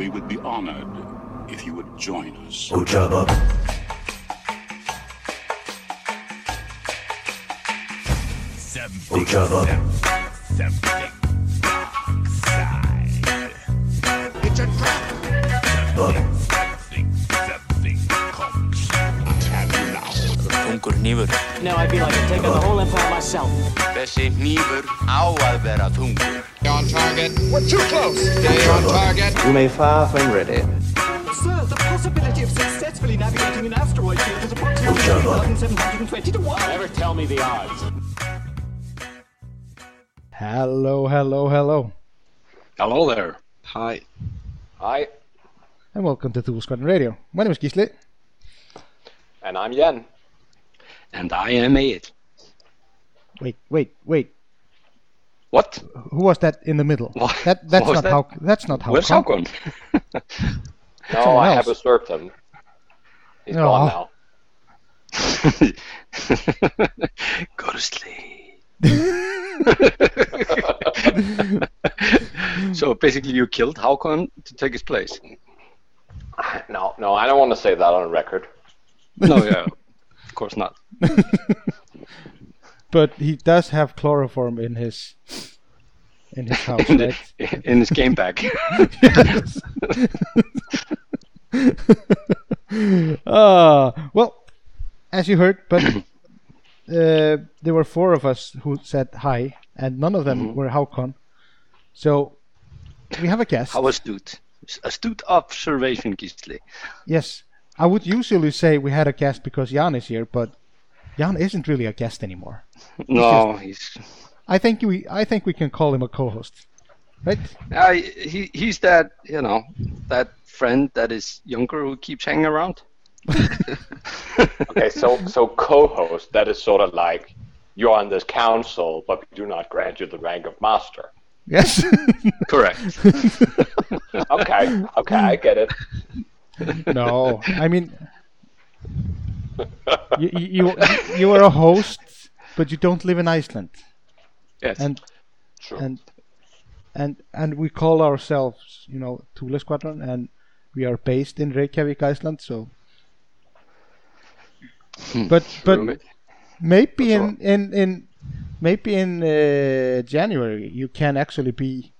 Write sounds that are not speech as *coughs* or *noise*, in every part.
We would be honored if you would join us. Ojaba. Ojaba. Þungur hnífur. Now I'd be like I'm taking the whole empire myself. Þessi hnífur á að vera þungur. on target. We're too close. Stay on target. You may fire when ready. Sir, the possibility of successfully navigating an asteroid field is approximately 1,720 to 1. Never tell me the odds. Hello, hello, hello, Hello there. Hi. Hi, and welcome to Thule Squadron Radio. My name is Gisli. and I'm Jan. And I am Ed. Wait, wait, wait. What? Who was that in the middle? What? That that's What not that? how. That's not how. Where's Håkon? *laughs* No, Someone I else. have usurped him. He's Oh. gone now. *laughs* Go to sleep. *laughs* so basically, you killed Håkon to take his place. No, no, I don't want to say that on record. No, yeah, of course not. *laughs* But he does have chloroform in his in his house, In, the, in his game bag. *laughs* uh, *laughs* well, as you heard, but *coughs* uh, there were four of us who said hi, and none of them were Håkon. So we have a guest. How astute. Astute observation, Gisli. Yes, I would usually say we had a guest because Jan is here, but Jan isn't really a guest anymore. No, he's I think we I think we can call him a co-host, right? I, he he's that you know that friend that is younger who keeps hanging around. Okay, so so co-host, that is sort of like you're on this council, but we do not grant you the rank of master. Yes. *laughs* Correct. *laughs* Okay, okay, I get it. No, I mean, you, you you are a host, but you don't live in Iceland, yes. and True. and and and we call ourselves, you know, Thule Squadron, and we are based in Reykjavik, Iceland. So, but but maybe in in in maybe in uh, January you can actually be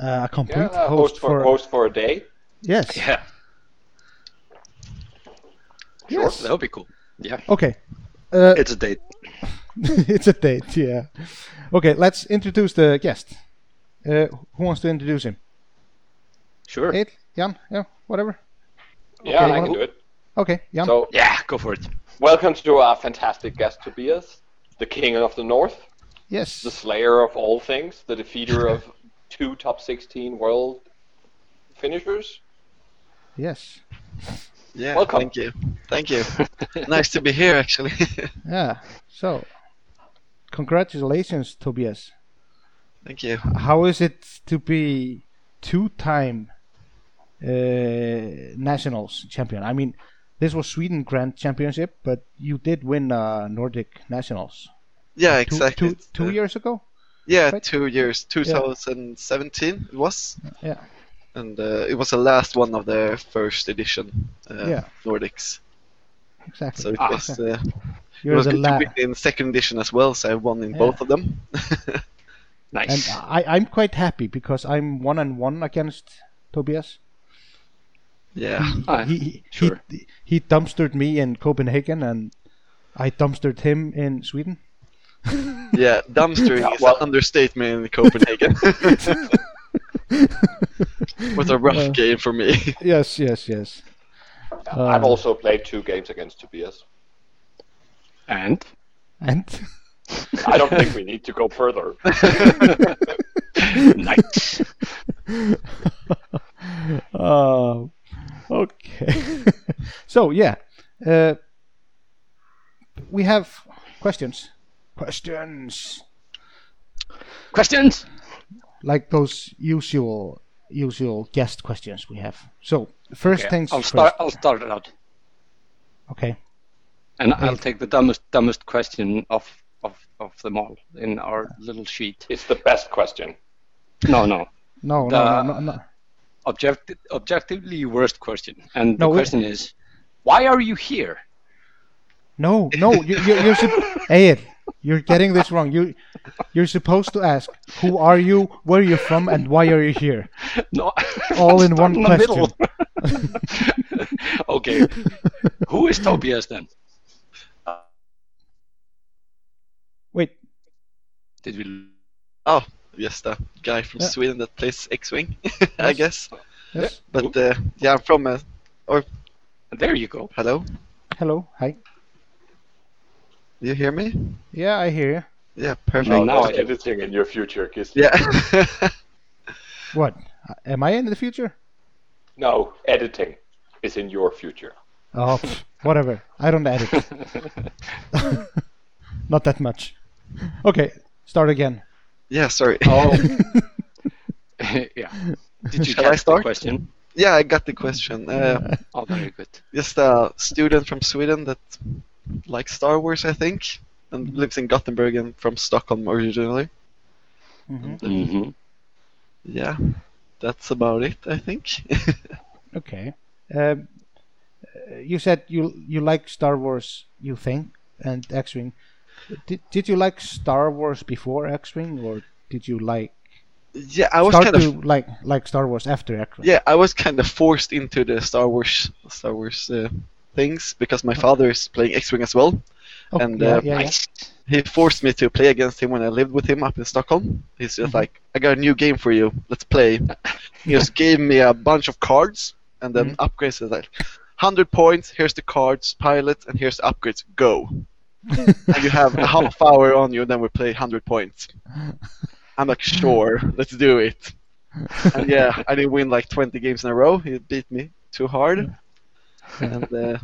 uh, a complete yeah, uh, host, host for, host for a day. Yes yeah, yes that would be cool. Yeah, okay. Uh, it's a date. *laughs* it's a date, yeah. Okay, let's introduce the guest. Uh, who wants to introduce him? Sure. Eight? Jan? Yeah, whatever. Yeah, Okay, I can do it. Okay, Jan. So, Yeah, go for it. welcome to our fantastic guest, Tobias, the king of the north, yes. the slayer of all things, the defeater of *laughs* two top 16 world finishers. Yes. Yeah, Welcome. thank you. Thank you. *laughs* nice to be here, actually. *laughs* Yeah. So, congratulations, Tobias. thank you. How is it to be two-time uh, nationals champion? I mean, this was Sweden Grand Championship, but you did win uh, Nordic Nationals Yeah, two, exactly. two, two Uh, years ago. Yeah, right? two years. 2017 it was, Yeah. And uh, it was the last one of the first edition uh, Yeah. Nordics. Exactly. So it Ah. was. Uh, it You're was the good to la- win in second edition as well, so I won in Yeah. both of them. *laughs* and Nice. I, I'm quite happy because I'm one and one against Tobias. yeah. Ah, he, he, sure. he he dumpstered me in Copenhagen and I dumpstered him in Sweden. Yeah, dumpstering *laughs* Yeah, is an understatement in Copenhagen. *laughs* *laughs* was a rough Uh, game for me. *laughs* Yes, yes, yes. I've Uh, also played two games against Tobias. And And I don't think we need to go further. *laughs* nice. uh, okay. so yeah, uh, we have questions. Questions Questions? Like those usual usual guest questions we have. So first Okay, things I'll first. start. I'll start it out, Okay. and I'll take the dumbest dumbest question of of of them all in our little sheet. It's the best question. No, no. *laughs* No, no, The- no, no, no. objecti- objectively worst question, and No, the we- question is, why are you here? No, no, you, you, you're sup- hey, Ed, you're getting this wrong. You, you're supposed to ask, who are you, where are you from, and why are you here? No, All in one the question. *laughs* okay, who is Tobias then? Wait, Did we? Oh, yes, the guy from Yeah. Sweden that plays X-wing, *laughs* I guess. yes. But uh, yeah, I'm from. Uh, or There you go. hello, Hello, hi. You hear me? Yeah, I hear you. Yeah, perfect. No, now no I do. editing in your future, Kiss. Yeah. *laughs* What? Am I in the future? No, editing is in your future. Oh, pff, whatever. I don't edit. *laughs* *laughs* Not that much. Okay, start again. yeah, sorry. Oh. yeah. Did you Shall catch I start? the question? Yeah, I got the question. Uh, Oh, very good. just a student from Sweden that likes Star Wars, I think, and lives in Gothenburg and from Stockholm originally. hmm Yeah, that's about it, I think. *laughs* Okay. Um, uh, you said you you like Star Wars, you think, and X-wing. Did did you like Star Wars before X-wing, or did you like yeah, I was kind of like like Star Wars after X-wing? yeah, I was kind of forced into the Star Wars Star Wars uh, things because my father is playing X-wing as well. Oh, and, yeah, uh, yeah, yeah. He forced me to play against him when I lived with him up in Stockholm. He's just like, "I got a new game for you. Let's play." *laughs* he just gave me a bunch of cards and then upgrades. It's like, hundred points. Here's the cards, pilot, and here's the upgrades. Go. *laughs* and you have a half hour on you, then we play hundred points. I'm like, sure, let's do it. And yeah, I didn't win like 20 games in a row. He beat me too hard. And uh,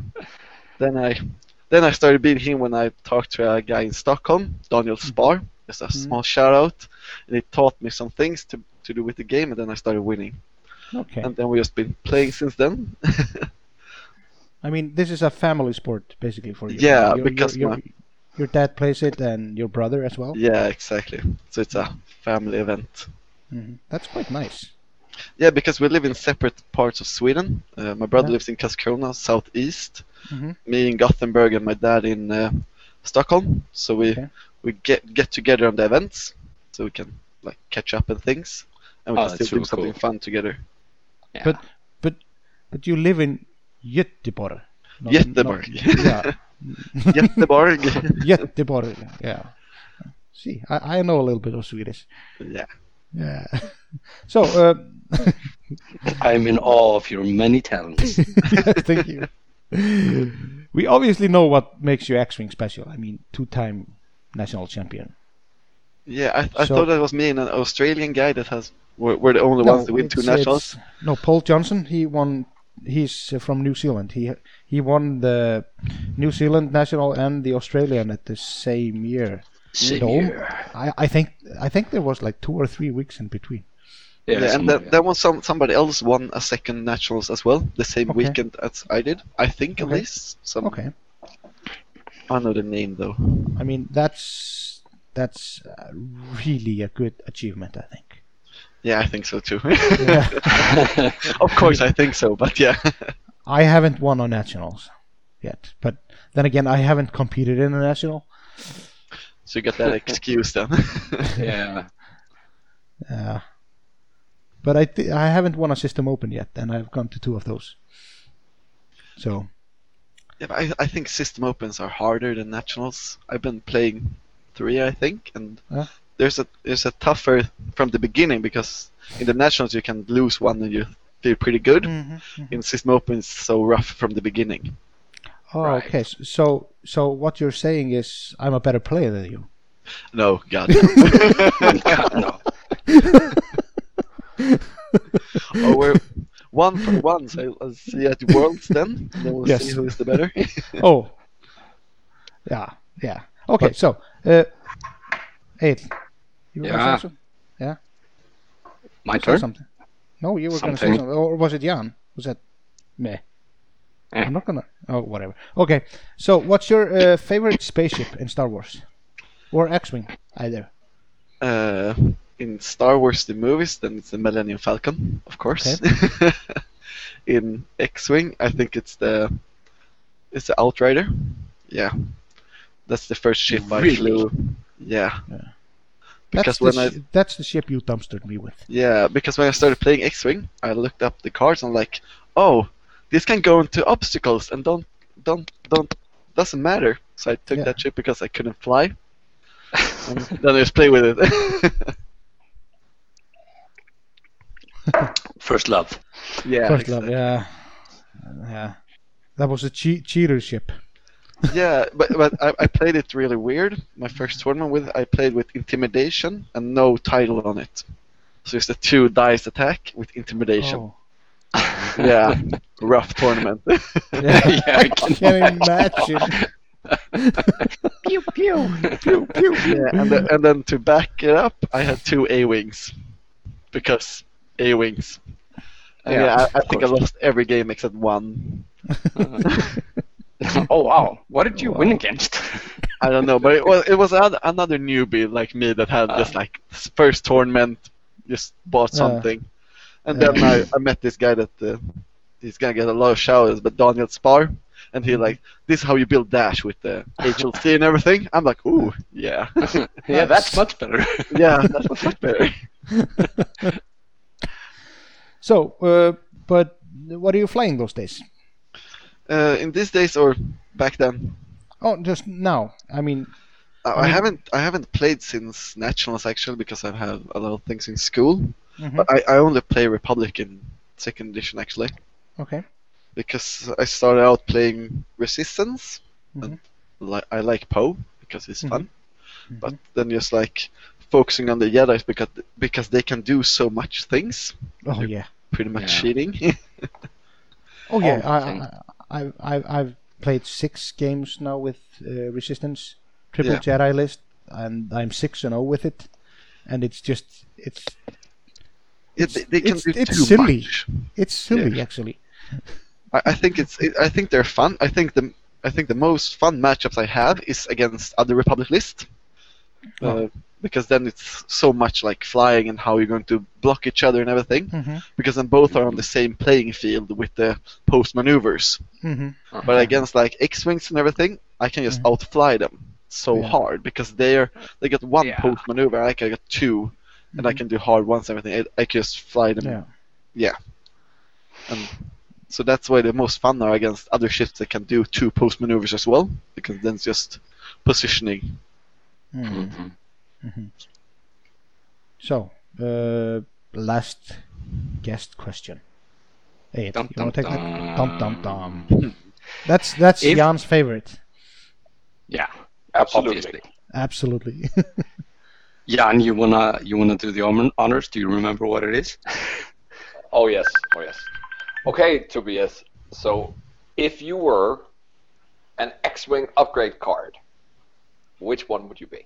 then I then I started beating him when I talked to a guy in Stockholm, Daniel Spar. Just a small shout out. And he taught me some things to, to do with the game, and then I started winning. Okay. And then we just been playing since then. *laughs* I mean, this is a family sport basically for you. Yeah, Your- because your, my- your, your dad plays it and your brother as well. yeah, exactly. So it's a family event. Mhm. That's quite nice. Yeah, because we live in separate parts of Sweden. Uh, my brother Yeah. lives in Karlskrona, southeast. Mhm. Me in Gothenburg, and my dad in uh, Stockholm. So we Okay. we get get together on the events, so we can like catch up and things, and we Oh, can that's still do super something cool. fun together. Yeah. But but but you live in Göteborg. not- Göteborg. not- yeah. *laughs* Göteborg. *laughs* Göteborg. Yeah. See, I, I know a little bit of Swedish. yeah. Yeah. So, uh, *laughs* I'm in awe of your many talents. *laughs* thank you. We obviously know what makes you X-wing special. I mean, two-time national champion. Yeah, I, I So- thought that was me and an Australian guy that has. We're, we're the only ones to win two it's- nationals. No, Paul Johnson. He won. He's uh, from New Zealand. He he won the New Zealand national and the Australian at the same year. Same No, year. I, I think I think there was like two or three weeks in between. Yeah, Yeah, and something then, like was some somebody else won a second nationals as well, the same Okay. weekend as I did. I think at least. Some, Okay. I don't know the name though. I mean that's that's uh, really a good achievement. I think. Yeah, I think so too. Yeah. *laughs* of course, I think so, but yeah. *laughs* I haven't won on nationals yet, but then again, I haven't competed in a national. so you got that *laughs* excuse then. yeah. Uh, but I th- I haven't won a system open yet, and I've gone to two of those. So yeah, I, I think system opens are harder than nationals. I've been playing three, I think, and Yeah. there's a there's a tougher from the beginning because in the nationals you can lose one and you feel pretty good. Mm-hmm, mm-hmm. In system open, it's so rough from the beginning. Oh, Right. okay. So, so what you're saying is I'm a better player than you. No, God. God, *laughs* *laughs* no. *laughs* *laughs* oh, we're one for one. So I'll see at Worlds then. Then we'll Yes. see who is the better. *laughs* Oh, yeah, yeah. Okay, so, uh, Eight, you were Yeah. gonna say something? Yeah, My say turn? something. No, you were gonna say Something. something, or was it Jan? Was that me? Eh. I'm not gonna. Oh, whatever. Okay, so what's your uh, favorite spaceship in Star Wars, or X-wing, either? Uh, in Star Wars the movies, then it's the Millennium Falcon, of course. *laughs* in X-wing, I think it's the it's the Outrider. Yeah, that's the first ship I flew. Yeah. Yeah. Because That's the, when I sh- that's the ship you dumpstered me with. yeah, because when I started playing X-wing, I looked up the cards and like, oh, this can go into obstacles and don't don't don't doesn't matter. So I took Yeah. that ship because I couldn't fly. *laughs* and then I just play with it. *laughs* First love. yeah. First love, yeah. Yeah. That was a che- cheater ship. *laughs* Yeah, but but I, I played it really weird. My first tournament with I played with intimidation and no title on it. So it's a two dice attack with intimidation. Oh. *laughs* Yeah, rough tournament. *laughs* Yeah, Yeah, I can imagine. pew pew. pew, pew. yeah, and then, and then to back it up, I had two A wings because A wings. And Yeah, yeah, I, I of think I lost every game except one. *laughs* oh wow, what did you win against? *laughs* I don't know, but it was it was an- another newbie like me that had just like first tournament, just bought Yeah. something, and then I, I met this guy that uh, he's gonna get a lot of showers, but Daniel Spar, and he like this is how you build dash with the HLC and everything. I'm like, ooh, yeah, *laughs* yeah, that's much better. yeah, that's much better. So, uh, but what are you flying those days? Uh, in these days or back then, Oh, just now. I mean, I, I I mean- haven't I haven't played since nationals actually because I have had a lot of things in school. Mhm. But I, I only play Republic in second edition actually. okay. because I started out playing Resistance, Mhm. and li- I like Poe because it's Mhm. fun. But then just like focusing on the Jedi because because they can do so much things, Oh yeah. Pretty much Yeah. cheating. *laughs* Oh yeah. I, I, I, I I've played six games now with uh, Resistance Triple Yeah. Jedi list, and I'm six and zero with it, and it's just it's Yeah, they, they can it's- do it's too silly. much. it's silly Yeah. actually. I, I think it's it, I think they're fun. I think the I think the most fun matchups I have is against other Republic list. Uh, Oh. Because then it's so much like flying and how you're going to block each other and everything. Mhm. Because then both are on the same playing field with the post maneuvers. hmm But against like X-wings and everything, I can just outfly them so Mm-hmm. Yeah. hard because they're they get one Yeah. post maneuver, I can get 2 and I can do hard ones and everything. I, I can just fly them. Mm-hmm. Yeah. And so that's why the most fun are against other ships that can do two post maneuvers as well, because then it's just positioning. Mhm. Mhm. So, uh, last guest question. Hey, Dum, you want to take dum, that? Dum dum dum. dum. That's that's If- Jan's favorite. Yeah, Absolutely. obviously. Absolutely. *laughs* Jan, you wanna you wanna do the honors? Do you remember what it is? Oh yes, oh yes. Okay, Tobias. So, if you were an X-wing upgrade card, which one would you be?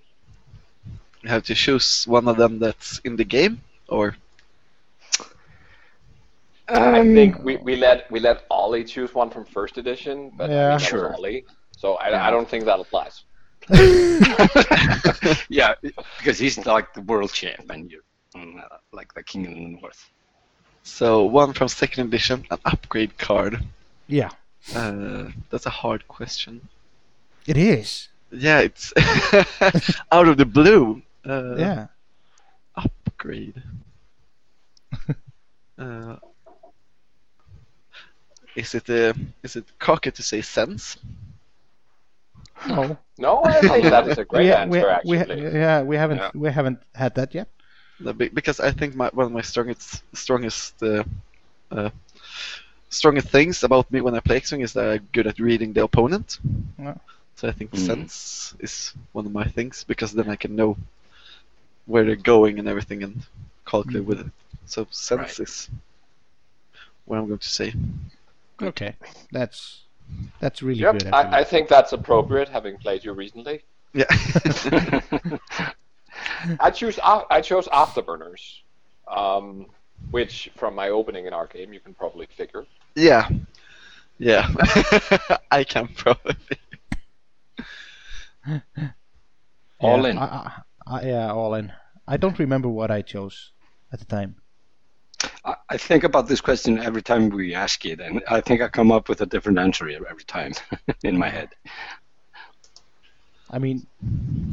You have to choose one of them that's in the game, or I think we, we let we let Ollie choose one from first edition, but I Yeah. mean, that was Sure. Ollie, so I, Yeah. I don't think that applies. *laughs* yeah, because he's like the world champ and you mm, uh, like the king of the north. so one from second edition, an upgrade card. yeah, Uh, that's a hard question. it is. Yeah, it's *laughs* out of the blue. Uh, yeah. upgrade. *laughs* uh, is it uh, is it cocky to say sense? No. No, I think *laughs* that is a great we, answer. we, actually, we, yeah, we haven't Yeah. we haven't had that yet. No, Because I think my one of my strongest strongest uh, uh, strongest things about me when I play X-wing is that I'm good at reading the opponent. Yeah. So I think Mhm. sense is one of my things because then I can know where they're going and everything and calculate with it. So sense Right. is what I'm going to say. Okay, that's that's really Yep, good. Actually. I, I think that's appropriate, having played you recently. Yeah. *laughs* I choose af- I chose Afterburners, um, which from my opening in our game you can probably figure. yeah. Yeah. *laughs* I can probably. All yeah, in. I, I, I, yeah, all in. I don't remember what I chose at the time. I, I think about this question every time we ask it, and I think I come up with a different answer every time *laughs* in my head. I mean,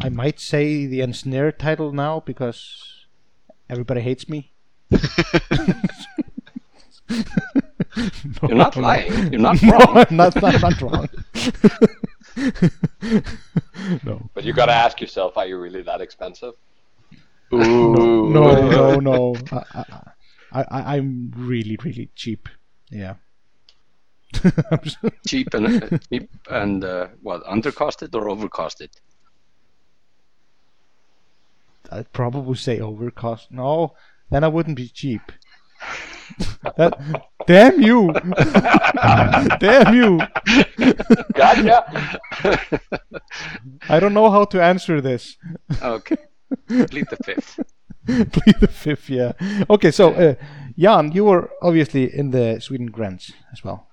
I might say the ensnare title now because everybody hates me. You're not *laughs* lying. You're not *laughs* no, wrong. I'm not, not, not wrong. no. But you gotta ask yourself, are you really that expensive? Ooh. No, *laughs* no, no. I, I, I, I'm really, really cheap. Yeah. *laughs* Cheap and uh, cheap and uh, what undercosted or overcosted? I'd probably say overcost. No, then I wouldn't be cheap. that, damn you! *laughs* damn you! Gotcha. I don't know how to answer this. okay, plead the fifth. *laughs* Plead the fifth, yeah. Okay, so uh, Jan, you were obviously in the Sweden Grants as well.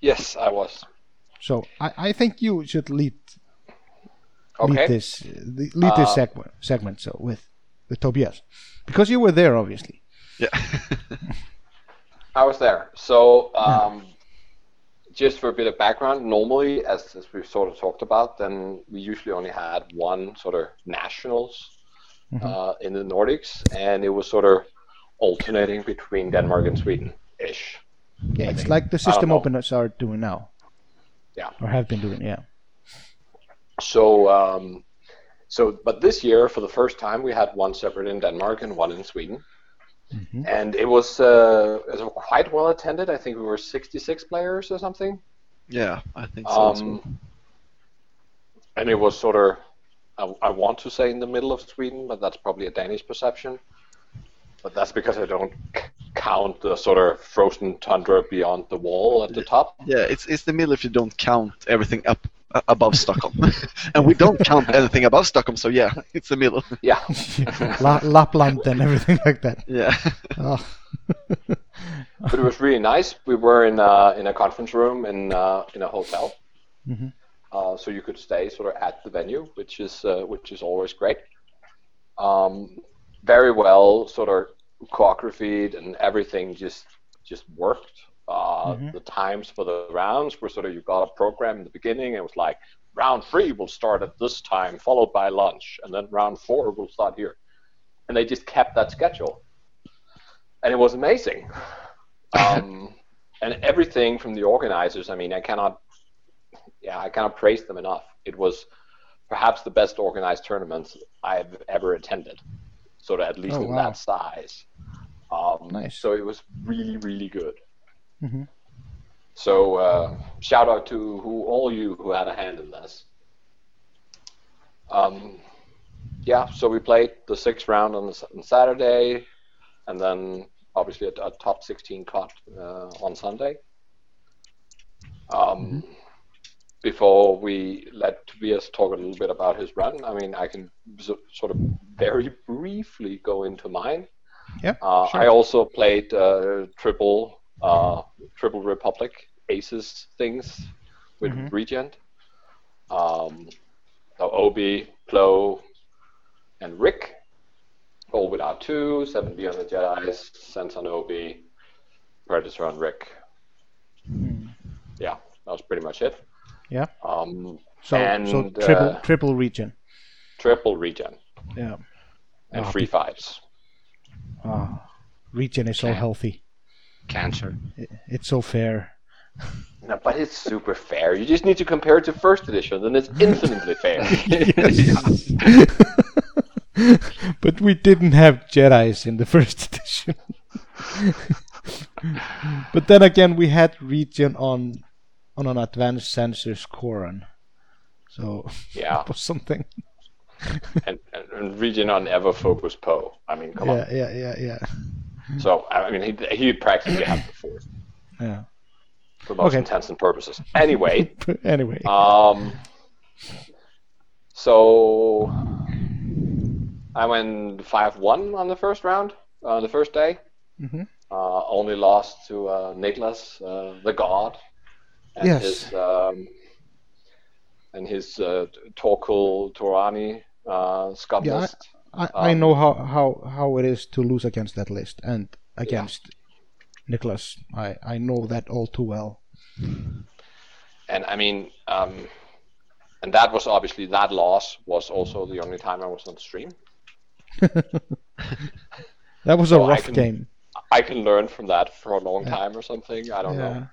yes, I was. So I, I think you should lead Okay. lead this lead this Uh, segment segment so with with Tobias because you were there obviously. Yeah. *laughs* I was there. So, um, just for a bit of background, normally, as, as we've sort of talked about, then we usually only had one sort of nationals uh, in the Nordics, and it was sort of alternating between Denmark and Sweden ish. Yeah, it's like the system openers are doing now Yeah. or have been doing. Yeah. So, um, so, but this year, for the first time, we had one separate in Denmark and one in Sweden. And it was, uh, it was quite well attended. I think we were 66 players or something. Yeah, I think so. well. Um, and it was sort of, I, I want to say in the middle of Sweden, but that's probably a Danish perception. But that's because I don't c- count the sort of frozen tundra beyond the wall at the top. Yeah, it's it's the middle if you don't count everything up above Stockholm, *laughs* and we don't count anything above Stockholm. So yeah, *laughs* it's the middle. *laughs* Yeah. La- Lapland and everything like that. Yeah. Oh. but it was really nice. We were in uh, in a conference room in uh, in a hotel, Mhm. uh, so you could stay sort of at the venue, which is uh, which is always great. Um, very well, sort of choreographed and everything just just worked. Uh, The times for the rounds were sort of you got a program in the beginning. It was like round three will start at this time, followed by lunch, and then round four will start here, and they just kept that schedule, and it was amazing *laughs* um, and everything from the organizers. I mean, I cannot, yeah, I cannot praise them enough. It was perhaps the best organized tournaments I've ever attended, sort of at least Oh, in wow. that size. Um, Nice. So it was really, really good. Mhm. So uh, shout out to who all you who had a hand in this. Um, yeah, so we played the sixth round on, the, on Saturday, and then obviously a, a top 16 cut uh, on Sunday. Um, Before we let Tobias talk a little bit about his run, I mean, I can so, sort of very briefly go into mine. Yeah. Uh, sure. I also played uh, triple uh, triple Republic Aces things with Mhm. Regen. Um, so Obi, Plo, and Ric. All with R2, 7B on the Jedi's, Sense on Obi, Predator on Ric. Yeah, that was pretty much it. Yeah. Um, So and so triple uh, triple regen. triple regen Yeah. and Ah, free fives. Ah, regen is so healthy. Cancer. It's so fair. *laughs* No, but it's super fair. You just need to compare it to first edition, then it's infinitely fair. *laughs* *laughs* but we didn't have Jedi's in the first edition. but then again, we had regen on on an advanced sensors Corran, so Yeah, it was something. and, and, and regen on ever focus Poe. I mean, come Yeah, yeah, yeah, yeah, on. So I mean, he he practically had the fourth yeah. for most Okay. intents and purposes. Anyway, *laughs* anyway, um, so I went five one on the first round, uh, the first day. Mhm. Uh, only lost to uh, Nicholas, uh, the God, and Yes. his um, and his uh, Torkul Torani, uh, Scotland. I, I know how, how, how it is to lose against that list and against Nicholas. I, I know that all too well. And I mean, um, and that was obviously that loss was also the only time I was on stream. *laughs* That was a So I rough can- game. I can learn from that for a long time or something. I don't Yeah. know.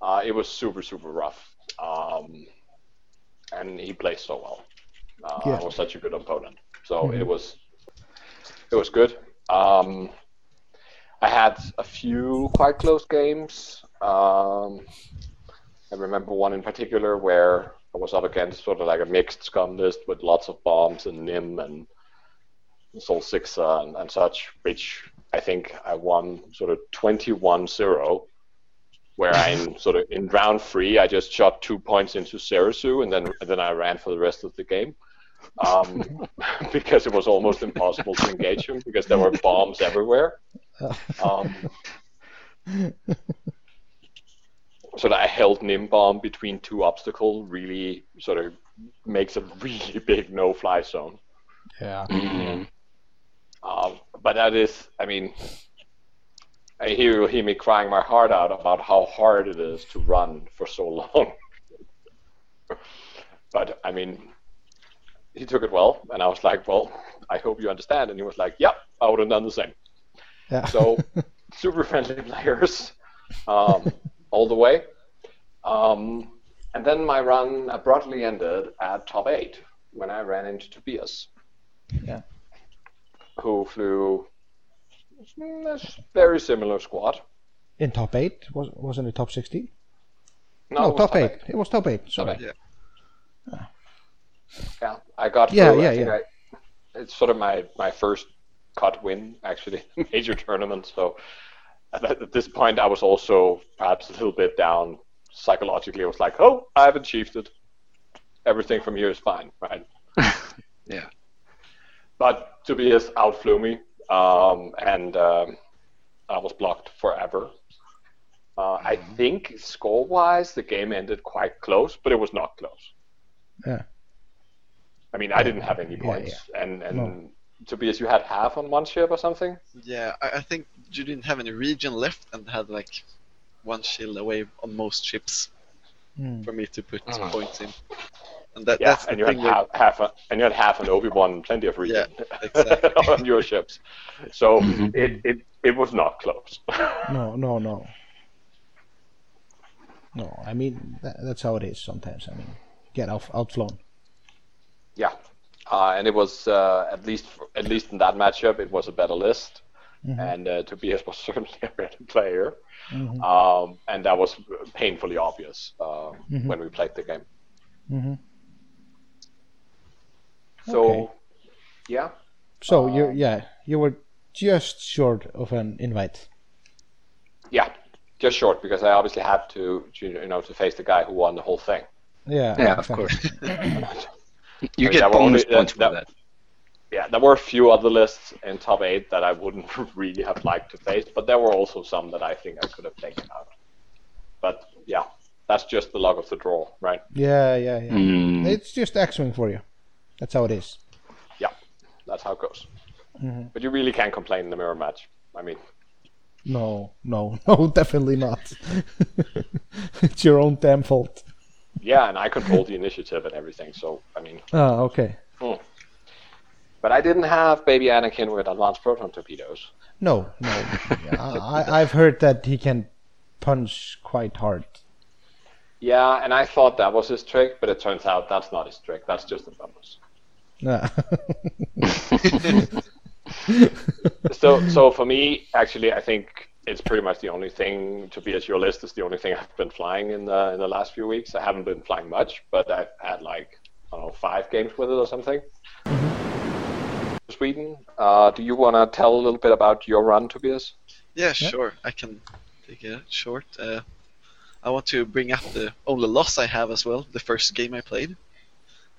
Uh, it was super super rough, um, and he plays so well. Uh, Yeah. was such a good opponent, so it was it was good. Um, I had a few quite close games. Um, I remember one in particular where I was up against sort of like a mixed scum list with lots of bombs and Nym and Sol Sixxa and, and such, which I think I won sort of 21-0, where *laughs* I'm sort of in round three, I just shot two points into Serissu and then and then I ran for the rest of the game. Um, *laughs* because it was almost impossible to engage him because there were bombs everywhere. Um, so that I held Nym bomb between two obstacles really sort of makes a really *laughs* big no-fly zone. Yeah. *clears throat* Um, but that is, I mean, I hear you hear me crying my heart out about how hard it is to run for so *laughs* long. but I mean, he took it well, and I was like, well, I hope you understand. And he was like, yep, I would have done the same. Yeah. So, *laughs* super friendly players um, all the way. Um, and then my run abruptly ended at top eight when I ran into Tobias yeah. who flew a very similar squad. In top eight was wasn't it top sixteen? No, No, it was top eight. It was top eight. Sorry. eight. Yeah. Yeah, I got Yeah, through. yeah, yeah. I, it's sort of my, my first cut win, actually, *laughs* major tournament. So at, this point, I was also perhaps a little bit down psychologically. I was like, oh, I've achieved it. Everything from here is fine, right? *laughs* Yeah. But Tobias outflew me, um, and um, I was blocked forever. Uh, I think score-wise, the game ended quite close, but it was not close. Yeah. I mean, I didn't have any points, yeah. and and No. Tobias, you had half on one ship or something. Yeah, I, I think you didn't have any regen left and had like one shield away on most ships Hmm. for me to put Mhm. points in. And that, Yeah, that's and you had thing with- half, half a, and you had half an Obi Wan, plenty of regen exactly. *laughs* on your ships. So it, it it was not close. *laughs* No, no, no. No, I mean that, that's how it is sometimes. I mean, get out, outflown. Yeah, uh, and it was uh, at least at least in that matchup, it was a better list, and uh, Tobias was *laughs* certainly a better player, um, and that was painfully obvious uh, when we played the game. hmm So, Okay. yeah, So you yeah you were just short of an invite. yeah, just short because I obviously had to you know to face the guy who won the whole thing. Yeah. Yeah, of course. *laughs* You I mean, get bonus only- points that- for that. Yeah, there were a few other lists in top eight that I wouldn't *laughs* really have liked to face, but there were also some that I think I could have taken out. But yeah, that's just the luck of the draw, right? Yeah, yeah, yeah. Mm. It's just X-wing for you. That's how it is. Yeah, that's how it goes. Mm-hmm. But you really can't complain in the mirror match. I mean, No, no, *laughs* no, definitely not. *laughs* it's your own damn fault. Yeah, and I control the initiative and everything, so I mean, Oh, okay. Hmm. but I didn't have baby Anakin with advanced proton torpedoes. No, no. I, I've heard that he can punch quite hard. Yeah, and I thought that was his trick, but it turns out that's not his trick. That's just a bonus. Yeah. *laughs* *laughs* so so for me actually i think it's pretty much the only thing to be as your list is the only thing i've been flying in the in the last few weeks i haven't been flying much but i've had like i don't know five games with it or something sweden uh, do you want to tell a little bit about your run tobias Yeah, sure. I can take a short. Uh, I want to bring up the only loss I have as well. The first game I played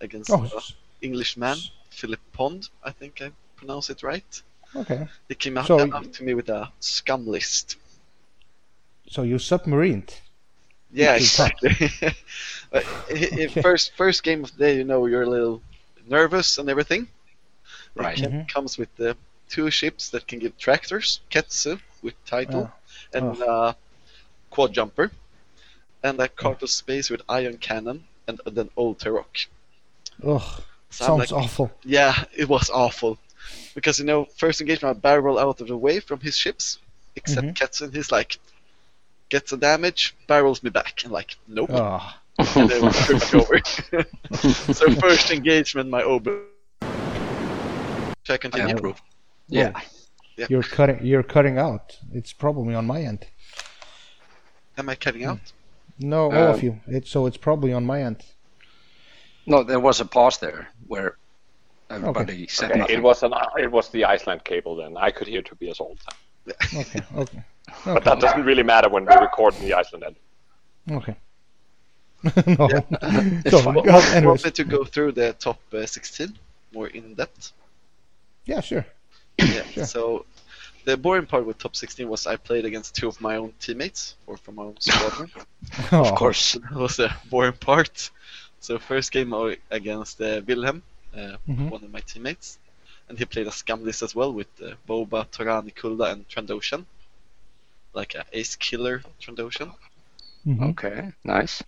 against oh, an s- Englishman, Philip Pond. I think I pronounce it right. Okay. He came up, So- me with a scum list. So you submarined. Yeah, Which is tough. exactly. *laughs* But i- i- Okay. First, first game of the day, you know, you're a little nervous and everything. Right. It can- comes with the two ships that can give tractors, Ketsu with title, and uh, quad jumper, and a cart of space with ion cannon, and then old Teroch. Ugh, So sounds like, awful. Yeah, it was awful. Because, you know, first engagement, I barrel out of the way from his ships, except Mhm. Ketsun, he's like, gets a damage, barrels me back, and like, nope. Ugh. and then we took back over. *laughs* so first engagement, my Ober. Should I continue? Yeah, bro. Yeah. You're cutting. You're cutting out. It's probably on my end. Am I cutting out? No, all of Um, you. It's so it's probably on my end. No, there was a pause there where everybody said Okay, nothing. it was an it was the Iceland cable then. I could hear Tobias all the time. Okay. Okay. *laughs* But that doesn't really matter when we record in the Iceland end. Okay. *laughs* no. *laughs* It's so, fine. Want anyways, to go through the top uh, 16 more in depth? yeah, sure. Yeah. *clears throat* Sure. So the boring part with top 16 was I played against two of my own teammates, or from my own squadron. Oh, Of course. that was the boring part. So first game I- against uh, Wilhelm, uh, Mhm. one of my teammates, and he played a scum list as well with uh, Boba, Torani, Kulda, and Trandoshan, like an ace killer Trandoshan. mhm. Okay, nice.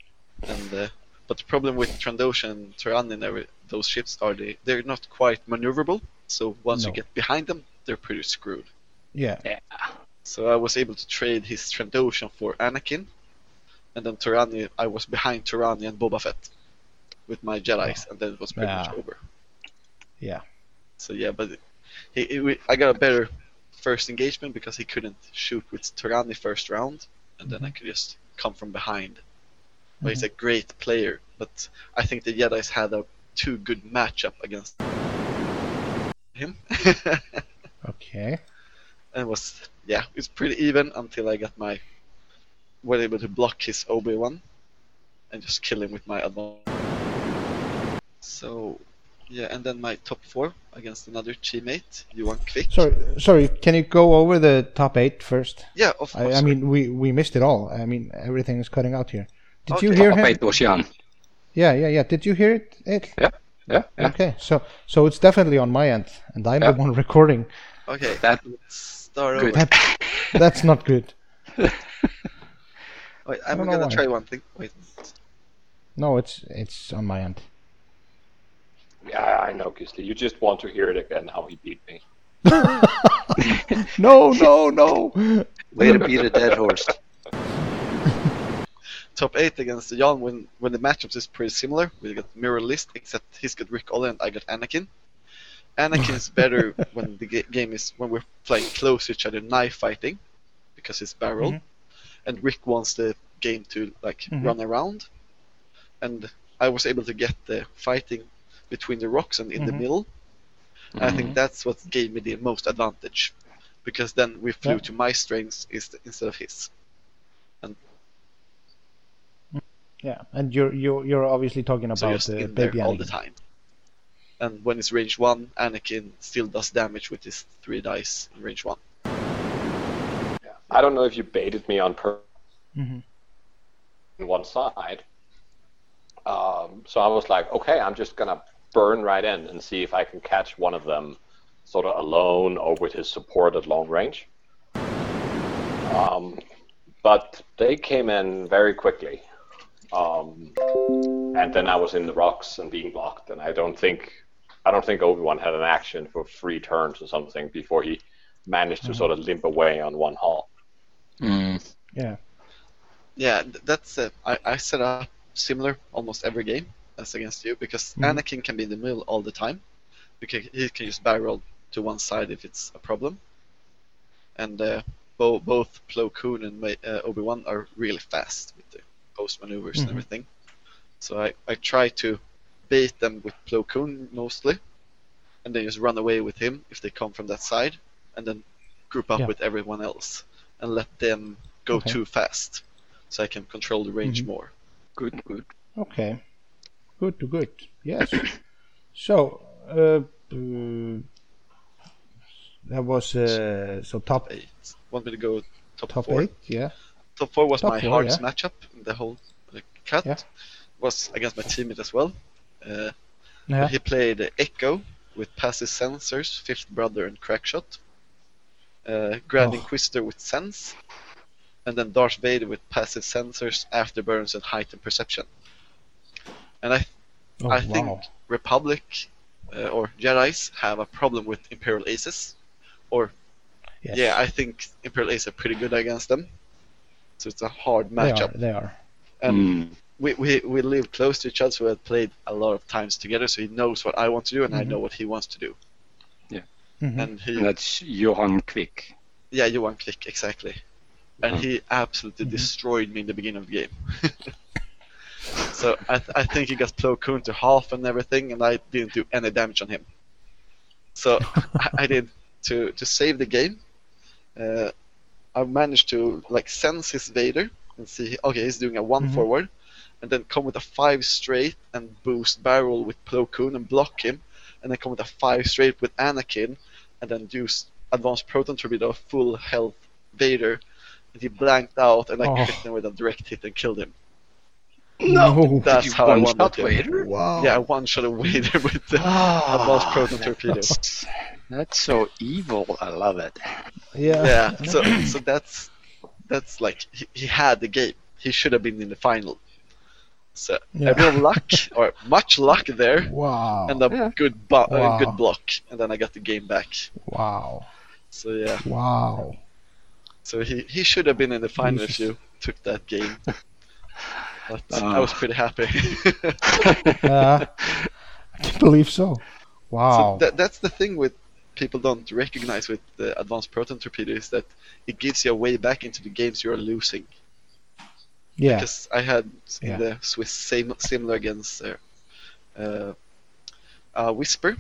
And uh, but the problem with Trandoshan and Torani and every, those ships are they they're not quite maneuverable. So once you get behind them, they're pretty screwed. Yeah. yeah. So I was able to trade his Trandoshan for Anakin, and then Torani, I was behind Torani and Boba Fett with my Jedi's, and then it was pretty much over. Yeah. So yeah, but he, he, we- I got a better first engagement because he couldn't shoot with Torani first round, and then I Mm-hmm. could just come from behind. But he's a great player, but I think the Jedi's had a too good matchup against him. *laughs* Okay. and it was yeah, it's pretty even until I got my were able to block his Obi Wan and just kill him with my advance. So yeah, and then my top four against another teammate, Yuan Quick. Sorry. Sorry. Can you go over the top eight first? Yeah, of course. I, I mean, we we missed it all. I mean, everything is cutting out here. Did you Okay. hear Top him? eight was Jan. Yeah, yeah, yeah. Did you hear it? it? Yeah, yeah, yeah. Okay, so so it's definitely on my end, and I'm Yeah. the one *laughs* recording. okay, That start Good. over. That, that's not good. *laughs* Wait, I'm gonna try one thing. Wait. No, it's it's on my end. Yeah, I know, Gisli. You just want to hear it again how he beat me. *laughs* No, no, no. way to beat a dead horse. *laughs* Top eight against Jan when when the matchups is pretty similar. We got mirror list except he's got Ric Olié and I got Anakin. Anakin is better *laughs* when the ga- game is when we're playing close to each other, knife fighting, because it's barrel, Mhm. and Ric wants the game to like Mhm. run around, and I was able to get the fighting between the rocks and in the Mhm. middle. And I think that's what gave me the most advantage, because then we flew Yeah. to my strengths instead of his. Yeah, and you're you're you're obviously talking about just the in there baby all the time. And when it's range one, Anakin still does damage with his three dice in range one. I don't know if you baited me on per Mhm. on one side. Um, so I was like, okay, I'm just gonna burn right in and see if I can catch one of them, sort of alone or with his support at long range. Um, but they came in very quickly, um, and then I was in the rocks and being blocked. And I don't think, I don't think Obi Wan had an action for three turns or something before he managed to sort of limp away on one haul. Mm. Yeah. Yeah, that's uh, I, I set up similar almost every game as against you because Mhm. Anakin can be in the middle all the time because he can just barrel to one side if it's a problem. And uh, bo- both Plo Koon and uh, Obi Wan are really fast with the post maneuvers Mhm. and everything. So I, I try to bait them with Plo Koon mostly, and then just run away with him if they come from that side, and then group up Yeah. with everyone else and let them go Okay. too fast, so I can control the range Mhm. more. Good, good. Okay. Good to good. Yes. so, uh, uh, that was uh, so top Eight. Want me to go top, top four? eight. Yeah. Top four was Top my four, hardest yeah. matchup in the whole uh, cut. Yeah. Was against my teammate as well. Uh, Yeah. He played Echo, with passive sensors, Fifth Brother and Crackshot. Uh, Grand Oh. Inquisitor with Sense. And then Darth Vader with passive sensors, Afterburns, and Heightened Perception. And I, Oh, I think. Republic uh, or Jedi's have a problem with Imperial Aces. Or, Yes. yeah, I think Imperial Aces are pretty good against them. So it's a hard matchup. they matchup. are. They are. And Mm. we, we, we live close to each other, so we have played a lot of times together, so he knows what I want to do, and I Mhm. know what he wants to do. Mhm. And he, And that's Johan Quick. yeah, Johan Click, exactly. And Mhm. he absolutely Mhm. destroyed me in the beginning of the game. *laughs* so I, th- I think he got Plo Koon to half and everything, and I didn't do any damage on him. So I, I did to to save the game. Uh, I managed to like sense his Vader and see okay he's doing a one Mhm. forward, and then come with a five straight and boost barrel with Plo Koon and block him, and then come with a five straight with Anakin, and then use advanced proton torpedo full health Vader, and he blanked out, and I Oh. hit him with a direct hit and killed him. No. That's You how I won one-shot that game. Vader? Wow. Yeah, I one shot a Vader with the Ah, advanced proton torpedo. That's, that's so evil. I love it. Yeah. Yeah, so so that's that's like he, he had the game. He should have been in the final. So Yeah. a bit of luck or much luck there, Wow. and a Yeah. good bu- uh, Wow. good block, and then I got the game back. Wow. So yeah, Wow. so he he should have been in the final if you took that game. *laughs* But Ah. I was pretty happy. *laughs* Uh, *laughs* I can't believe so. Wow. So that, that's the thing with people don't recognize with the advanced proton torpedo is that it gives you a way back into the games you're losing. yeah. Because I had in Yeah. the Swiss same similar against uh, uh, uh, Whisper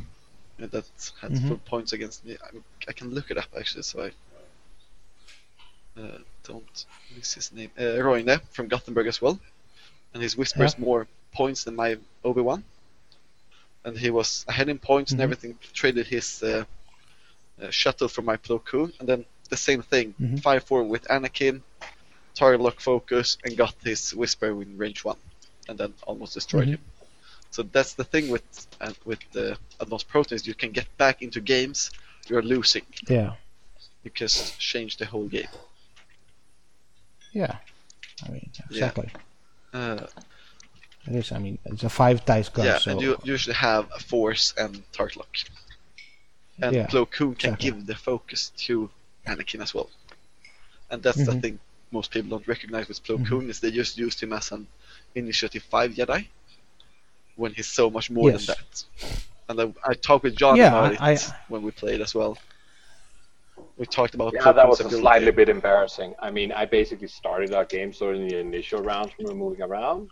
uh, that had Mhm. full points against me. I, I can look it up actually, so I uh, don't miss his name. Uh, Roine from Gothenburg as well, and his Whisper is more points than my Obi Wan, and he was ahead in points Mhm. and everything. Traded his uh, uh, shuttle for my Plo Koon, and then the same thing, Mhm. five four with Anakin, target lock focus, and got his Whisper in range one, and then almost destroyed Mhm. him. So that's the thing with uh, with the advanced protons. You can get back into games you're losing. Yeah. You just change the whole game. Yeah. I mean, exactly. Uh, It is. I mean, it's a five dice gun. yeah, so and you usually have a force and target lock. And Yeah, Plo Koon can exactly. give the focus to Anakin as well. And that's the Mhm. thing most people don't recognize with Plo Mhm. Is they just used him as an Initiative 5 Jedi when he's so much more Yes. than that. And I, I talked with John Yeah, about I- it when we played as well. We talked about Yeah, that was a slightly bit embarrassing. I mean, I basically started our game sort of in the initial rounds when we were moving around.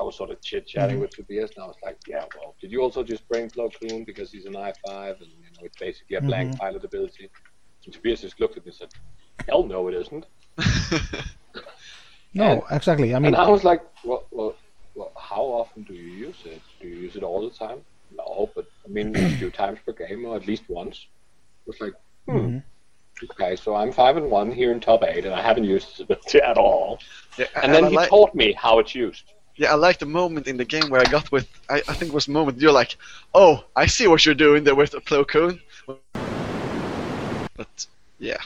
I was sort of chit chatting Mhm. with Tobias, and I was like, "Yeah, well, did you also just bring Plo Koon because he's an I5 and you know it's basically a blank Mhm. pilot ability?" And Tobias just looked at me and said, "Hell no, it isn't." *laughs* no, exactly. I mean, and I was like, well, well, well, how often do you use it? Do you use it all the time? No, but I mean, a few *clears throat* times per game, or at least once. It was like, hmm, Mhm. Okay, so I'm five and one here in top eight, and I haven't used this ability at all. Yeah, And then I he like, taught me how it's used. yeah, I like the moment in the game where I got with. I, I think it was the moment you're like, "Oh, I see what you're doing there with the Plo Koon." But yeah,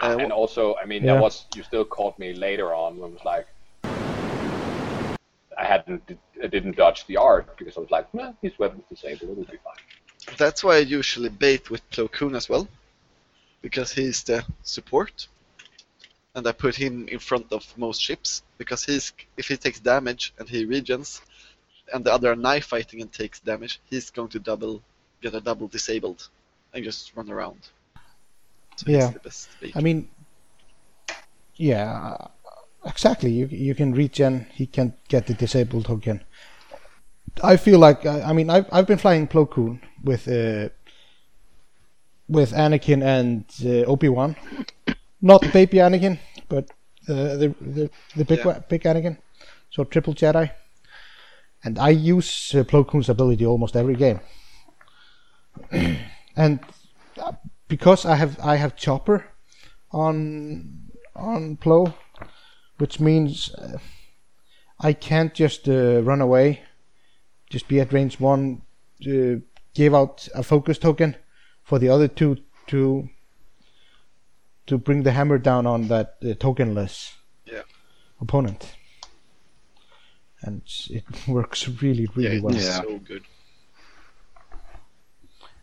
Uh, and also, I mean, Yeah. that was you still caught me later on when it was like I hadn't, I didn't dodge the arc because I was like, nah, his weapon's disabled, it'll be fine. That's why I usually bait with Plo Koon as well, because he's the support, and I put him in front of most ships because he's if he takes damage and he regens, and the other are knife fighting and takes damage, he's going to double get a double disabled and just run around. So Yeah. he's the best bait. I mean, yeah, exactly. You you can regen. He can get the disabled token. I feel like I, I mean I've I've been flying Plo Koon with uh, with Anakin and uh, Obi Wan, not baby Anakin, but uh, the the the big Yeah. big Anakin, so triple Jedi. And I use uh, Plo Koon's ability almost every game. *clears throat* and uh, because I have I have chopper on on Plo, which means uh, I can't just uh, run away, just be at range one uh, gave out a focus token for the other two to to bring the hammer down on that uh, tokenless Yeah. opponent. And it *laughs* works really, really yeah, well. it's Yeah. so good.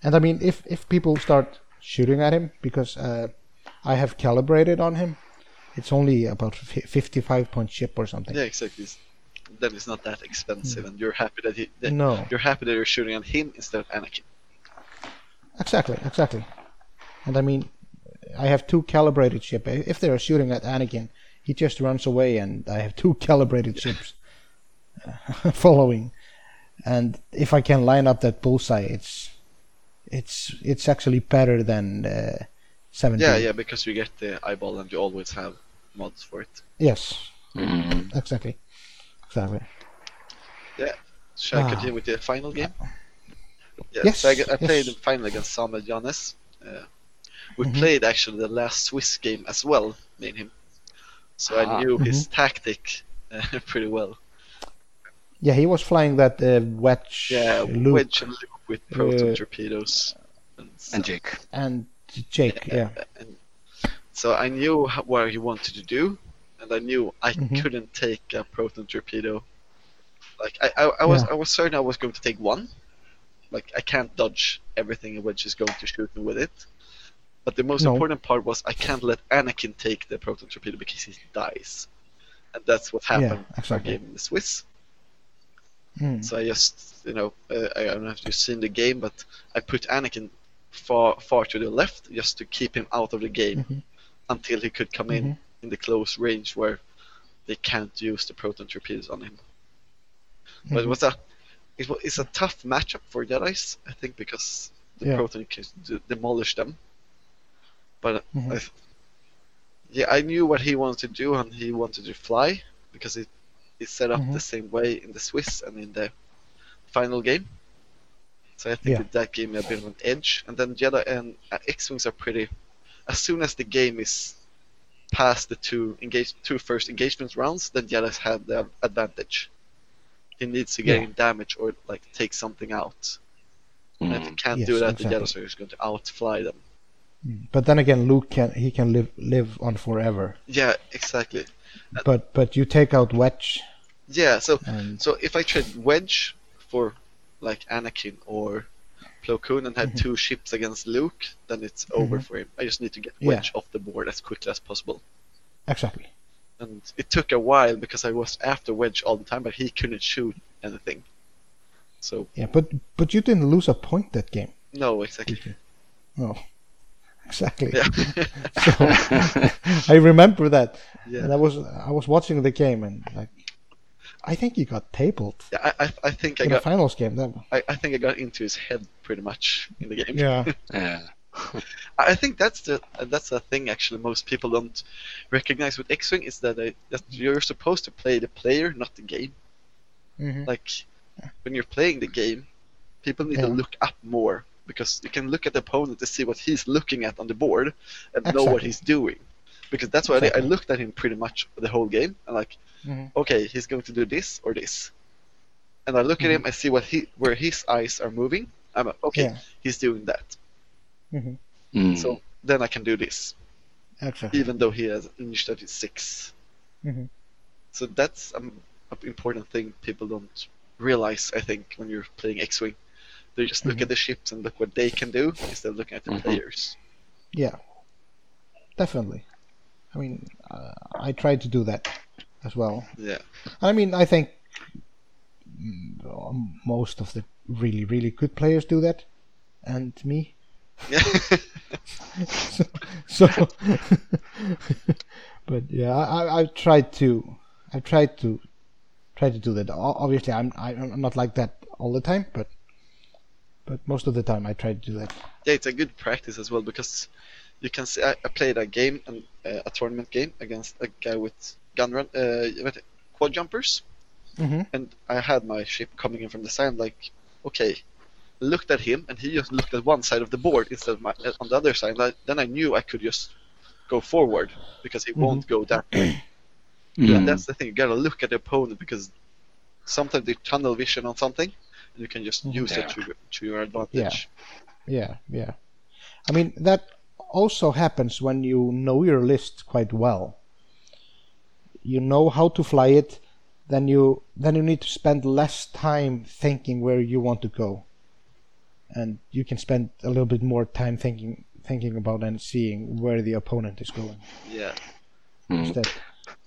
And I mean, if if people start shooting at him because uh, I have calibrated on him, it's only about fi- 55 point chip or something. Yeah, exactly. It's- Then it's not that expensive, and you're happy that he. That No. You're happy that you're shooting at him instead of Anakin. Exactly, exactly. And I mean, I have two calibrated ship. If they are shooting at Anakin, he just runs away, and I have two *laughs* calibrated ships uh, *laughs* following. And if I can line up that bullseye, it's it's it's actually better than uh, 17. Yeah, yeah, because you get the eyeball, and you always have mods for it. Yes, Mm. exactly, exactly. Yeah. Shall I Ah. continue with the final game? Yeah, Yes, so I, I played yes. the final against Samuel Janes. Uh, we Mhm. played actually the last Swiss game as well, me and him. So I Ah. knew his Mm-hmm. tactic uh, *laughs* pretty well. Yeah, he was flying that uh, wedge Yeah, loop wedge and loop with proton Uh, torpedoes. And, And Jake. and Jake. Yeah, and so I knew h- what he wanted to do, and I knew I Mhm. couldn't take a proton torpedo. Like I, I, I was, Yeah. I was certain I was going to take one. Like I can't dodge everything wedge is going to shoot me with it. But the most No. important part was I can't let Anakin take the proton torpedo because he dies, and that's what happened Yeah, exactly. our game in the Swiss. Mm. So I just, you know, uh, I don't know if you've seen the game, but I put Anakin far, far to the left just to keep him out of the game Mhm. until he could come in in the close range where they can't use the proton torpedoes on him. But it Mhm. was a, it was, it's a tough matchup for Jedi's, I think, because the Yeah. proton can d- demolish them. But Mhm. I, yeah, I knew what he wanted to do, and he wanted to fly because it is set up Mhm. the same way in the Swiss and in the final game. So I think Yeah. that, that gave me a bit of an edge. And then Jedi and uh, X-wings are pretty. As soon as the game is past the two engage two first engagement rounds, then Jedi's have the advantage. He needs to gain damage or like take something out. And if he Mm. can't Yes, do that, exactly. the Jedi are just going to outfly them. But then again, Luke can he can live live on forever. Yeah, exactly. But but you take out Wedge Yeah, so and So if I trade Wedge for like Anakin or Plo Koon and had Mhm. two ships against Luke, then it's over Mhm. for him. I just need to get Yeah. Wedge off the board as quickly as possible. exactly. And it took a while because I was after Wedge all the time, but he couldn't shoot anything. So Yeah, but but you didn't lose a point that game. no, exactly. No, *laughs* exactly. Yeah. *laughs* *laughs* I remember that. yeah. And I was I was watching the game and like, I think he got tabled Yeah, I, I, I think I in the got finals game. then. I, I think I got into his head pretty much in the game. yeah. *laughs* Yeah. I I think that's the that's the thing actually most people don't recognize with X-wing is that, they, that you're supposed to play the player, not the game. Mhm. Like when you're playing the game, people need to look up more because you can look at the opponent to see what he's looking at on the board and know what he's doing. Because that's why I, I looked at him pretty much the whole game and like, Mhm. okay, he's going to do this or this, and I look at him, I see what he where his eyes are moving. I'm like, okay, Yeah. he's doing that, hmm Mm. so then I can do this, Exactly. even though he has initiative 6 Mhm. So that's um, an important thing people don't realize. I think when you're playing X-wing, they just look Mhm. at the ships and look what they can do instead of looking at the players. Yeah, definitely. I mean, uh, I tried to do that as well. Yeah, I mean, I think um, most of the really, really good players do that, and me. yeah, *laughs* so, so *laughs* but yeah, I, I, I tried to, I've tried to, try to do that. Obviously, I'm, I'm not like that all the time, but, but most of the time I try to do that. yeah. It's a good practice as well because you can see. I, I played a game, and uh, a tournament game against a guy with gun run, uh, quad jumpers. hmm and I had my ship coming in from the side, like, okay, looked at him, and he just looked at one side of the board instead of my, uh, on the other side. Like, then I knew I could just go forward because he won't go that way. Mm. And that's the thing, you gotta look at the opponent because sometimes they tunnel vision on something, You can just Mhm. use Yeah. it to, to your advantage. Yeah, yeah. I mean that also happens when you know your list quite well. You know how to fly it, then you then you need to spend less time thinking where you want to go. And you can spend a little bit more time thinking thinking about and seeing where the opponent is going Yeah. Mm. instead.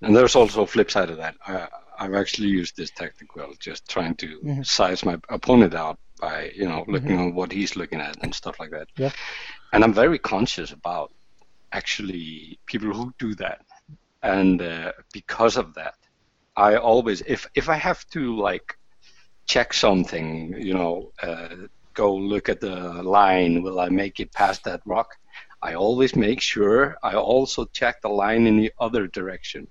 And there's also a flip side of that. I, I've actually used this tactic well, just trying to Mhm. size my opponent out by, you know, looking at what he's looking at and stuff like that. Yeah. And I'm very conscious about actually people who do that. And uh, because of that, I always, if if I have to like check something, you know, uh, go look at the line, will I make it past that rock? I always make sure I also check the line in the other direction.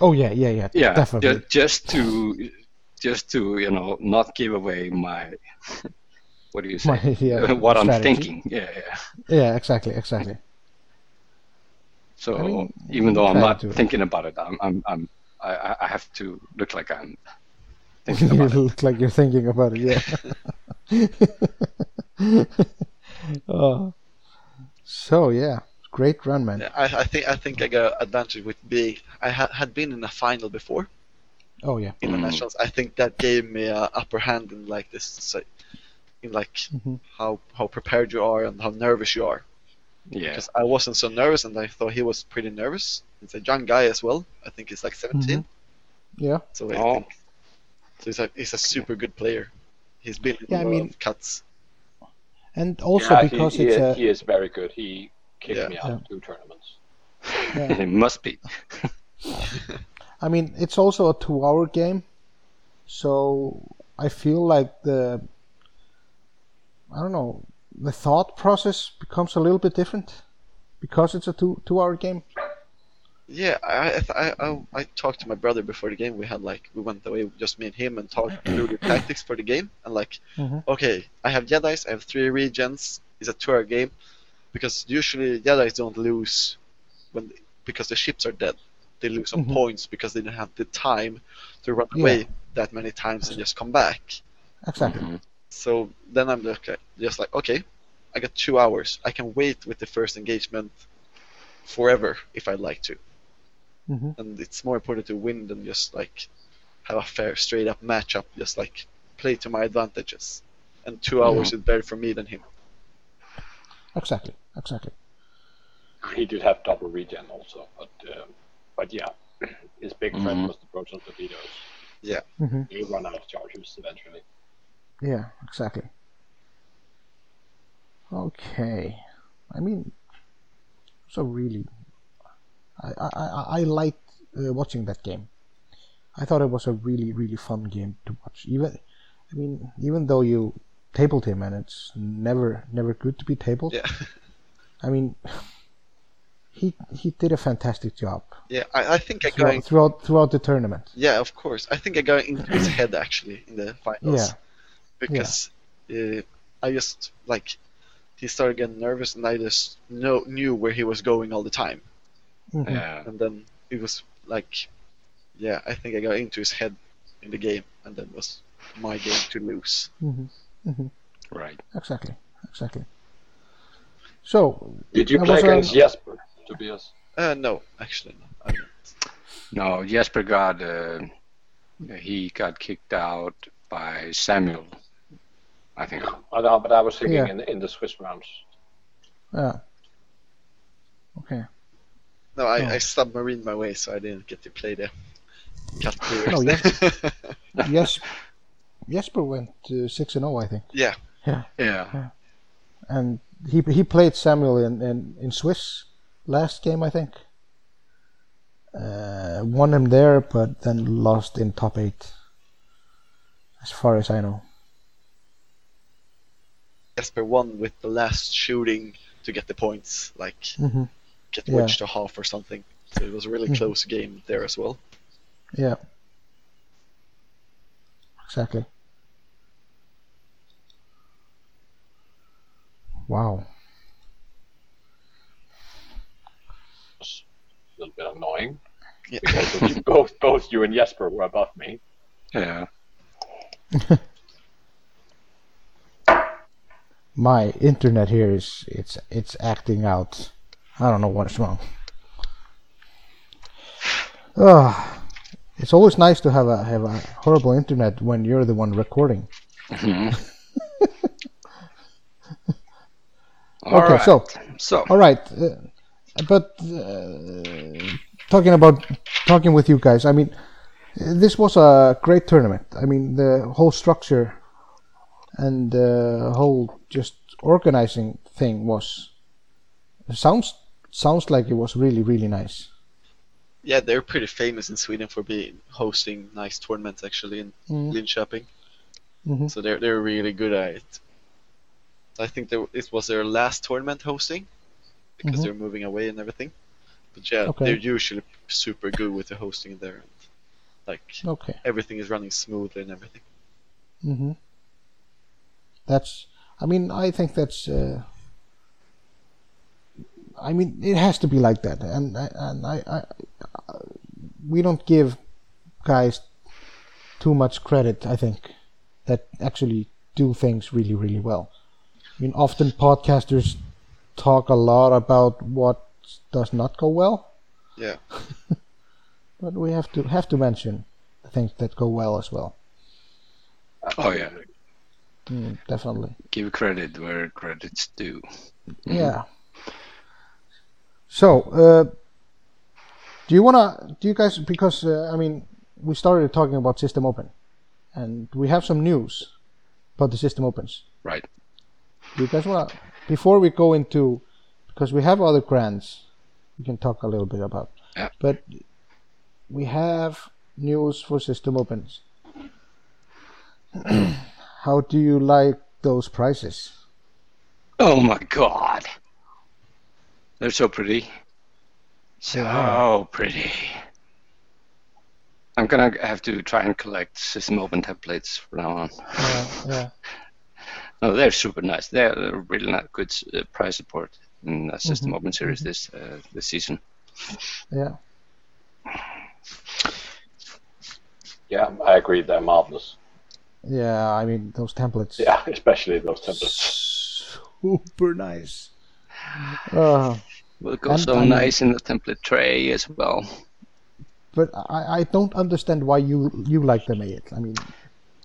Oh yeah, yeah, yeah. Yeah, definitely. ju- just to just to you know not give away my what do you say My, yeah, *laughs* what I'm thinking. Yeah, yeah. Yeah, exactly, exactly. So I mean, even though I'm not to- thinking about it, I'm I'm, I'm I, I- I have to look like I'm *laughs* thinking you about it. look like you're thinking about it. Yeah. *laughs* oh. So yeah, great run, man. Yeah, I, I think I think I got advantage with being I ha- had been in a final before Oh yeah. in the Mm. nationals. I think that gave me a upper hand in like this, so- in like Mhm. how how prepared you are and how nervous you are. Yeah, Because I wasn't so nervous, and I thought he was pretty nervous. He's a young guy as well. I think he's like 17. Yeah. So I Oh. think so he's a he's a super good player. He's been in Yeah, I a lot mean- of cuts. And also yeah, because he, it's is, a he is very good. He kicked Yeah. me out Yeah. of two tournaments. yeah. *laughs* it must be. *laughs* *laughs* I mean, it's also a two-hour game, so I feel like the I don't know the thought process becomes a little bit different because it's a two two-hour game. Yeah, I, I I I talked to my brother before the game. We had like we went away just me and him and talked through the *clears throat* tactics for the game and like Mhm. okay, I have Jedi's, I have three regens. It's a two-hour game because usually Jedi's don't lose when because the ships are dead. They lose on Mhm. points because they don't have the time to run Yeah. away that many times and just come back. Exactly. Mhm. So then I'm like, just like, okay, I got two hours. I can wait with the first engagement forever if I'd like to. hmm And it's more important to win than just like have a fair, straight up matchup. Just like play to my advantages. And 2 hours is better for me than him. Exactly. Exactly. He did have double regen also, but uh, but yeah, his big threat Mhm. was the proton torpedoes. hmm He run out of charges eventually. Yeah. Exactly. Okay. I mean, so really, I I I, I liked uh, watching that game. I thought it was a really really fun game to watch. Even, I mean, even though you tabled him and it's never never good to be tabled. Yeah. I mean, he he did a fantastic job Yeah, I, I think I got. throughout throughout, throughout the tournament. Yeah, of course. I think I got into his head actually in the finals. Yeah. Because uh, I just like he started getting nervous and I just know knew where he was going all the time. Mhm. Yeah, And then it was like, yeah, I think I got into his head in the game, and then it was my game to lose. Mhm. right. Exactly. Exactly. So Did you play was a- against Jesper, Tobias? Uh, no, actually, no. I don't. No, Jesper got uh, he got kicked out by Samuel. I think. I know, but I was thinking Yeah. in in the Swiss rounds. yeah. Okay. No, I, Oh. I submarined my way, so I didn't get to play the cut clear. No, Yes. *laughs* yes, Jesper went uh, six and zero, I think, yeah, Yeah. Yeah. And he he played Samuel in in, in Swiss last game, I think. Uh, won him there, but then lost in top eight. As far as I know. Jesper won with the last shooting to get the points, like hmm get Yeah. wedged to half or something. So it was a really Mhm. close game there as well. Yeah. Exactly. Wow. Little bit annoying Yeah. because both both you and Jesper were above me. Yeah. *laughs* my internet here is it's it's acting out. I don't know what's wrong. Ah, it's always nice to have a have a horrible internet when you're the one recording. *laughs* All okay, right. so so all right, uh, but uh, talking about talking with you guys, I mean, this was a great tournament. I mean, the whole structure and the whole just organizing thing was sounds sounds like it was really really nice. Yeah, they're pretty famous in Sweden for being hosting nice tournaments actually in Mm. Linköping. Mhm. So they're they're really good at it. I think they, it was their last tournament hosting because Mhm. they're moving away and everything. But yeah, Okay. they're usually super good with the hosting there. And, Like Okay. everything is running smoothly and everything. hmm That's. I mean, I think that's. Uh, I mean, it has to be like that, and and I, I, I, we don't give guys too much credit. I think that actually do things really, really well. I mean, often podcasters talk a lot about what does not go well, Yeah. *laughs* but we have to have to mention the things that go well as well. oh yeah, Mm, definitely. give credit where credit's due. Yeah. So, uh, do you wanna? Do you guys? Because uh, I mean, we started talking about System Open, and we have some news about the System Opens. Right. Do you guys wanna? Before we go into, because we have other grants, we can talk a little bit about. But we have news for System Opens. *clears throat* How do you like those prices? Oh my god. They're so pretty. So pretty. I'm gonna have to try and collect system open templates from now on. Yeah, yeah. *laughs* No, they're super nice. They're they're really not good uh, price support in the system Mhm, open series this uh, this season. Yeah. Yeah, I agree. They're marvelous. Yeah, I mean those templates. Yeah, *laughs* especially those templates. Super nice. *sighs* Uh, Will go And so I nice in the template tray as well. but I, I don't understand why you you like them, Ayet. I mean,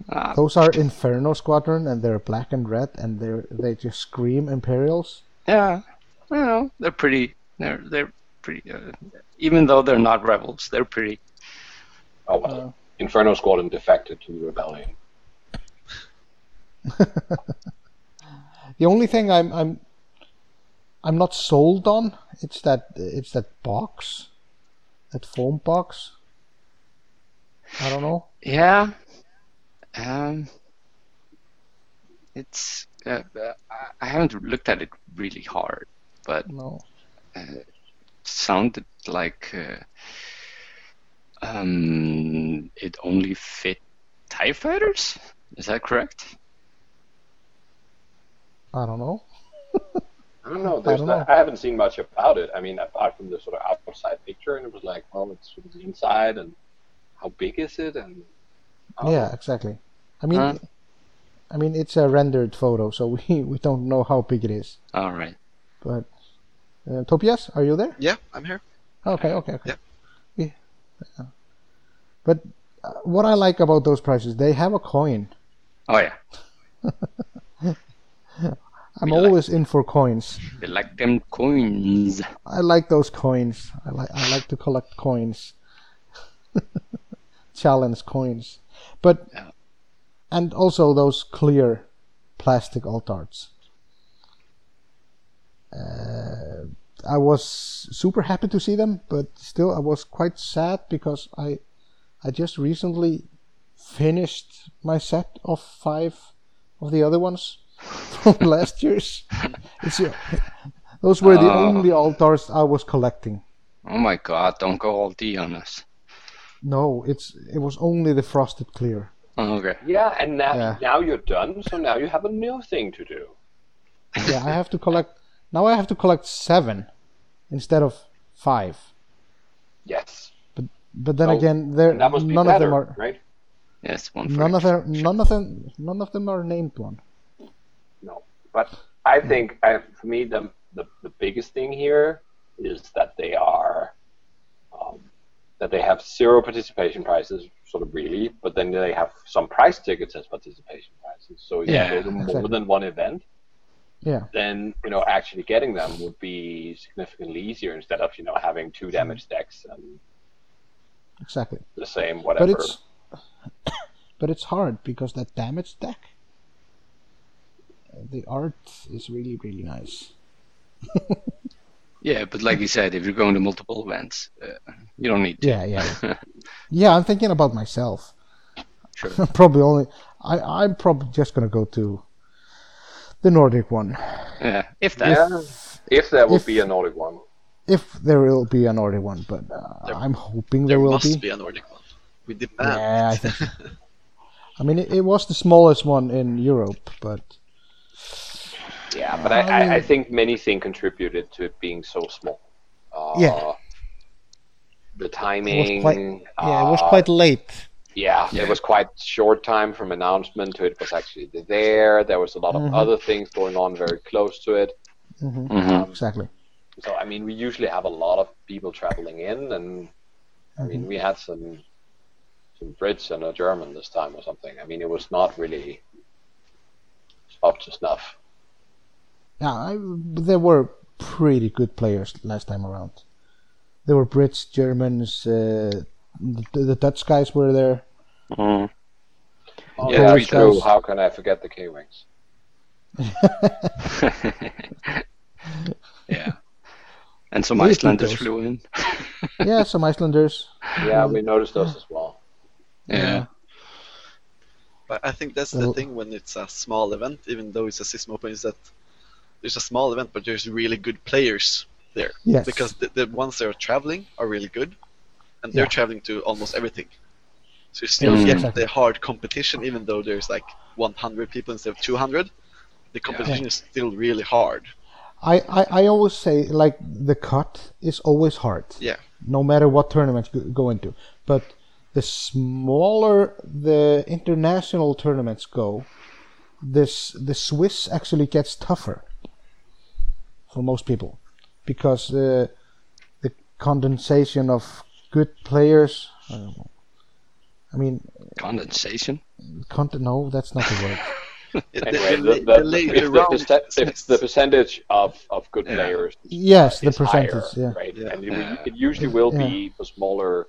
Ah, those are Inferno Squadron, and they're black and red, and they are they just scream Imperials. yeah, well, they're pretty. They're they're pretty. Uh, even though they're not rebels, they're pretty. Oh well. Inferno Squadron defected to the rebellion. *laughs* The only thing I'm I'm I'm not sold on it's that it's that box, that foam box. I don't know. Yeah. Um. It's. Uh, uh, I- I haven't looked at it really hard, but No. sounded like uh, um, it only fit TIE fighters? Is that correct? I don't know. I don't know. *laughs* There's don't not, know. I haven't seen much about it. I mean, apart from the sort of outside picture, and it was like, well, it's sort of the inside, and how big is it? And Yeah, exactly. I mean, Huh? I mean it's a rendered photo, so we *laughs* we don't know how big it is. All right. But uh, Tobias, are you there? Yeah, I'm here. Okay, okay, okay. Yeah. Yeah. But uh, what I like about those prices, they have a coin. Oh yeah, *laughs* I'm We like- always in for coins. they like them coins. I like those coins. I like I like to collect coins. *laughs* Challenge coins. But and also those clear plastic alt arts. Uh, I was super happy to see them, but still I was quite sad because I I just recently finished my set of five of the other ones *laughs* from last year's. Those were the Oh. only alt arts I was collecting. Oh my god, don't go all D on us. No, it's it was only the frosted clear. Oh, okay. yeah, and now Yeah. now you're done. So now you have a new thing to do. Yeah, I have to collect now. I have to collect seven instead of five. Yes, But but then Oh, again, there that must be none better, of them are right? Yes, one none of each. them none of them none of them are named one. No. but I think I, for me the, the the biggest thing here is that they are that they have zero participation prices, sort of really, but then they have some price tickets as participation prices. So if Yeah, you go to more exactly. than one event, Yeah. then you know actually getting them would be significantly easier instead of you know having two damage decks and Exactly. the same whatever. But it's *coughs* but it's hard because that damage deck. The art is really really nice. *laughs* Yeah, but like you said, if you're going to multiple events, uh, you don't need to. Yeah, yeah, *laughs* yeah. I'm thinking about myself. Sure. *laughs* probably only. I I'm probably just gonna go to the Nordic one Yeah, if that. yeah, if there will if- be a Nordic one. if there will be a Nordic one, but uh, I'm hoping there, There will must be. be. a Nordic one. We demand. Yeah, I think. *laughs* I mean, it, it was the smallest one in Europe, but Yeah, but I, I, I think many things contributed to it being so small. Uh, Yeah. The it timing. quite. Yeah, it was uh, quite late. Yeah, Yeah. it was quite short time from announcement to it was actually there. There was a lot of Mhm. other things going on very close to it. hmm Mhm. Exactly. So I mean, we usually have a lot of people traveling in, and I mean, Mm-hmm. we had some some Brits and a German this time or something. I mean, it was not really up to snuff. Yeah, I, there were pretty good players last time around. There were Brits, Germans, uh, the, the Dutch guys were there. Mm. Oh, Yeah, yeah, those true. guys- How can I forget the K wings? *laughs* *laughs* yeah. And some Really Icelanders those. flew in. *laughs* yeah, some Icelanders. Yeah, we noticed those as well. Yeah. But I think that's the thing when it's a small event, even though it's a system open, is that there's a small event, but there's really good players there. Yes. Because the, the ones that are traveling are really good, and they're Yeah. traveling to almost everything. So you still Mm. get the hard competition, even though there's like 100 people instead of 200. The competition is still really hard. I, I, I always say like the cut is always hard. Yeah. No matter what tournament you go into, but the smaller the international tournaments go, this the Swiss actually gets tougher for most people because uh, the condensation of good players. I, don't know. I mean, Condensation. con- no, that's not the word. *laughs* Yeah, Anyway, the, the, the, the, the later if the, round percent- if the percentage of, of good Yeah. players Yes, the is higher, percentage. Yeah. right? Yeah. And it, it usually will Yeah. be for smaller,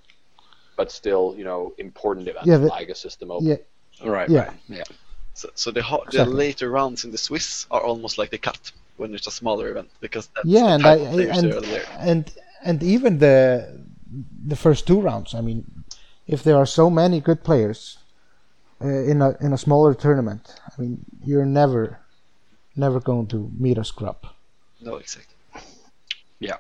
but still, you know, important events Yeah, the- like a system open. Yeah, Right, Yeah. right. Yeah. So, so the, ho- Exactly. the later rounds in the Swiss are almost like the cut when it's a smaller event because that's yeah, the and type I of and that are there. and and even the the first two rounds. I mean, if there are so many good players uh, in a in a smaller tournament, I mean, you're never never going to meet a scrub. No, exactly. Yeah.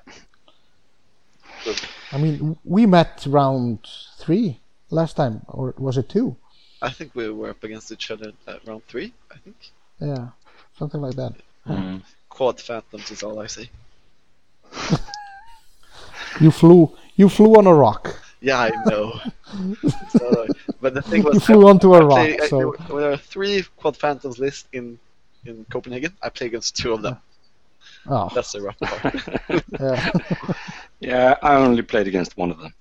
I mean, we met round three last time, or was it two? I think we were up against each other at round three. I think Yeah, something like that. Mm. Quad phantoms is all I see. *laughs* You flew you flew on a rock. Yeah, I know. so, but the thing *laughs* was, You flew onto a I rock, played- I- so- there were- there are three quad phantoms list in in Copenhagen. I play against two of them. Oh, *laughs* That's the rough part. yeah, Yeah, I only played against one of them.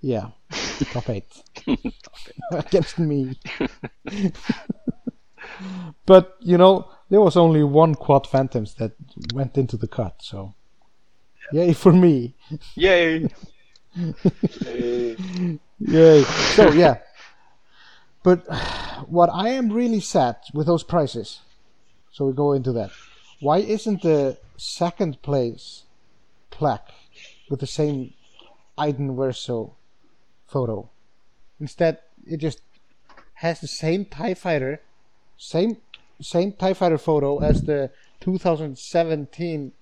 yeah. Top eight. against me. but you know, there was only one quad phantoms that went into the cut, so yay for me. *laughs* Yay! Yay. So yeah. But what I am really sad with those prices, so we go into that. Why isn't the second place plaque with the same Iden Versio photo? Instead, it just has the same Tie Fighter, same same Tie Fighter photo as the 2017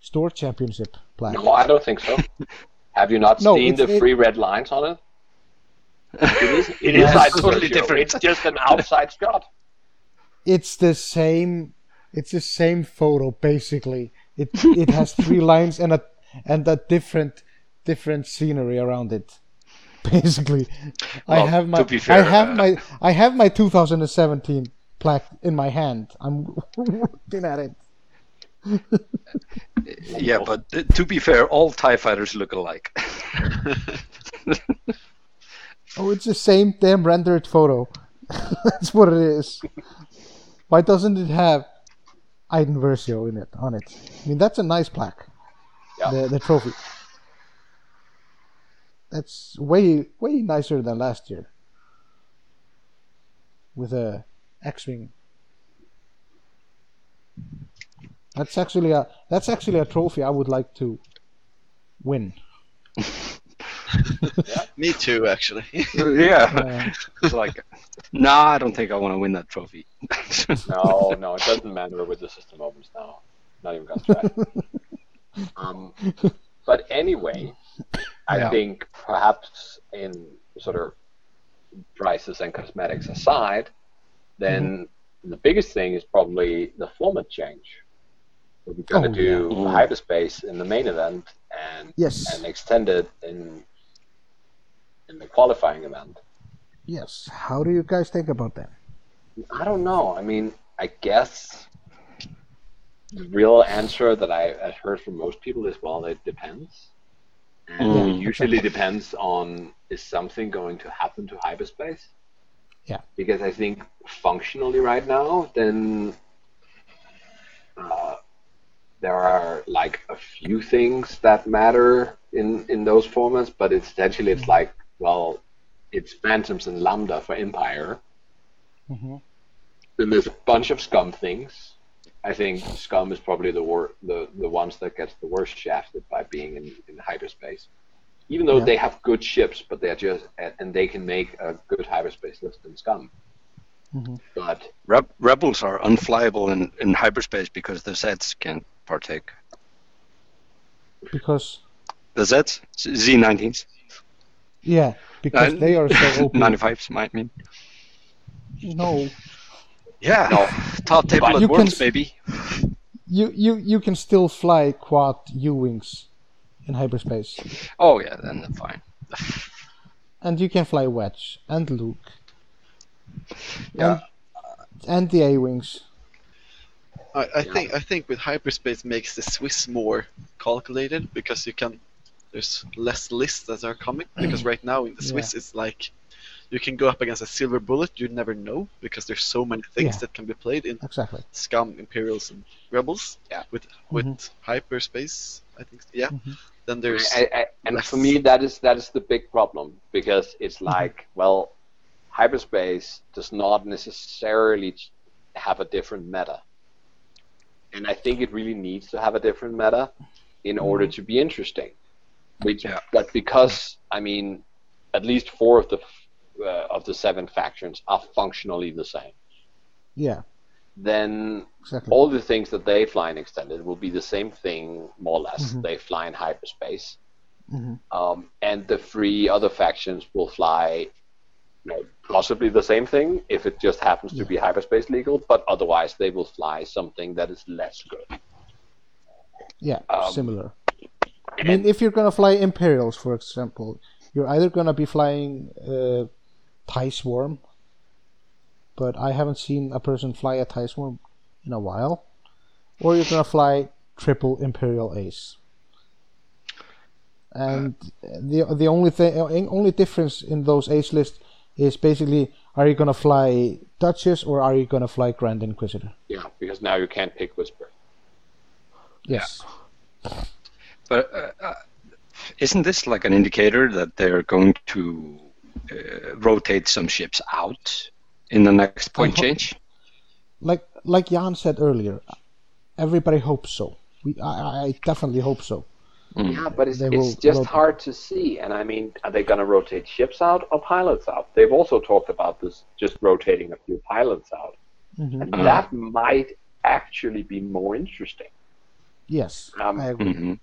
Store Championship plaque. No, I don't think so. *laughs* Have you not No, seen the it- three red lines on it? It is, *laughs* it It is is like totally Sergio. different. It's just an outside shot. it's the same it's the same photo basically it it has three *laughs* lines and a and a different different scenery around it basically i have my to be i have uh, my i have my 2017 plaque in my hand. I'm *laughs* looking at it. *laughs* Yeah, but to be fair, all TIE fighters look alike. *laughs* Oh, it's the same damn rendered photo. That's what it is. Why doesn't it have Iden Versio in it on it? I mean, that's a nice plaque. Yeah. The the trophy. That's way way nicer than last year. With a X-wing. That's actually a that's actually a trophy I would like to win. *laughs* yeah, Me too, actually. *laughs* yeah, Uh, it's like, nah, I don't think I want to win that trophy. *laughs* No, no, it doesn't matter with the system opens now. Not even gonna try. um, but anyway, I Yeah. think perhaps in sort of prices and cosmetics aside, then the biggest thing is probably the format change. We're going to Oh, do yeah. Mm. hyperspace in the main event and Yes. and extended in in the qualifying event. yes. How do you guys think about that? I don't know. I mean, I guess the real answer that I, I've heard from most people is well, it depends. And Mm. it usually depends on is something going to happen to hyperspace? Yeah. Because I think functionally right now, then uh, there are like a few things that matter in in those formats, but essentially it's like well, it's phantoms and lambda for Empire. Mhm. Then there's a bunch of scum things. I think scum is probably the wor- the the ones that gets the worst shafted by being in, in hyperspace. Even though Yeah. they have good ships, but they're just and and they can make a good hyperspace list in scum. Mhm. But Reb- Rebels are unflyable in, in hyperspace because the Zeds can't partake. Because The Zeds? Z19s? yeah, because Uh, they are so *laughs* OP. 95s, might mean. No, Yeah, No. top table But at you can s- baby. you you you can still fly quad U wings in hyperspace, Oh, yeah, then fine. and you can fly wedge and Luke Yeah. and, uh, and the A wings. I, I think I think with hyperspace makes the Swiss more calculated because you can there's less lists that are coming because *clears throat* right now in the Swiss it's like you can go up against a silver bullet you never know because there's so many things Yeah. that can be played in Exactly. Scum, Imperials, and Rebels. Yeah. With with mm-hmm. hyperspace, I think. Yeah. Mhm. Then there's I, I, and less. for me, that is that is the big problem because it's mm-hmm. like, well, hyperspace does not necessarily have a different meta, and I think it really needs to have a different meta in mm-hmm. order to be interesting. Which, Yeah. but because I mean, at least four of the f- uh, of the seven factions are functionally the same. Yeah, Then exactly. all the things that they fly in extended will be the same thing, more or less. Mhm. They fly in hyperspace, Mhm. um, and the three other factions will fly, you know, possibly the same thing if it just happens to be hyperspace legal. But otherwise, they will fly something that is less good. Yeah, um, similar. I mean, if you're gonna fly Imperials, for example, you're either gonna be flying uh, TIE Swarm, but I haven't seen a person fly a TIE Swarm in a while, or you're gonna fly triple Imperial Ace. And the the only thing, only difference in those Ace lists is basically, are you gonna fly Duchess or are you gonna fly Grand Inquisitor? Yeah, because now you can't pick Whisper. Yes. But uh, uh, isn't this like an indicator that they're going to uh, rotate some ships out in the next point Uh-huh. change? like like Jan said earlier, everybody hopes so. We, I, I definitely hope so. Yeah, but it's, it's just rotate. hard to see. And I mean, are they going to rotate ships out or pilots out? They've also talked about this, just rotating a few pilots out. Mhm. And that might actually be more interesting. Yes, Um, I agree. hmm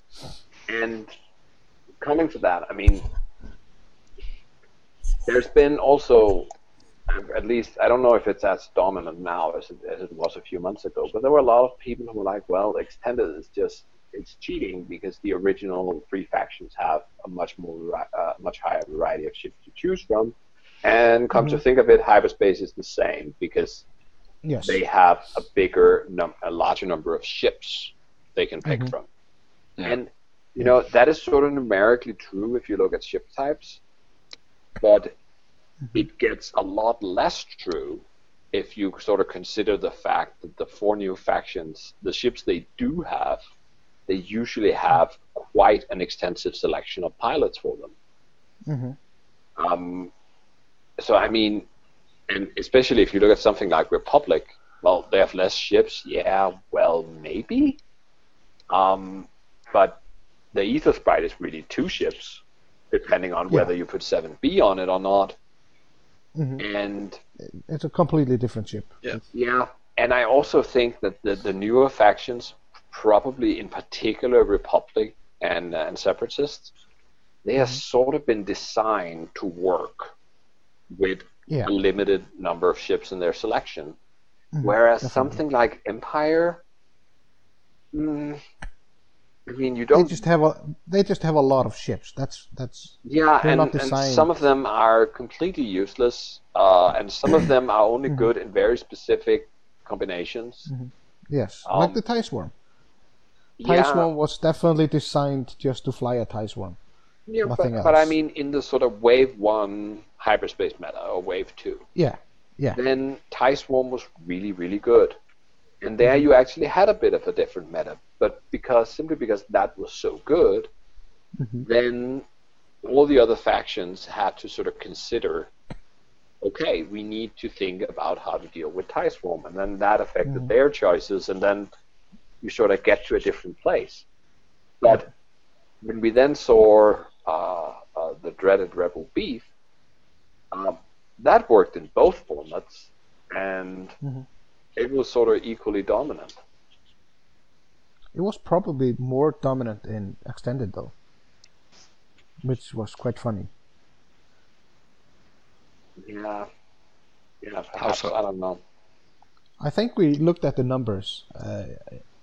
And coming to that, I mean, there's been also, at least, I don't know if it's as dominant now as it, as it was a few months ago, but there were a lot of people who were like, well, extended is just, it's cheating because the original three factions have a much more, uh, much higher variety of ships to choose from. And come to think of it, hyperspace is the same because Yes. they have a bigger num- a larger number of ships they can pick Mhm. from. Yeah. And you know that is sort of numerically true if you look at ship types, but it gets a lot less true if you sort of consider the fact that the four new factions, the ships they do have, they usually have quite an extensive selection of pilots for them. Mhm. Um, so I mean, and especially if you look at something like Republic, well, they have less ships. Yeah, well, maybe. Um, but the Aethersprite is really two ships, depending on Yeah. whether you put 7B on it or not. Mhm. And It's a completely different ship. Yeah. yeah, and I also think that the, the newer factions, probably in particular Republic and, uh, and Separatists, they have sort of been designed to work with Yeah. a limited number of ships in their selection. Whereas definitely. something like Empire, mm, I mean, you They don't. just have a they just have a lot of ships. That's that's yeah, and, and some of them are completely useless, uh, and some of them are Mm-hmm. only *clears throat* good in very specific combinations. yes, Um, like the TIE Swarm. TIE Yeah. Swarm was definitely designed just to fly a TIE Swarm. Yeah, Nothing but, but I mean, in the sort of wave one hyperspace meta or wave two, Yeah, yeah, then TIE Swarm was really, really good. And there you actually had a bit of a different meta. But because simply because that was so good, then all the other factions had to sort of consider okay, we need to think about how to deal with TIE Swarm. And then that affected their choices. And then you sort of get to a different place. But when we then saw uh, uh, the dreaded Rebel Beef, um, that worked in both formats, and it was sort of equally dominant. it was probably more dominant in extended though, which was quite funny. Yeah, yeah, perhaps so? I don't know. I think we looked at the numbers uh,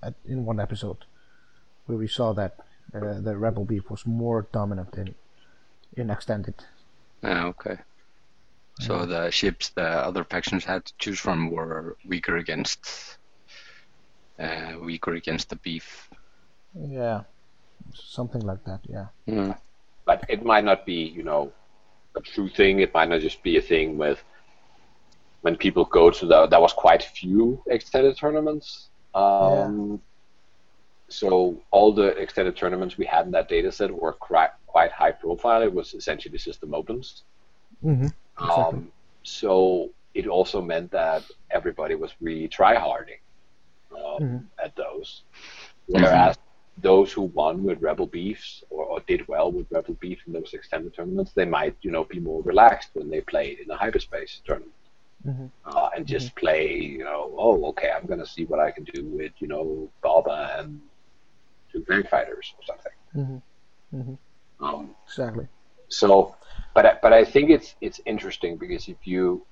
at, in one episode where we saw that uh, the Rebel Beef was more dominant in in extended. Yeah, okay. So the ships the other factions had to choose from were weaker against uh, weaker against the beef. Yeah, something like that. Yeah. Mm. But it might not be, you know, a true thing. It might not just be a thing with when people go to the. There was quite few extended tournaments. Um, So all the extended tournaments we had in that data set were quite quite high profile. It was essentially system opens. Mm-hmm. Um, so it also meant that everybody was really tryharding um, Mhm. at those. Whereas those who won with Rebel Beefs or, or did well with Rebel Beef in those extended tournaments, they might, you know, be more relaxed when they played in a hyperspace tournament. Mhm. Uh, and just play, you know, oh, okay, I'm going to see what I can do with, you know, Baba and two tank fighters or something. Mhm. Mhm. Um, Exactly. so, but I, but I think it's it's interesting because if you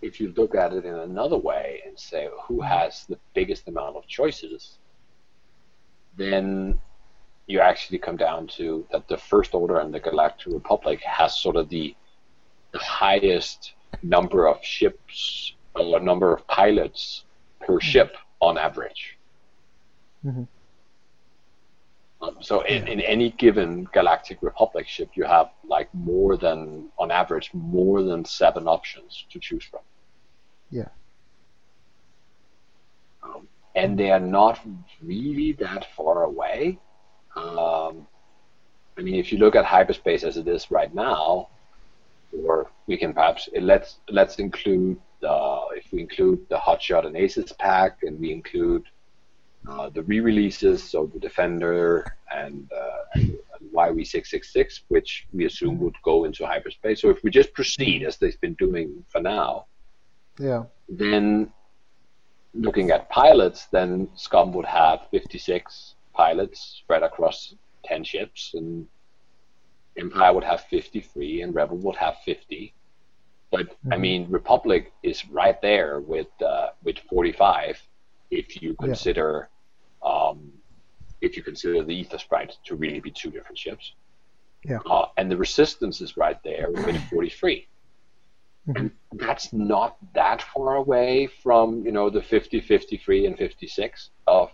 if you look at it in another way and say who has the biggest amount of choices, then you actually come down to that the First Order and the Galactic Republic has sort of the the highest number of ships or number of pilots per ship on average. Mhm. Um, so in, in any given Galactic Republic ship, you have like more than, on average, more than seven options to choose from. Yeah. Um, and they are not really that far away. Um, I mean, if you look at hyperspace as it is right now, or we can perhaps let's let's include the if we include the Hotshot and Aces pack, and we include uh, the re-releases, so the Defender and, uh, and YV-666, which we assume would go into hyperspace. So if we just proceed as they've been doing for now, Yeah. then looking at pilots, then Scum would have 56 pilots spread across 10 ships, and Empire would have 53, and Rebel would have 50. But I mean, Republic is right there with uh, with 45, if you consider um, if you consider the Aethersprite to really be two different ships. Yeah. Uh, and the Resistance is right there with 43. And that's not that far away from you know the 50, 53, and 56 of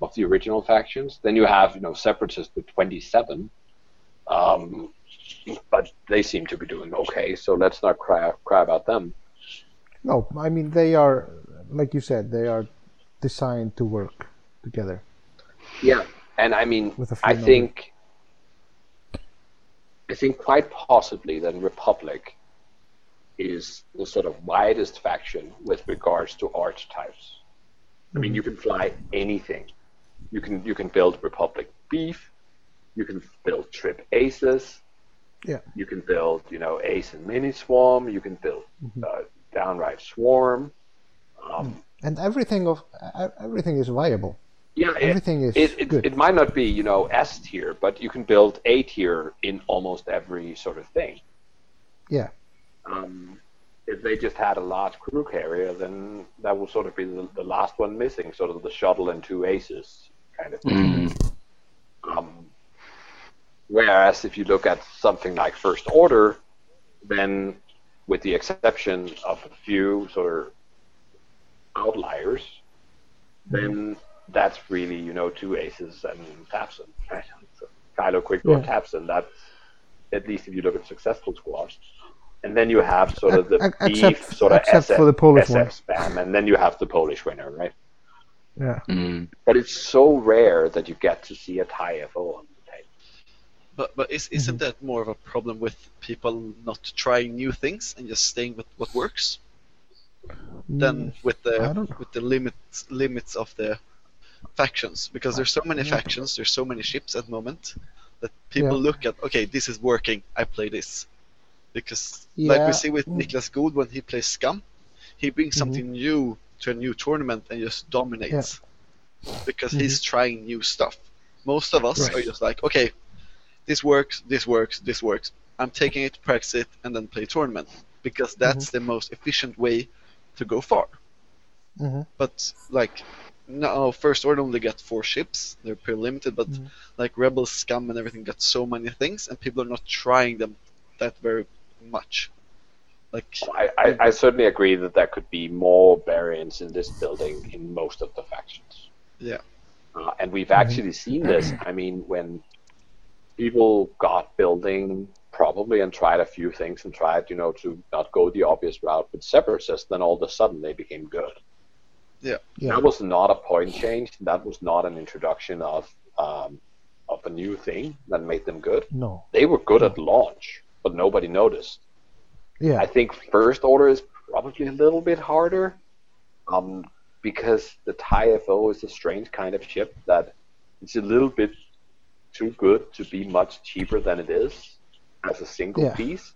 of the original factions. Then you have you know separatists with 27, um, but they seem to be doing okay. So let's not cry cry about them. No, I mean they are, like you said, they are designed to work together. Yeah, and I mean, With a few I numbers. think, I think quite possibly that Republic is the sort of widest faction with regards to archetypes. I mean, you can fly anything. You can you can build Republic beef. You can build trip aces. Yeah. You can build, you know, ace and mini swarm. You can build uh, downright swarm. Um, And everything of everything is viable. Yeah, it- Everything is it, it, good. it might not be, you know, S tier, but you can build A tier in almost every sort of thing. Yeah. Um, if they just had a large crew carrier, then that would sort of be the, the last one missing, sort of the shuttle and two aces kind of thing. Um, whereas if you look at something like First Order, then with the exception of a few sort of outliers, then that's really, you know, two aces and Tavson. Right? So Kylo Quickball Yeah. Tavson, that's at least if you look at successful squads. And then you have sort of the Ex- beef, except- sort of except SF, for the Polish SF spam, and then you have the Polish winner, right? Yeah. Mm. But it's so rare that you get to see a tie FO on the table. But but is, isn't that more of a problem with people not trying new things and just staying with what works than mm, with the with the limits limits of the factions? Because there's so many Yeah. factions, there's so many ships at the moment that people look at. Okay, this is working. I play this because like we see with Mm. Niklas Gould when he plays Scum, he brings Mhm. something new to a new tournament and just dominates because he's trying new stuff. Most of us Mm-hmm. Right. are just like, okay, this works, this works, this works. I'm taking it, practice it, and then play tournament because that's Mm-hmm. the most efficient way to go far. Mhm. But like now, first order only get four ships. They're pretty limited, but Mhm. like Rebel, Scum, and everything got so many things, and people are not trying them that very much. Like I, I, I certainly agree that there could be more variants in this building in most of the factions. Yeah. Uh, and we've actually seen this. I mean, when people got building probably and tried a few things and tried, you know, to not go the obvious route with separatists, then all of a sudden they became good. Yeah. Yeah. That was not a point change. That was not an introduction of um, of a new thing that made them good. No. They were good at launch, but nobody noticed. Yeah. I think first order is probably a little bit harder, um, because the TIE FO is a strange kind of ship that it's a little bit too good to be much cheaper than it is as a single Yeah. piece.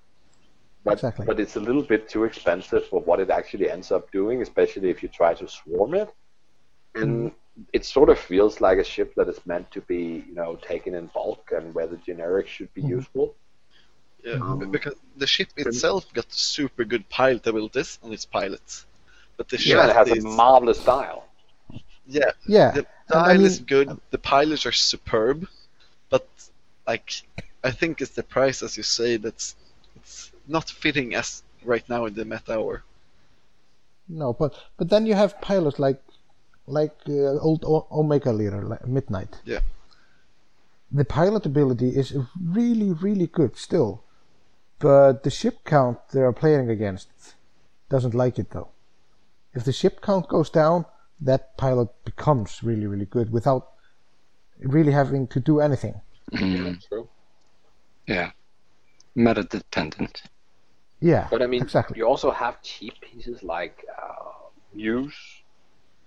But, Exactly. but it's a little bit too expensive for what it actually ends up doing, especially if you try to swarm it. And mm. it sort of feels like a ship that is meant to be, you know, taken in bulk and where the generics should be mm-hmm. useful. Yeah, Um, because the ship itself got super good pilot abilities on its pilots, but the Yeah, it has chassis a marvelous style. yeah, yeah. the And I mean- is good. Uh, the pilots are superb, but like I think it's the price, as you say, that's it's not fitting as right now in the meta hour. No, but but then you have pilots like like uh, old o- Omega leader like Midnight. Yeah. The pilot ability is really really good still, but the ship count they are playing against doesn't like it though. If the ship count goes down, that pilot becomes really really good without really having to do anything. Mm, True. yeah. Meta dependent. Yeah, But I mean, exactly. you also have cheap pieces like uh, Muse,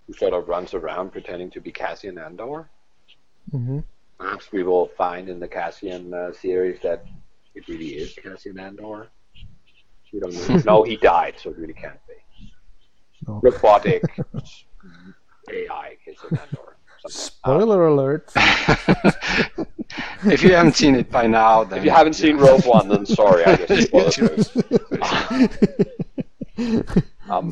who sort of runs around pretending to be Cassian Andor. hmm Perhaps we will find in the Cassian uh, series that it really is Cassian Andor. We don't know. *laughs* no, he died, so it really can't be. No. Robotic *laughs* AI Cassian Andor. something. Spoiler alert. *laughs* *laughs* if you haven't seen it by now, then If you haven't seen Rogue One, then sorry, I just spoiled *laughs* *laughs* um,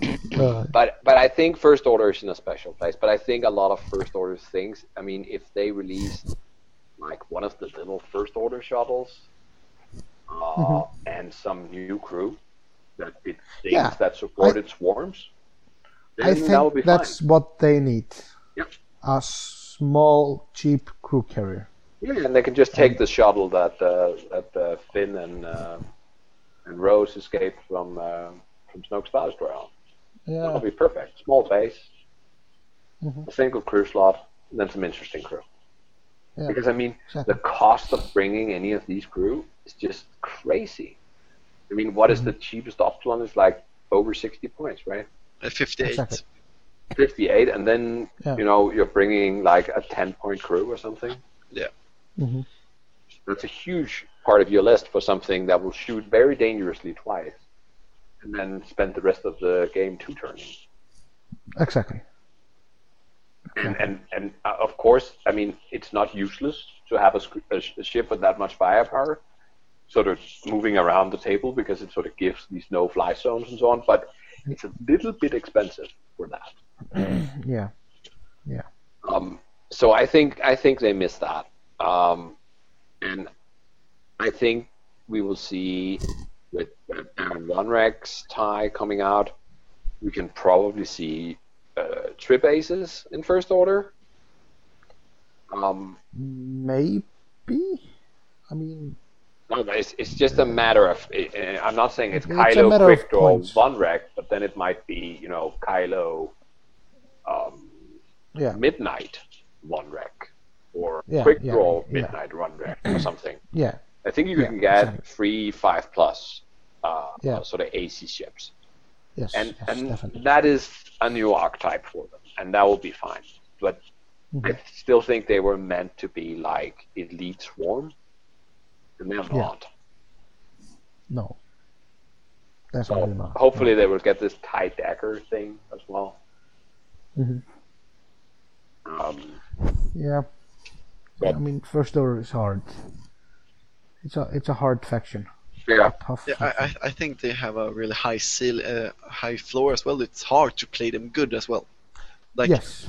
But but I think First Order is in a special place. But I think a lot of First Order things. I mean, if they released like one of the little First Order shuttles uh, and some new crew, that it things Yeah, that supported swarms, then I that would be think that's fine. what they need. Yep. A small, cheap crew carrier. Yeah, and they can just take the shuttle that uh, that uh, Finn and uh, and Rose escaped from uh, from Snoke's Star Destroyer on. That'll be perfect. Small base, Mhm. a single crew slot, and then some interesting crew. Yeah. Because I mean, Exactly. the cost of bringing any of these crew is just crazy. I mean, what is the Mm-hmm. cheapest option? Is like over sixty points, right? Uh, 58. Exactly. 58, and then Yeah. you know you're bringing like a 10 point crew or something. Yeah. Mhm. That's a huge part of your list for something that will shoot very dangerously twice, and then spend the rest of the game two turning. Exactly. And and and uh, of course, I mean it's not useless to have a, a, a ship with that much firepower, sort of moving around the table because it sort of gives these no fly zones and so on. But it's a little bit expensive for that. *clears throat* Yeah, yeah. Um, so I think I think they missed that, um, and I think we will see with Aaron Vonreg's tie coming out, we can probably see uh, trip aces in first order. Um, Maybe. I mean, no, it's, it's just a matter of. I'm not saying it's, It's Kylo, Quick Draw, points. Vonreg, but then it might be you know Kylo, um, yeah. Midnight or Yeah, Quick yeah, Draw yeah. Midnight Run Rec or something. *clears throat* Yeah. I think you Yeah, can get exactly. three five plus uh, Yeah. uh, sort of AC ships, Yes. and yes, and definitely. that is a new archetype for them, and that will be fine. But Mhm. I still think they were meant to be like elite swarm, and they're Yeah. not. No. So Definitely not. hopefully they will get this tie decker thing as well. Mhm. Um, Yeah. But- I mean, first order is hard. It's a it's a hard faction. yeah, Tough. Yeah. I, I, I think they have a really high ceil, uh, high floor as well. It's hard to play them good as well. Like yes.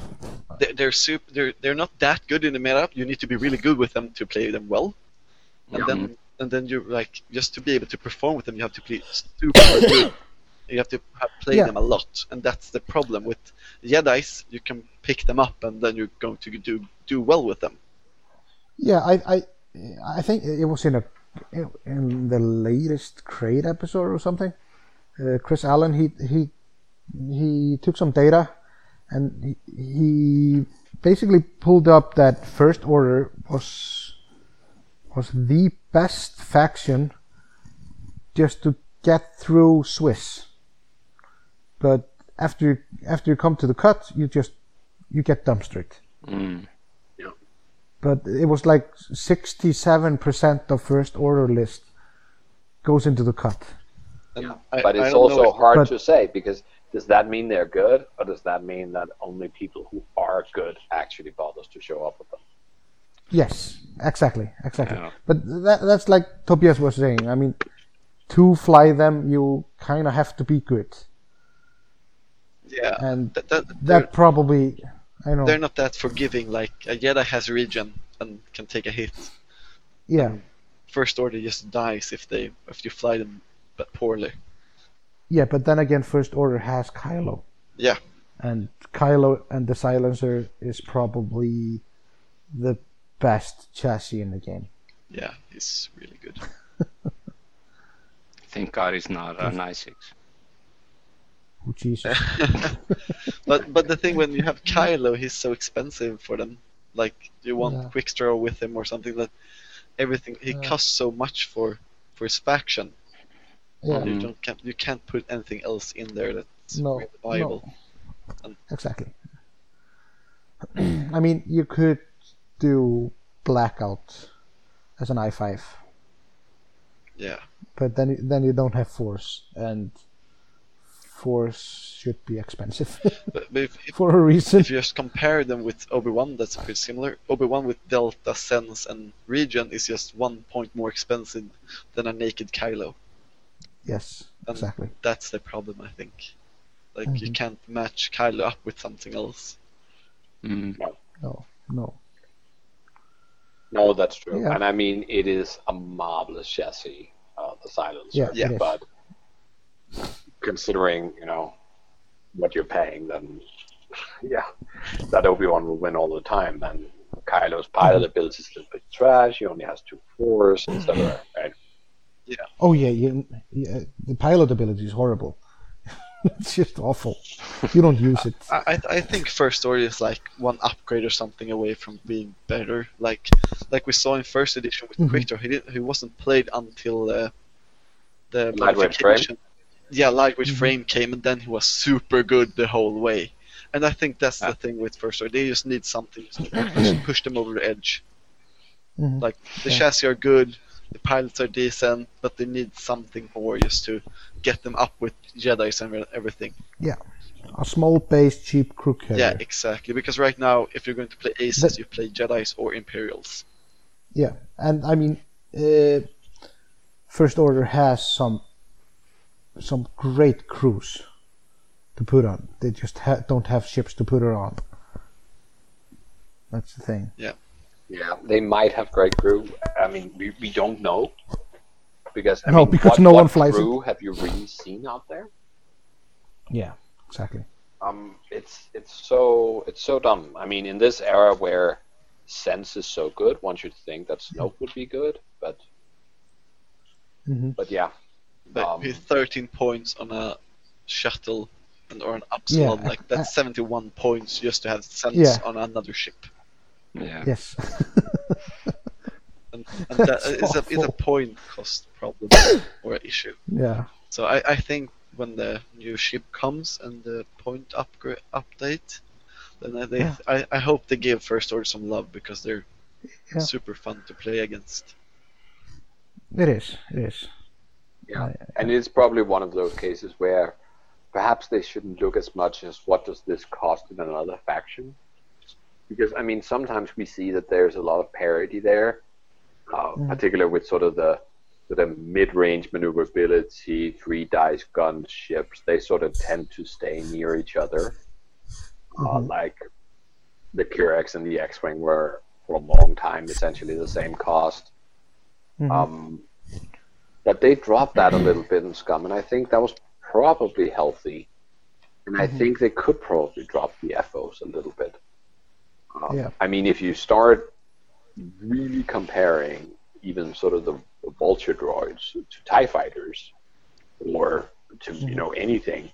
they're they're, super, they're they're not that good in the meta. You need to be really good with them to play them well, and Yeah. then and then you like just to be able to perform with them, you have to play super *coughs* good. You have to have play Yeah. them a lot, and that's the problem with Jedi's. You can pick them up, and then you're going to do do well with them. Yeah, I, I, I think it was in a in the latest crate episode or something. Uh, Chris Allen he he he took some data, and he, he basically pulled up that First Order was was the best faction just to get through Swiss. But after you, after you come to the cut, you just you get dumpstered Mm. But it was like 67% of first order list goes into the cut. Yeah, I- but I it's don't know also if- hard but- to say because does that mean they're good, or does that mean that only people who are good actually bothers to show up with them? Yes, exactly, exactly. Yeah. But that, that's like Tobias was saying. I mean, to fly them, you kind of have to be good, yeah, and that, that, that they're, probably, I know, they're not that forgiving. Like a Jedi has regen and can take a hit. yeah, First Order just dies if they if you fly them but poorly. yeah. But then again, first order has Kylo, Yeah, and Kylo and the Silencer is probably the best chassis in the game. yeah, he's really good. *laughs* Thank God he's not uh, an i6. Oh, Jesus. *laughs* But but the thing when you have Kylo, he's so expensive for them. Like you want Yeah. quick draw with him or something that everything he Yeah. costs so much for for his faction. Yeah. You don't can't, you can't put anything else in there that's No, really viable. Exactly. *clears throat* I mean, you could do blackout as an i5, Yeah. but then then you don't have force, and force should be expensive But, but if, if, *laughs* for a reason. if you just compare them with Obi Wan, that's pretty similar. Obi Wan with Delta, Sense, and Regen is just one point more expensive than a naked Kylo. Yes, Um, exactly. That's the problem, I think. Like you Mhm. can't match Kylo up with something else. Mm. No, no. No, that's true. Yeah. And I mean, it is a marvelous chassis, uh, the silencer. Yeah, Yeah. it is. But considering you know what you're paying, then *laughs* yeah, that Obi Wan will win all the time. Then Kylo's pilot ability mm-hmm. is a little bit trash. He only has two fours, etc. Mm-hmm. Right? Oh yeah, yeah, yeah, the pilot ability is horrible. *laughs* it's just awful. You don't use it. *laughs* I, I I think first order is like one upgrade or something away from being better. Like like we saw in first edition with. Mm-hmm. Quick Draw, he didn't, he wasn't played until uh, the Lightweight modification. Yeah, lightweight Mhm. frame came, and then he was super good the whole way. And I think that's Ah. the thing with first order. They just need something to push, push them over the edge. Mhm. Like the Yeah. chassis are good, the pilots are decent, but they need something more just to get them up with Jedi's and everything. Yeah. A small base, cheap crew carrier. Yeah, exactly. Because right now, if you're going to play aces, But- you play Jedi's or Imperials. Yeah, and I mean, uh, First Order has some some great crews to put on. They just ha- don't have ships to put her on. That's the thing. Yeah, Yeah, they might have great crew. I mean, we, we don't know because I No, mean, because what, no what one flies it. crew have you really seen out there? Yeah, exactly. Um, it's it's so it's so dumb. I mean, in this era where sense is so good, one should think that Snoke would be good, but hmm but yeah, But Um, with 13 points on a shuttle and or an Upsilon, Yeah, like I- that's 71 points just to have sense Yeah. on another ship. Yeah. Yes. And, and *laughs* That's a, is a point cost problem *coughs* or an issue. yeah. So I, I think when the new ship comes and the point upgrade update, then I, they, Yeah. I, I hope they give First Order some love because they're Yeah. super fun to play against. It is. It is. Yeah, and it's probably one of those cases where perhaps they shouldn't look as much as what does this cost in another faction, because I mean sometimes we see that there's a lot of parity there, uh, Mm. particularly with sort of the of mid-range maneuverability, three dice gun ships. They sort of tend to stay near each other, uh, Mhm. like the Kihraxz and the X-wing were for a long time essentially the same cost. Mhm. Um, but they dropped that a little bit in Scum, and I think that was probably healthy. And I think they could probably drop the FOs a little bit. Um, Yeah. I mean, if you start really comparing even sort of the, the vulture droids to TIE fighters or to, you know, anything,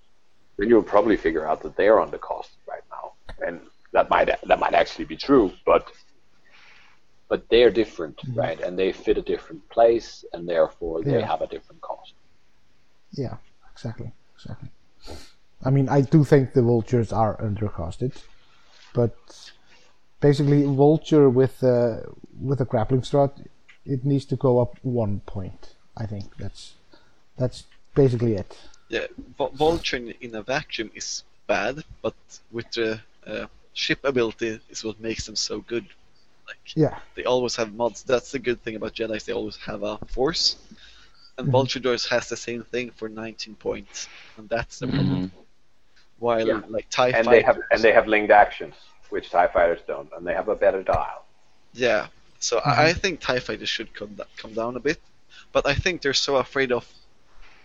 then you'll probably figure out that they're undercosted right now. And that might that might actually be true, but but they're different, right? And they fit a different place, and therefore they have a different cost. Yeah. Exactly. Exactly. I mean, I do think the vultures are undercosted, but basically, vulture with uh, with a grappling strut, it needs to go up one point. I think that's that's basically it. Yeah, Vul- Vulture in, in a vacuum is bad, but with the uh, ship ability is what makes them so good. Like Yeah. they always have mods. That's the good thing about Jedi's. They always have a force, and Mhm. Vulture Droids has the same thing for 19 points, and that's the problem. Mm-hmm. While Yeah. like Tie And Fighters, they have and they have linked actions, which Tie fighters don't, and they have a better dial. yeah. So I, I mm-hmm. think Tie Fighters should come come down a bit, but I think they're so afraid of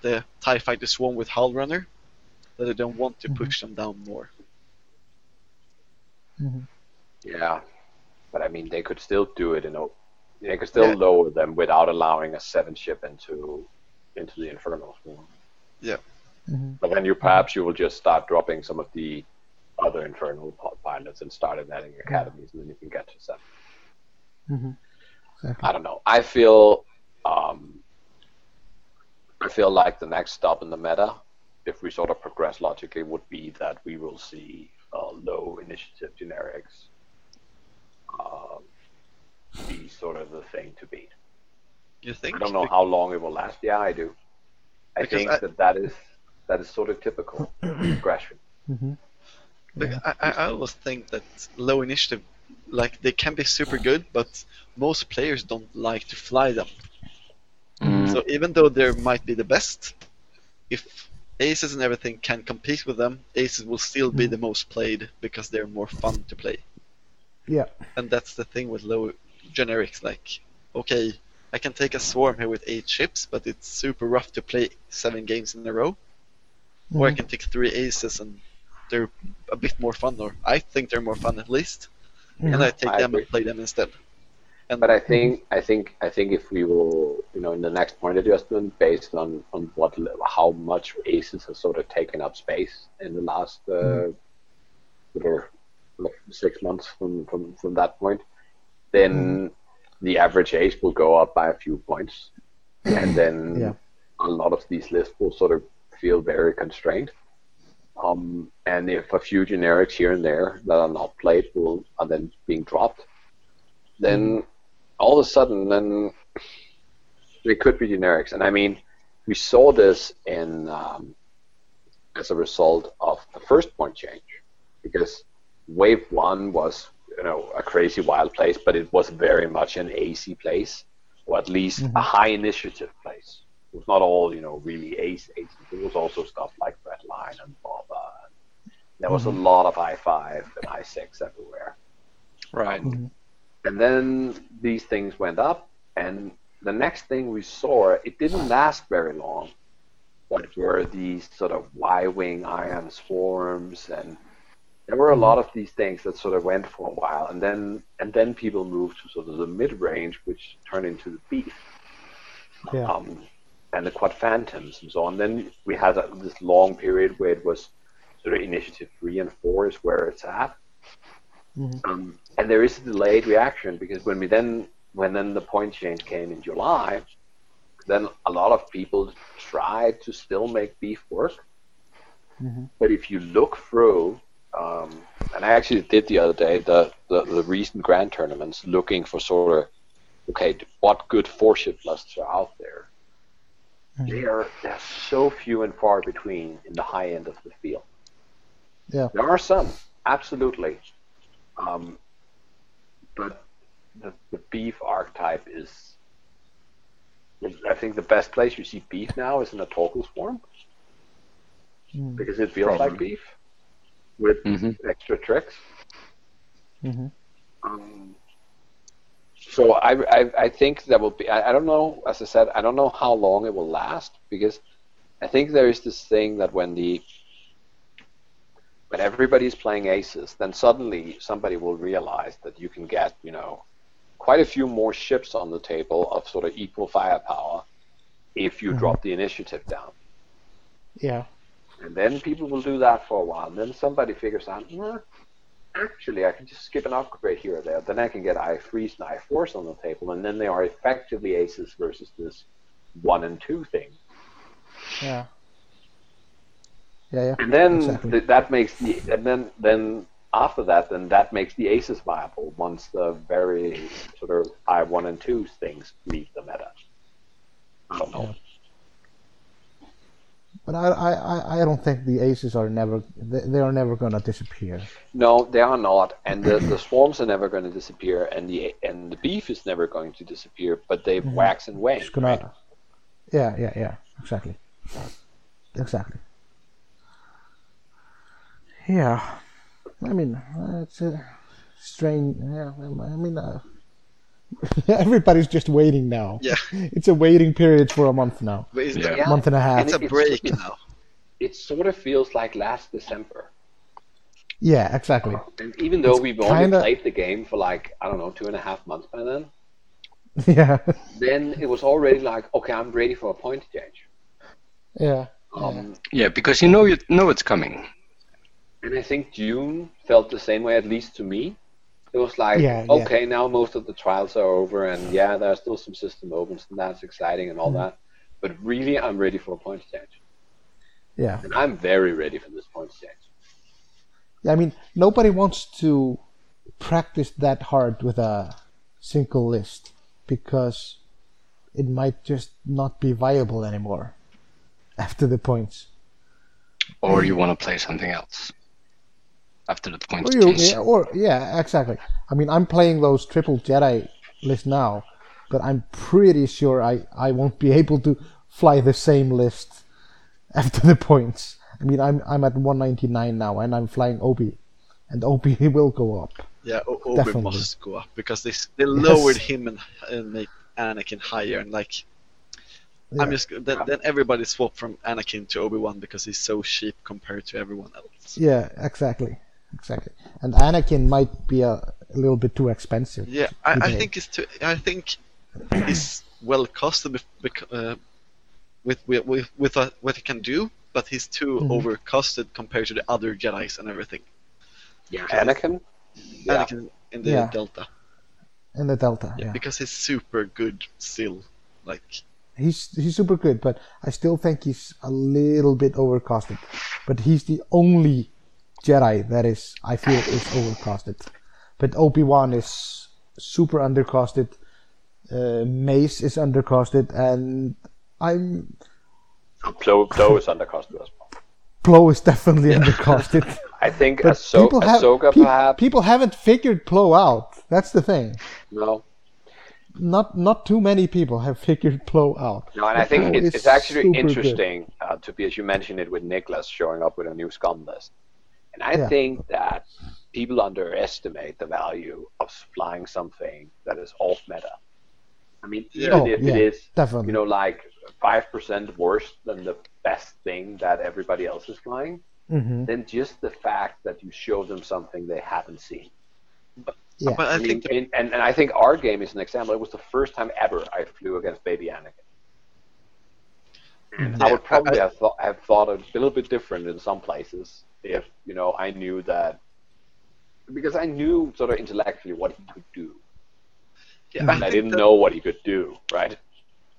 the Tie Fighter Swarm with Howlrunner that they don't want to mm-hmm. push them down more. Yeah, but I mean, they could still do it in a. They could still Yeah. lower them without allowing a seven ship into into the infernal swarm. Mhm. But then you perhaps you will just start dropping some of the other infernal pilots and start adding academies, and then you can get to seven. hmm Exactly. I don't know. I feel um, I feel like the next stop in the meta, if we sort of progress logically, would be that we will see uh, low initiative generics um, be sort of the thing to beat. You think? I don't know how long it will last. Yeah, I do. I Because think I- that that is that is sort of typical *clears throat* progression. hmm Like, Yeah. I, I I always think that low initiative, like they can be super good, but most players don't like to fly them. Mm. So even though they might be the best, if aces and everything can compete with them, aces will still be the most played because they're more fun to play. Yeah. And that's the thing with low generics. Like, okay, I can take a swarm here with eight ships, but it's super rough to play seven games in a row. or I Mhm. can take three aces and they're a bit more fun, or I think they're more fun at least, and I take I them agree. and play them instead. And But I think I think I think if we will, you know, in the next point adjustment, based on on what how much aces have sort of taken up space in the last uh, whatever like six months from from from that point, then the average age will go up by a few points, and then Yeah. a lot of these lists will sort of feel very constrained. Um, and if a few generics here and there that are not played will are then being dropped, then all of a sudden then they could be generics. And I mean, we saw this in um, as a result of the first point change, because wave one was you know a crazy wild place, but it was very much an AC place, or at least mm-hmm. a high initiative place. It was not all you know really ace aces. It was also stuff like Red Line and Baba. There was a mm-hmm. lot of I five and I six everywhere. Right. Mm-hmm. And then these things went up, and the next thing we saw, it didn't last very long. But were these sort of Y-wing ion swarms, and there were a lot of these things that sort of went for a while, and then and then people moved to sort of the mid-range, which turned into the beef, Yeah. um, and the quad phantoms and so on. Then we had a, this long period where it was sort of initiative three and four is where it's at. Um, and there is a delayed reaction because when we then when then the point change came in July, then a lot of people tried to still make beef work. But if you look through, um, and I actually did the other day the, the the recent grand tournaments, looking for sort of okay, what good four ship lists are out there. They are they're so few and far between in the high end of the field. Yeah. There are some, absolutely. Um, but the, the beef archetype is, is, I think, the best place you see beef now is in a Torkel swarm. Because it feels like beef with Mhm. extra tricks. Mhm. Um, so I, I, I think that will be, I, I don't know, as I said, I don't know how long it will last because I think there is this thing that when the when everybody's playing aces, then suddenly somebody will realize that you can get, you know, quite a few more ships on the table of sort of equal firepower if you drop the initiative down. Yeah. And then people will do that for a while. And then somebody figures out, "Nah, actually, I can just skip an upgrade here or there. Then I can get I3s and I4s on the table. And then they are effectively aces versus this one and two thing. Yeah. Yeah. Yeah. And then Exactly. th- that makes the, and then, then after that, then that makes the aces viable once the very sort of I1 and 2 things leave the meta. I don't know. But I, I, I- don't think the aces are never they, they are never gonna disappear. No, they are not, and the, the swarms are never going to disappear, and the and the beef is never going to disappear. But they wax and wane. Gonna. right? Yeah. Yeah. Yeah. Exactly. Exactly. Yeah. I mean, it's a strange. Yeah. I mean, uh, *laughs* everybody's just waiting now. Yeah. *laughs* It's a waiting period for a month now. But it's, Yeah. Yeah. Month and a half. it's a break it's- now. It sort of feels like last December, Yeah. Exactly. and even though It's we've only kinda- played the game for like I don't know two and a half months by then, *laughs* yeah. then it was already like okay, I'm ready for a point change. Yeah. Um, Yeah, because you know you know it's coming. And I think June felt the same way, at least to me. It was like, Yeah, yeah. okay, now most of the trials are over, and yeah, there are still some system opens, and that's exciting and all Mm-hmm. that. But really, I'm ready for a point change. Yeah. And I'm very ready for this point change. I mean, nobody wants to practice that hard with a single list because it might just not be viable anymore after the points. Or you want to play something else after the points Or, you, yeah, or yeah, exactly. I mean, I'm playing those triple Jedi list now, but I'm pretty sure I, I won't be able to fly the same list after the points. I mean, I'm I'm at 199 now, and I'm flying Obi, and Obi *laughs* will go up. Yeah, O- Obi Definitely. must go up because they they lowered him and, and make Anakin higher and like I'm just then, then everybody swapped from Anakin to Obi Wan because he's so cheap compared to everyone else. Yeah, exactly, exactly. And Anakin might be a, a little bit too expensive. Yeah, I, I think it's too. I think he's well costed bec- bec- uh, with with with, with uh, what he can do, but he's too Mhm. overcosted compared to the other Jedi's and everything. Yeah. Anakin. Yeah. Anakin in the Yeah. Delta, in the Delta. yeah, Yeah, because he's super good still. Like he's he's super good, but I still think he's a little bit overcosted. But he's the only Jedi that is I feel is overcosted. But Obi Wan is super undercosted. Uh, Mace is undercosted, and I'm Plo, Plo is undercosted as well. Plo is definitely undercosted. *laughs* I think But Ahso- people have Ahsoka pe- perhaps. people haven't figured Plo out. That's the thing. no. Not not too many people have figured Plo out. No, and I think it's actually interesting uh, to be, as you mentioned it, with Nicholas showing up with a new scum list. And I Yeah. think that people underestimate the value of flying something that is off meta. I mean, even Oh, if yeah, it is, definitely. you know, like five percent worse than the best thing that everybody else is flying, hmm then just the fact that you show them something they haven't seen. Yeah. but I, I mean, think the, and, and, and I think our game is an example. It was the first time ever I flew against baby Anakin. And I would probably I- have thought have thought a little bit different in some places if you know I knew that because I knew sort of intellectually what he could do, yeah, and I, I, didn't that, know what he could do. Right?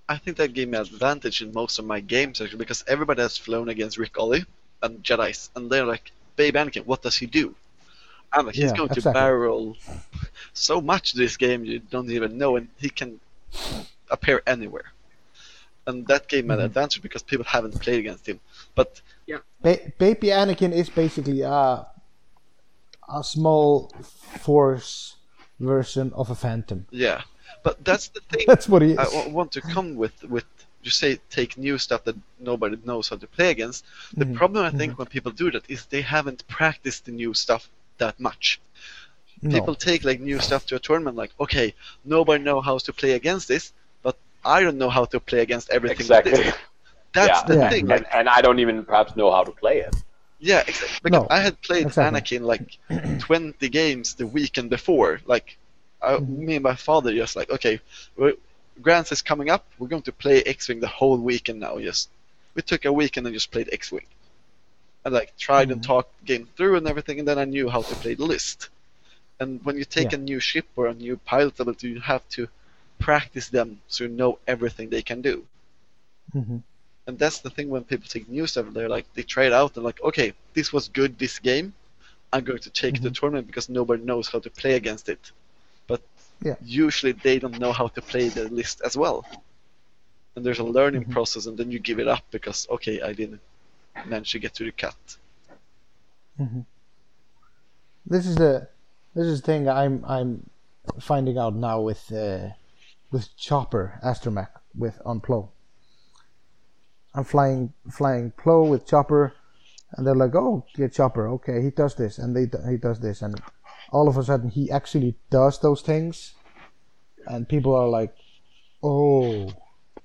I think that gave me advantage in most of my games actually because everybody has flown against Ric Olié and Jedi's, and they're like, "Babe Anakin, what does he do?" I'm like, he's Yeah, going to barrel so much this game you don't even know, and he can appear anywhere. And that gave me an Mhm. advantage because people haven't played against him. But Ba- Baby Anakin is basically a a small force version of a phantom. yeah, but that's the thing. *laughs* That's what he is. I w- want to come with with you say take new stuff that nobody knows how to play against. The Mhm, problem I think when people do that is they haven't practiced the new stuff that much. no. People take like new stuff to a tournament like, okay, nobody know how to play against this, but I don't know how to play against everything. Exactly. this. *laughs* That's yeah. the Yeah. thing. And, and I don't even perhaps know how to play it. yeah, exactly. Because No, I had played exactly. Anakin like 20 games the weekend before. Like, I, Mm-hmm. me and my father just like, okay, Grants is coming up. We're going to play X-wing the whole weekend now. Just we took a weekend and just played X-wing. I like tried and Mhm. talked game through and everything, and then I knew how to play the list. And when you take Yeah. a new ship or a new pilot ability, you have to practice them so you know everything they can do. Mhm. And that's the thing when people take new stuff, they're like they try it out and like, okay, this was good this game. I'm going to take to Mhm. tournament because nobody knows how to play against it. But Yeah. usually they don't know how to play the list as well. And there's a learning Mhm. process, and then you give it up because okay, I didn't manage to get to the cut. this is the this is the thing I'm I'm finding out now with uh, with Chopper Astromech with on Plo. I'm flying flying Plo with Chopper, and they're like, "Oh, yeah, Chopper, okay, he does this, and they he does this, and all of a sudden he actually does those things, and people are like, "Oh,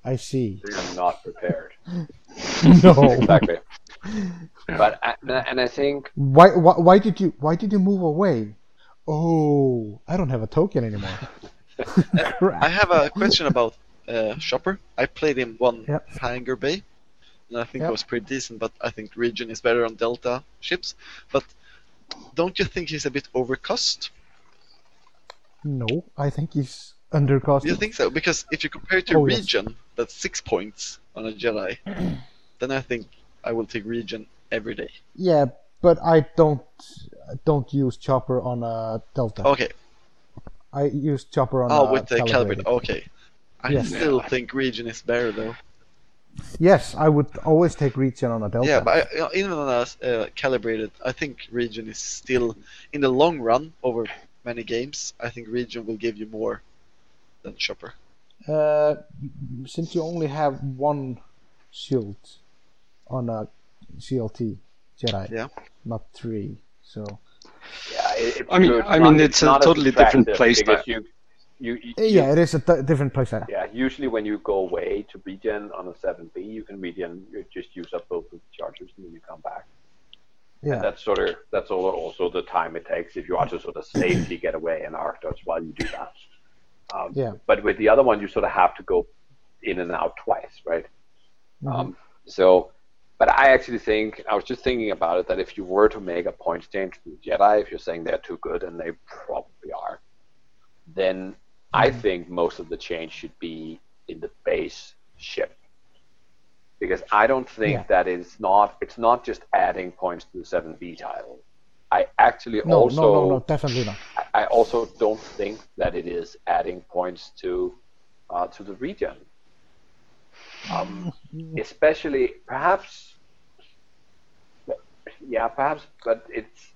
I see." You're not prepared. *laughs* no, exactly. But I, and I think why, why why did you why did you move away? Oh, I don't have a token anymore. *laughs* I have a question about uh, Chopper. I played him one Yep. Hangar Bay, and I think Yep. it was pretty decent. But I think Regen is better on Delta ships. But don't you think he's a bit overcost? No, I think he's undercosted. Do you think so? Because if you compare it to Oh, yes. Regen, that's six points on a Jedi. *clears throat* then I think I will take Regen every day. Yeah, but I don't don't use chopper on a delta. Okay. I use chopper on Oh, a with the calibrated. calibrated. Okay. I Yes. still think Regen is better though. Yes, I would always take region on a delta. Yeah, but I, even on a uh, calibrated, I think Regen is still in the long run over many games. I think Regen will give you more than Chopper. uh, since you only have one shield on a CLT Jedi, Yeah. not three, so yeah, it, I mean- true, it's I mean, not- it's a totally different attractive play because style. You, you, you yeah, it is a d- different playstyle. yeah. Usually, when you go away to regen on a seven B, you can regen. You just use up both of the chargers and then you come back. Yeah. And that's sort of that's all, also the time it takes if you want to sort of safely get away and arc dodge while you do that. Um, Yeah. But with the other one, you sort of have to go in and out twice, right? Um, so, but I actually think I was just thinking about it that if you were to make a point change to the Jedi, if you're saying they're too good, and they probably are, then I think most of the change should be in the base ship because I don't think Yeah. that is not it's not just adding points to the seven B title. I actually No, also no, no, no, definitely not. I- I also don't think that it is adding points to uh, to the regen. Um, especially, perhaps, yeah, perhaps, but it's.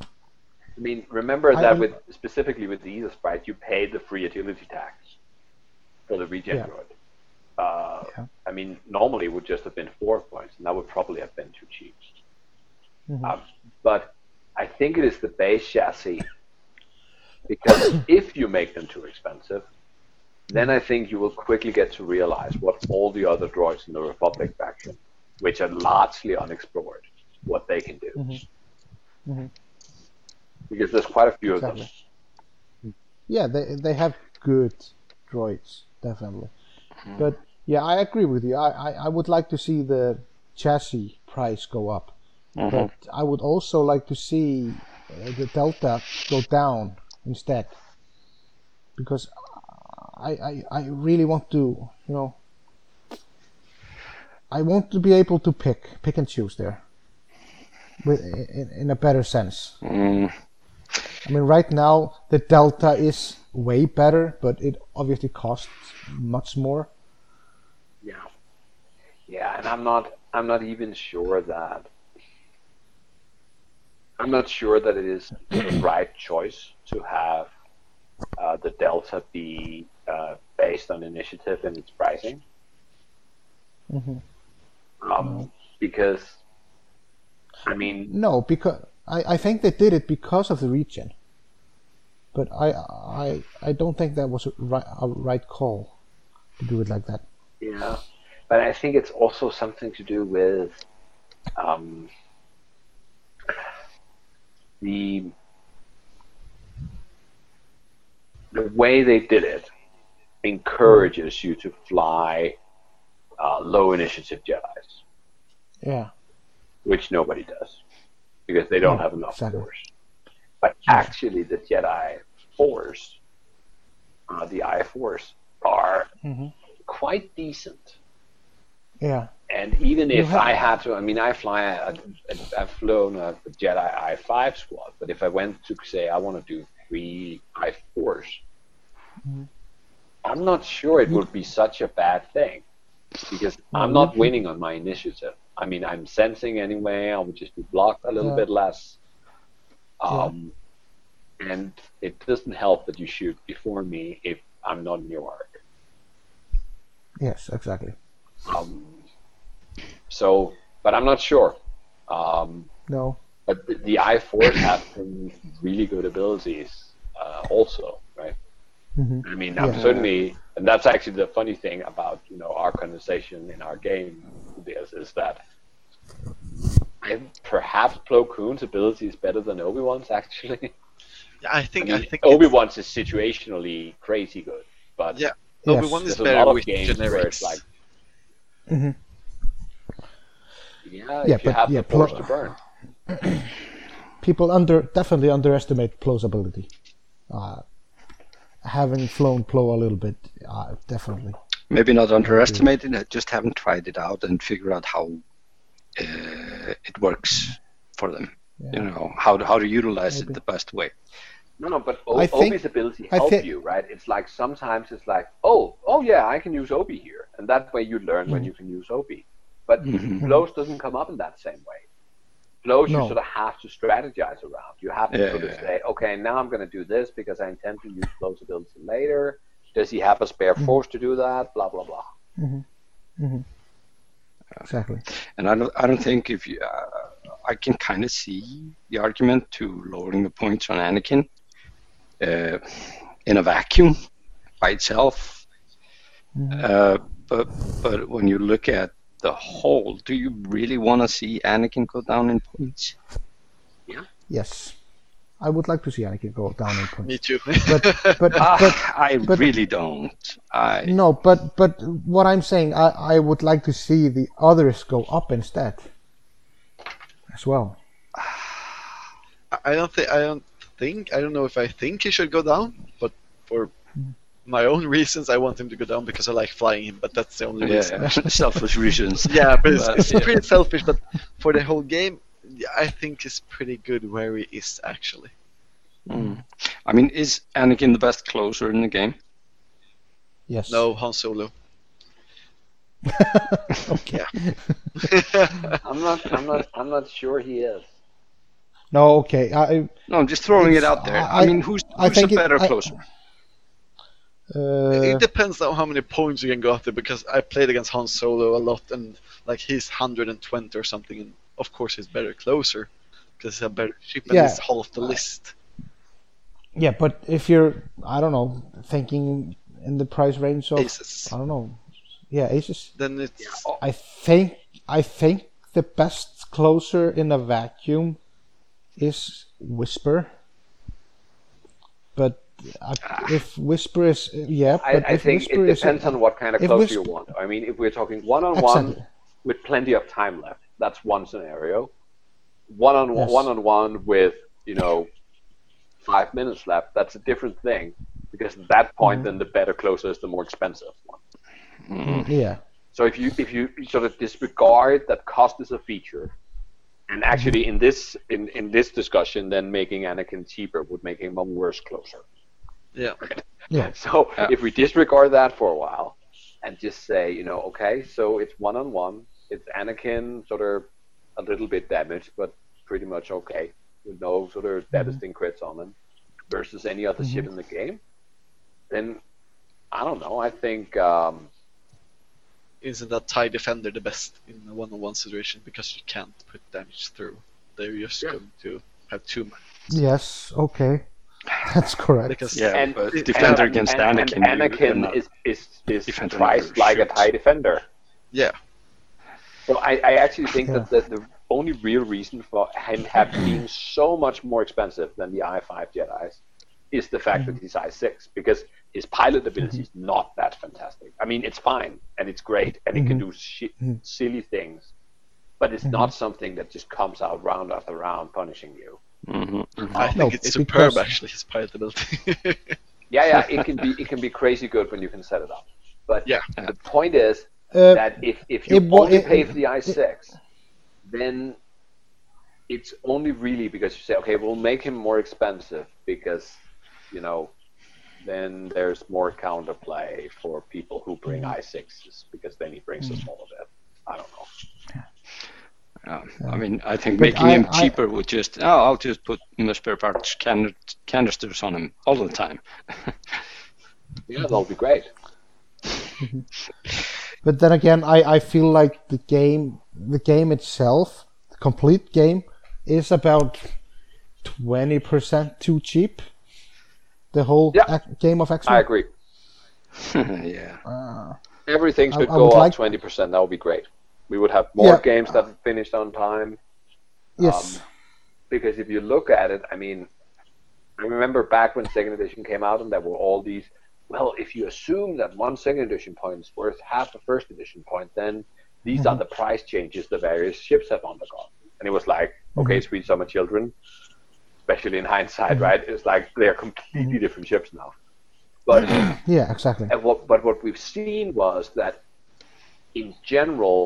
I mean, remember that I- with specifically with the Sprite, you pay the free utility tax for the regen Yeah. droid. Uh, Yeah. I mean, normally it would just have been four points, and that would probably have been too cheap. Mm-hmm. Um, but I think it is the base chassis because if you make them too expensive, then I think you will quickly get to realize what all the other droids in the Republic faction, which are largely unexplored, what they can do. Mhm. Because there's quite a few of Exactly. them. Yeah, they they have good droids, definitely. But yeah, I agree with you. I, I, I would like to see the chassis price go up, but I would also like to see uh, the delta go down instead, because I, I I really want to you know I want to be able to pick pick and choose there, with in, in a better sense. Mm, I mean, right now the Delta is way better, but it obviously costs much more. Yeah. Yeah, and I'm not I'm not even sure that I'm not sure that it is the right choice to have uh, the delta be uh, based on initiative and its pricing. Mhm. Um, because I mean, No, because I, I think they did it because of the regen, but I I I don't think that was a right, a right call to do it like that. Yeah, but I think it's also something to do with um, the the way they did it encourages you to fly uh, low initiative Jedi's, Yeah, which nobody does because they don't No, have enough exactly. force. But actually, the Jedi Force, uh, the I Force, are Mhm. quite decent. yeah, And even if have- I had to, I mean, I fly, a, a, I've flown a Jedi I5 squad, but if I went to say I want to do three I4s, Mm-hmm. I'm not sure it would be such a bad thing because I'm Mm-hmm. not winning on my initiative. I mean, I'm sensing anyway, I would just be blocked a little Yeah. bit less. Um, And it doesn't help that you shoot before me if I'm not in your arc. yes, exactly. Um, so, but I'm not sure. Um, No, but the, the I Force have some really good abilities, uh, also, right? Mhm. I mean, I'm Yeah. certainly, and that's actually the funny thing about you know our conversation in our game. This is that I perhaps Plo Koon's ability is better than Obi Wan's actually. Yeah, I I think mean, I think Obi Wan's is situationally crazy good, but Yeah, Yes. Obi Wan is there's a better lot of with games where generics. it's like, Mhm. yeah, Yeah, if you but- have yeah, the force Plo- to burn. *clears throat* people under definitely underestimate Plo's ability. Uh, having flown Plo a little bit, uh, definitely. maybe not underestimating it, just haven't tried it out and figure out how uh, it works for them. You know how to, how to utilize Maybe. it the best way. No, no, but o- I think- Obi's ability I help thi- you, right? It's like sometimes it's like, oh, oh yeah, I can use Obi here, and that way you learn Mm-hmm. when you can use Obi. But Plo's doesn't come up in that same way. Plo's you sort of have to strategize around. You have to Yeah, sort of yeah, say, okay, now I'm going to do this because I intend to use Plo's ability later. Does he have a spare Mm-hmm. force to do that? Blah blah blah. Exactly. And I don't I don't think if you uh, I can kind of see the argument to lowering the points on Anakin. Uh, in a vacuum by itself. Uh, but but when you look at the whole, do you really want to see Anakin go down in points? Yeah. Yes. I would like to see Anakin go down in points. *laughs* Me too. But but Ah, but I but- really don't. I no, but but what I'm saying, I I would like to see the others go up instead. As well. I don't think I don't think I don't know if I think he should go down, but for my own reasons, I want him to go down because I like flying him. But that's the only reason. yeah, *laughs* selfish reasons. *laughs* Yeah, but it's, But, it's yeah. pretty selfish. But for the whole game, I think it's pretty good where he is actually. Mm. I mean, is Anakin the best closer in the game? Yes. No, Han Solo. *laughs* okay. I'm not. I'm not. I'm not sure he is. No, okay. I No, I'm just throwing it out there. I, I- mean, who's, I who's a think it- better I- closer? Uh, it depends on how many points you can go after because I played against Han Solo a lot and like he's 120 or something and of course he's better closer because he's a better ship and Yeah. he's half the list. yeah, but if you're I don't know, thinking in the price range of Aces. I don't know. Yeah, aces. Then it's I think I think the best closer in a vacuum is Whisper. But if Whisper is yeah, I, but I if think Whisper it is depends on what kind of if close Whisper- you want. I mean, if we're talking one on one with plenty of time left, that's one scenario. One on Yes. one on one with you know five minutes left, that's a different thing because at that point, Mm-hmm. then the better closer is the more expensive one. yeah. So if you if you sort of disregard that cost is a feature, and actually in this in, in this discussion, then making Anakin cheaper would make him a worse closer. Yeah. Yeah. *laughs* So Yeah. if we disregard that for a while and just say, you know, okay, so it's one on one, it's Anakin sort of a little bit damaged, but pretty much okay, with no sort of devastating crits on him, versus any other ship in the game, then I don't know. I think um, Isn't that TIE Defender the best in a one-on-one situation because you can't put damage through? They're just going to have too much. Yes, okay. *laughs* That's correct. Because Yeah, and but and- defender against and, Anakin. And Anakin is is is defend priced another like a ship. TIE defender. yeah, So I, I actually think Yeah. that the, the only real reason for him have being so much more expensive than the i5 Jedi's is the fact that mm-hmm. he's i6 because his pilot ability mm-hmm. is not that fantastic. I mean, it's fine and it's great and it can mm-hmm. do shi- silly things, but it's not something that just comes out round after round punishing you. Mhm. I think No, it's it's superb because- actually his pilot *laughs* ability. Yeah, yeah, it can be it can be crazy good when you can set it up. But Yeah. the point is Uh, that if, if you it only it- pay for the i6, then it's only really because you say, okay, we'll make him more expensive because, you know, then there's more counterplay for people who bring Mm-hmm. i6s because then he brings a smaller bit. I don't know. Yeah. I mean, I think But making I- him I- cheaper would just, oh, I'll just put the spare parts can- canisters on him all the time. *laughs* Yeah, that'll be great. *laughs* But then again, I, I feel like the game, the game itself, the complete game, is about twenty percent too cheap. The whole Yeah. ac- game of X I agree. *laughs* yeah. Uh, Everything I- should I go would up like- 20%. That would be great. We would have more Yeah. games that finished on time. Yes. Um, because if you look at it, I mean, I remember back when second edition came out, and there were all these. Well, if you assume that one second edition point is worth half a first edition point, then these mm-hmm. are the price changes the various ships have undergone. And it was like, mm-hmm. okay, sweet summer children, especially in hindsight, mm-hmm. right? It's like they're completely different ships now. But *clears throat* yeah, exactly. and what, but what we've seen was that, in general,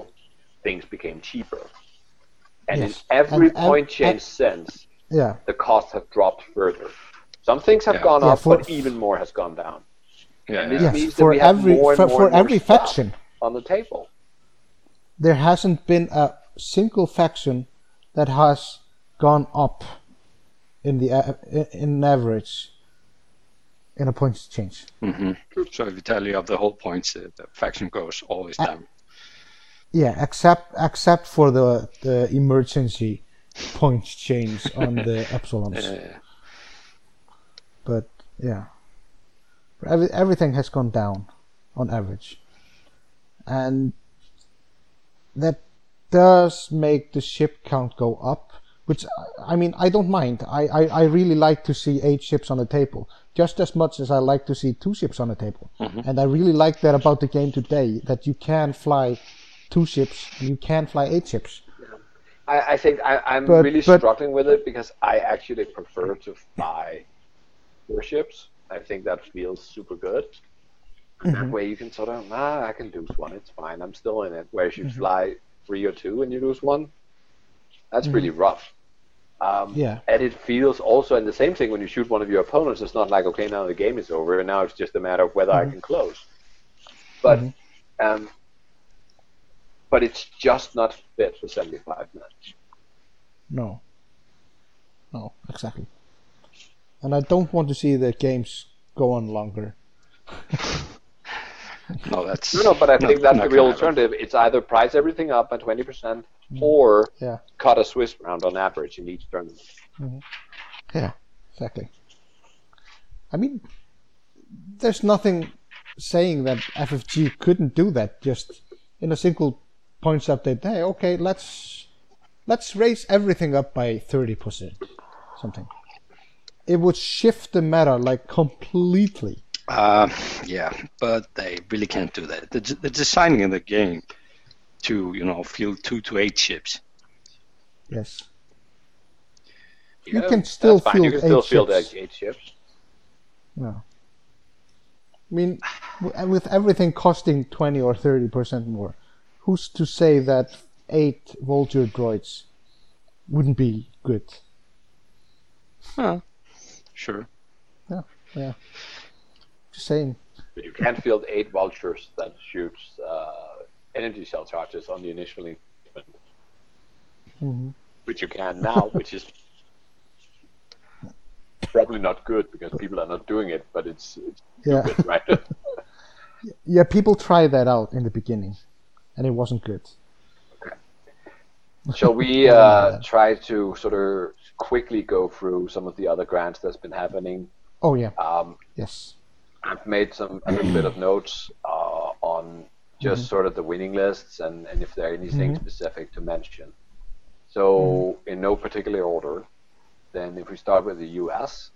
things became cheaper, and Yes. in every And- and- point change and- sense, Yeah. the costs have dropped further. Some things have Yeah. gone Yeah, up, for- but even more has gone down. Yeah. And this Yes. means that For we have every more and for, more for more every stuff faction, on the table. there hasn't been a single faction that has gone up in the a- in average in a points change. hmm So if you tally up the whole points, uh, the faction goes always down. Yeah, except except for the the emergency points change on the *laughs* epsilons. Uh, But yeah, Every, everything has gone down on average, and that does make the ship count go up. Which I- I mean, I don't mind. I, I, I really like to see eight ships on the table, just as much as I like to see two ships on the table. And I really like that about the game today, that you can fly two ships and you can't fly eight ships. I, I think I, I'm But- really but- struggling with it because I actually prefer to fly four ships. I think that feels super good. Mm-hmm. That way you can sort of, ah, I can lose one, it's fine, I'm still in it. Whereas you Mm-hmm. fly three or two and you lose one, that's really rough. Um, Yeah. And it feels also, and the same thing when you shoot one of your opponents, it's not like, okay, now the game is over, and now it's just a matter of whether Mm-hmm. I can close. But um, but it's just not fit for 75 minutes. No. No, exactly. And I don't want to see the games go on longer. *laughs* No, that's No, no, but I not- think that's not the real alternative. It's either price everything up by 20% mm-hmm. or Yeah. cut a Swiss round on average in each tournament. Mm-hmm. Yeah, exactly. I mean, there's nothing saying that FFG couldn't do that just in a single points update. Hey, okay, let's let's raise everything up by thirty percent, something. It would shift the meta like completely. Uh, yeah, but they really can't do that. The, the designing of the game to you know field two to eight ships. Yes. You Yeah, can still that's fine. You can still eight field ships. eight, eight ships. No. I mean, with everything costing 20 or 30% more, who's to say that eight Vulture droids wouldn't be good? Huh. Sure. Yeah, yeah. Just saying. But you can't field eight vultures that shoots uh, energy cell charges on the initial engagement. Mm-hmm. Which you can now, *laughs* which is probably not good because people are not doing it, but it's, it's Yeah, good, right? *laughs* yeah. People try that out in the beginning, and it wasn't good. Okay. Shall we *laughs* uh, try to sort of quickly go through some of the other grants that's been happening? Oh yeah, Um, yes. I've made some a little bit of *clears throat* notes uh, on just sort of the winning lists and, and if there are anything specific to mention. So in no particular order, then if we start with the U.S.,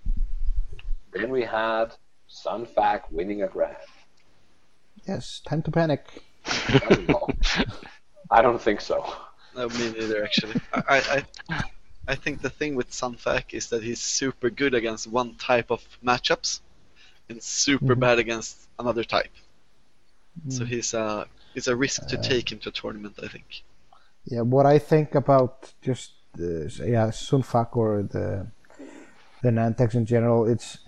then we had Sun Fac winning a grant. Yes, time to panic. I don't know. I don't think so. No, me neither, actually. I, I, I- I think the thing with Sun Fac is that he's super good against one type of matchups and super Mhm. bad against another type. So Mm. he's a, it's a risk to take into a tournament, I think. Yeah, what I think about just uh, yeah Sun Fac or the the Nantex in general, it's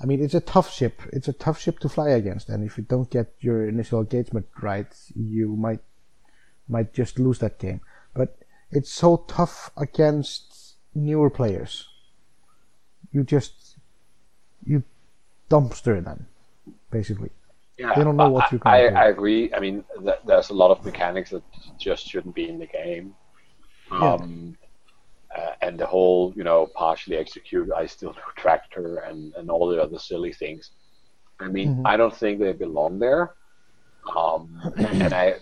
I mean it's a tough ship. It's a tough ship to fly against, and if you don't get your initial engagement right, you might might just lose that game. But it's so tough against newer players. You just you dumpster them, basically. Yeah, They don't know what you're I, gonna do. I agree. I mean, th- there's a lot of mechanics that just shouldn't be in the game. Yeah. Um, Uh, and the whole, you know, partially execute, I still do *laughs* tractor and, and all the other silly things. I mean, Mhm. I don't think they belong there. Um, and I,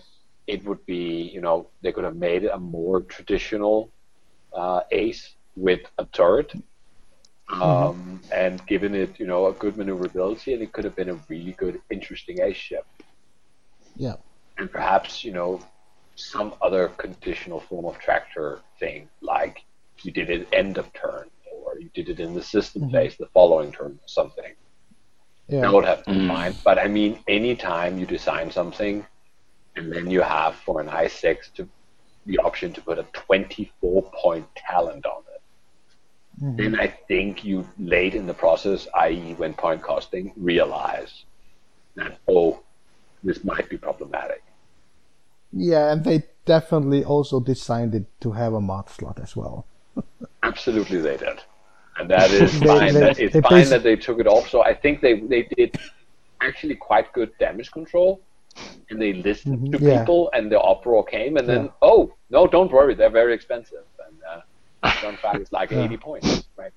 it would be, you know, they could have made it a more traditional uh, ace with a turret um, and given it, you know, a good maneuverability, and it could have been a really good, interesting ace ship. Yeah. And perhaps, you know, some other conditional form of tractor thing, like you did it end of turn, or you did it in the system phase the following turn, or something. Yeah. That would have been Mm. fine. But I mean, anytime you design something, and then you have for an i6 to the option to put a 24 point talent on it Mhm. then I think you late in the process, i.e., when point costing, realize that oh, this might be problematic. Yeah, and they definitely also designed it to have a mod slot as well. Absolutely, they did, and that is *laughs* They- fine. they- that, it's fine that they took it off. So I think they they did actually quite good damage control, and they listened Mhm, to yeah. people, and the uproar came, and then oh no, don't worry, they're very expensive, and uh, in fact, it's like *laughs* Yeah. 80 points, right?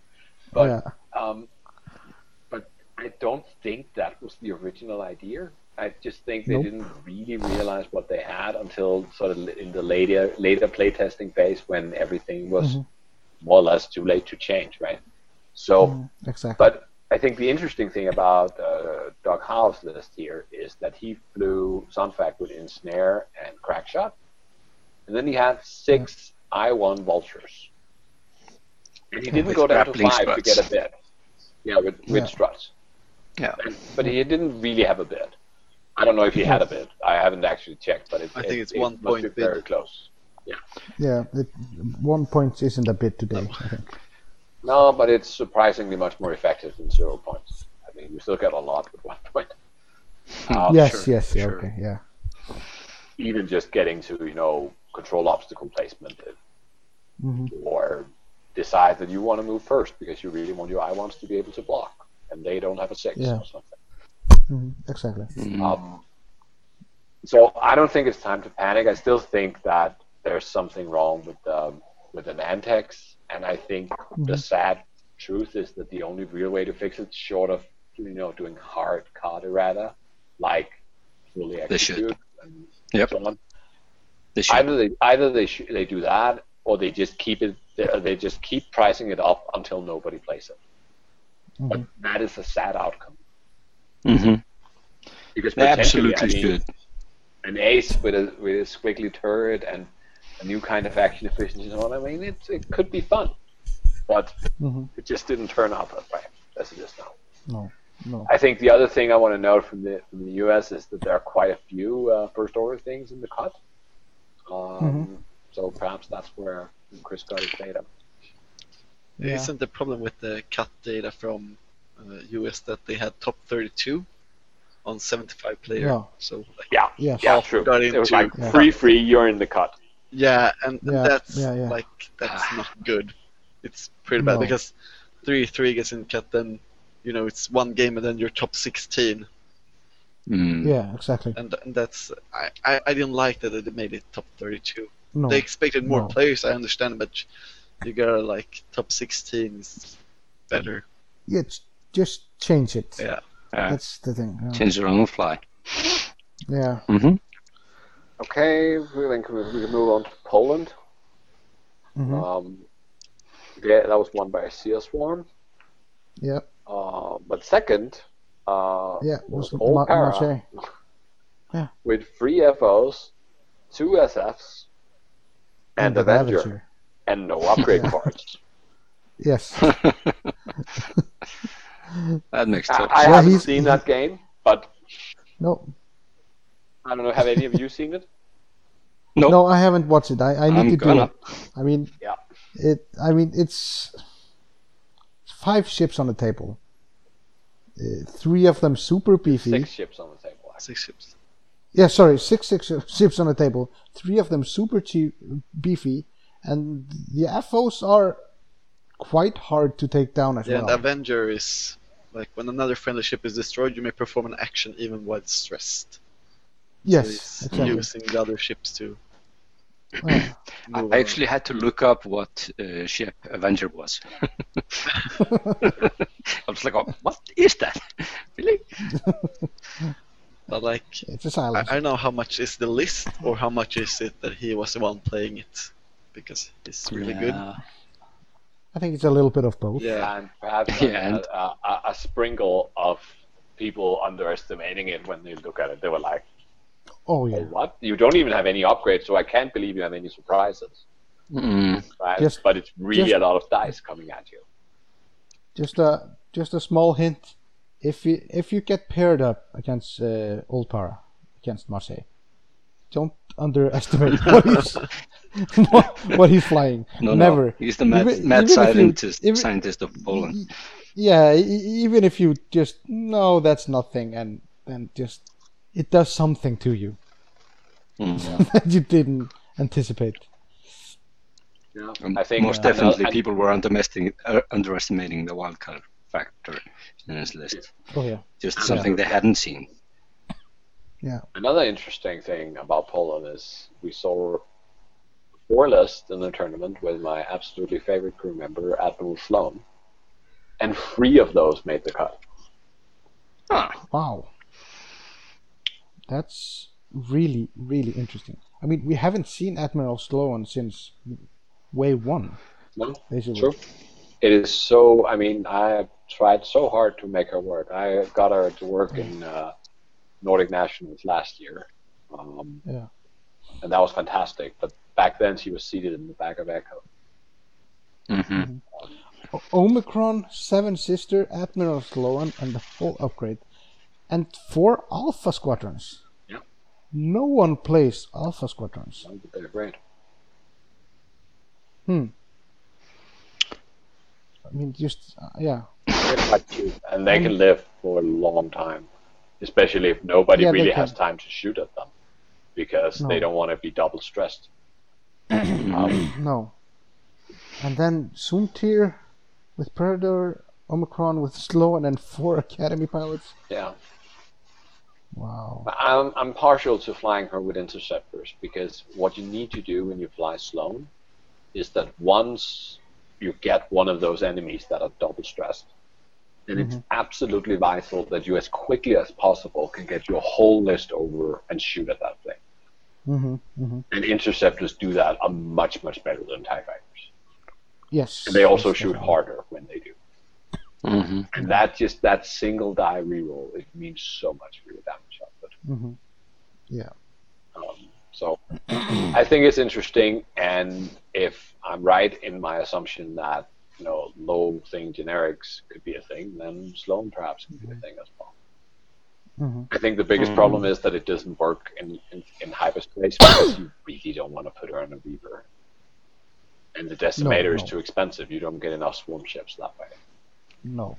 But yeah. Um, but I don't think that was the original idea. I just think they Nope. didn't really realize what they had until sort of in the later later playtesting phase when everything was Mm-hmm. More or less too late to change, right? So, Exactly. but I think the interesting thing about uh, Doc Howe's list here is that he flew Sunfact with Ensnare and Crackshot, and then he had six I1 Vultures. And he didn't With go down to grappling five to get a bid. Yeah, with, with Yeah. struts. Yeah. And- but he didn't really have a bid. I don't know if he had a bid. I haven't actually checked, but it, I think it- it's it one must point be bid. very close. Yeah, it, one point isn't a bit today. I think. No, but it's surprisingly much more effective than zero points. I mean, you still get a lot with one point. Um, *laughs* yes, sure, yes, yeah, sure. okay, yeah. even just getting to you know control obstacle placement Mhm. or decide that you want to move first because you really want your I ones to be able to block and they don't have a six Yeah. or something. hmm Exactly. Um, so I don't think it's time to panic. I still think that there's something wrong with the with the Nantex, and I think mm-hmm. the sad truth is that the only real way to fix it, short of you know doing hard card errata, like fully They should. execute and Yep. so on, They should. either they either they sh- they do that or they just keep it they, they just keep pricing it up until nobody plays it. Mm-hmm. But that is a sad outcome hmm because They absolutely I mean, should. an ace with a with a squiggly turret and a new kind of action efficiency and so on. I mean, it it could be fun, but Mhm. it just didn't turn out that way as it is now. No, no. I think the other thing I want to note from the from the US is that there are quite a few uh, first order things in the cut. Um, Mm-hmm. So perhaps that's where Chris got his data. Yeah. Isn't the problem with the cut data from uh, US that they had top 32 on 75 player? Yeah. So like, Yeah, Yes. yeah, true. got It was like Yeah. free, free. You're in the cut. Yeah, and, and Yeah, that's yeah, yeah. like that's not good. It's pretty bad No. because three three gets in cut, then you know it's one game and then you're top 16, Mm. Yeah, exactly. and, and that's I, I, I didn't like that they made it top 32. No. They expected more No. players, I understand, but you gotta like top 16 is better. Yeah, j- just change it. Yeah. Yeah. That's the thing. Yeah. Change it on the fly. yeah. hmm Okay, we think we we can move on to Poland. Mhm. Um, yeah, that was won by Sea Swarm. Yeah. Uh, but second, uh, Yeah. Was Old Para Marseille. with three FOs, two SFs, and, the Avenger, and no upgrade cards. *laughs* Yes. *laughs* *laughs* That makes I, I Yeah, haven't he's- seen that game, but No. I don't know. Have any of you seen it? No, No, I haven't watched it. I, I need I'm to do gonna. it. I mean, Yeah. it. I mean, it's five ships on the table. Uh, three of them super beefy. Six ships on the table. Six ships. Yeah, sorry, six six ships on the table. Three of them super cheap, beefy, and the FOs are quite hard to take down as Yeah, and well. Avenger is like when another friendly ship is destroyed, you may perform an action even while stressed. Yes, so it's exactly. using the other ships too. Yeah. I move I actually had to look up what uh, ship Avenger was. *laughs* I was like, oh, what is that? *laughs* Really? But like, It's a I, silence. I don't know how much is the list or how much is it that he was the one playing it because it's really good. I think it's a little bit of both. Yeah, And perhaps *laughs* Yeah, a, and- a, a, a sprinkle of people underestimating it when they look at it. They were like, Oh oh, yeah. what? You don't even have any upgrades, so I can't believe you have any surprises. Mm. Right? Just- but it's really just- a lot of dice coming at you. Just a just a small hint. If you if you get paired up against uh, Old Para against Marseille, don't underestimate what he's *laughs* what, what he's flying. No, Never. no. He's the mad, Even- mad even if you- scientist, even- scientist of Poland. Yeah, even if you just no, that's nothing, and then just it does something to you Mm. *laughs* that you didn't anticipate. Yeah. Um, I think most uh, definitely and- people were underestimating, uh, underestimating the wildcard factor in this list. Oh yeah, Just something they hadn't seen. Yeah. Another interesting thing about Poland is we saw four lists in the tournament with my absolutely favorite crew member, Admiral Sloan, and three of those made the cut. Huh. Wow. That's really, really interesting. I mean, we haven't seen Admiral Sloan since wave one, No, basically. true. It is so. I mean, I have tried so hard to make her work. I got her to work in uh, Nordic Nationals last year, um, Yeah. and that was fantastic. But back then, she was seated in the back of Echo. Mm-hmm. O- Omicron, Seven Sister, Admiral Sloan, and the full upgrade. And four Alpha Squadrons. Yeah. No one plays Alpha Squadrons. They're great. Hmm. I mean, just, uh, yeah. They're quite cute, and they can live for a long time, especially if nobody Yeah, really has time to shoot at them, because No. they don't want to be double stressed. *clears throat* um, No. And then Soontir with Predator, Omicron with Sloan, and then four Academy pilots. yeah. Wow. I'm, I'm partial to flying her with interceptors because what you need to do when you fly Sloan is that once you get one of those enemies that are double stressed, then it's absolutely vital that you, as quickly as possible, can get your whole list over and shoot at that thing. Mm-hmm. Mm-hmm. And interceptors do that a much, much better than TIE fighters. Yes. And they also yes, shoot definitely. harder when they do. Mm-hmm. And that just, that single die reroll, it means so much for your damage output. Mm-hmm. Yeah. Um, so I think it's interesting, and if I'm right in my assumption that you know low thing generics could be a thing, then Sloan perhaps could be a thing as well. Mm-hmm. I think the biggest problem is that it doesn't work in, in, in hyperspace because you really don't want to put her on a beaver. And the decimator is no. too expensive. You don't get enough swarm ships that way. No.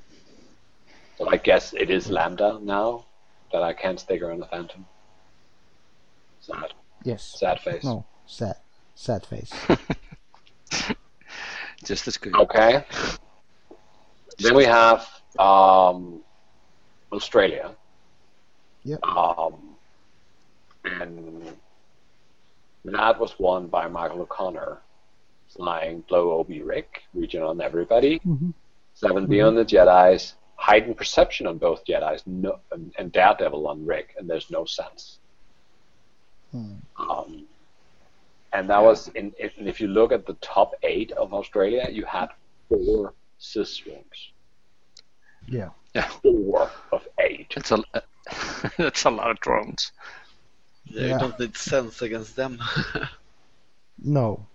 So I guess it is Lambda now that I can't stick around on the Phantom. Sad. Yes. Sad face. No. Sad. Sad face. *laughs* Just as good. Okay. Then we have um, Australia. Yep. Um, and that was won by Michael O'Connor, flying Plo Obi Ric, regen on everybody, Mhm. 7B on the Jedi's, heightened perception on both Jedi's, no, and, and Daredevil on Ric, and there's no sense. Hmm. Um, and that was, in, if, and if you look at the top eight of Australia, you had four cis swarms. Yeah. Four of eight. It's a *laughs* that's a lot of drones. Yeah, Yeah. You don't need sense against them. *laughs* No.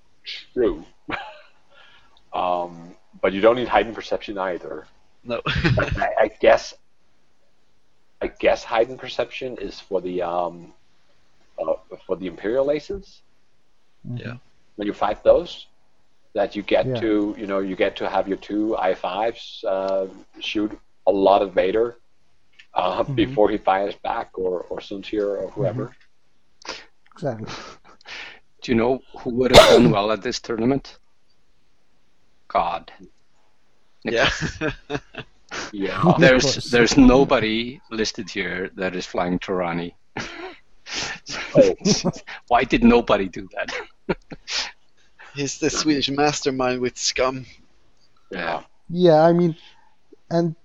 True. *laughs* um, but you don't need heightened perception either. no. I, I guess, I guess heightened perception is for the um, uh, for the Imperial Aces. Yeah. When you fight those, that you get Yeah. to, you know, you get to have your two I fives uh, shoot a lot of Vader uh, before he fires back, or or Soontir or whoever. Exactly. Do you know who would have done well at this tournament? God. yeah. *laughs* Yeah. There's there's nobody listed here that is flying Torani. Oh. *laughs* Why did nobody do that? *laughs* He's the Swedish mastermind with scum. yeah. Yeah, I mean, and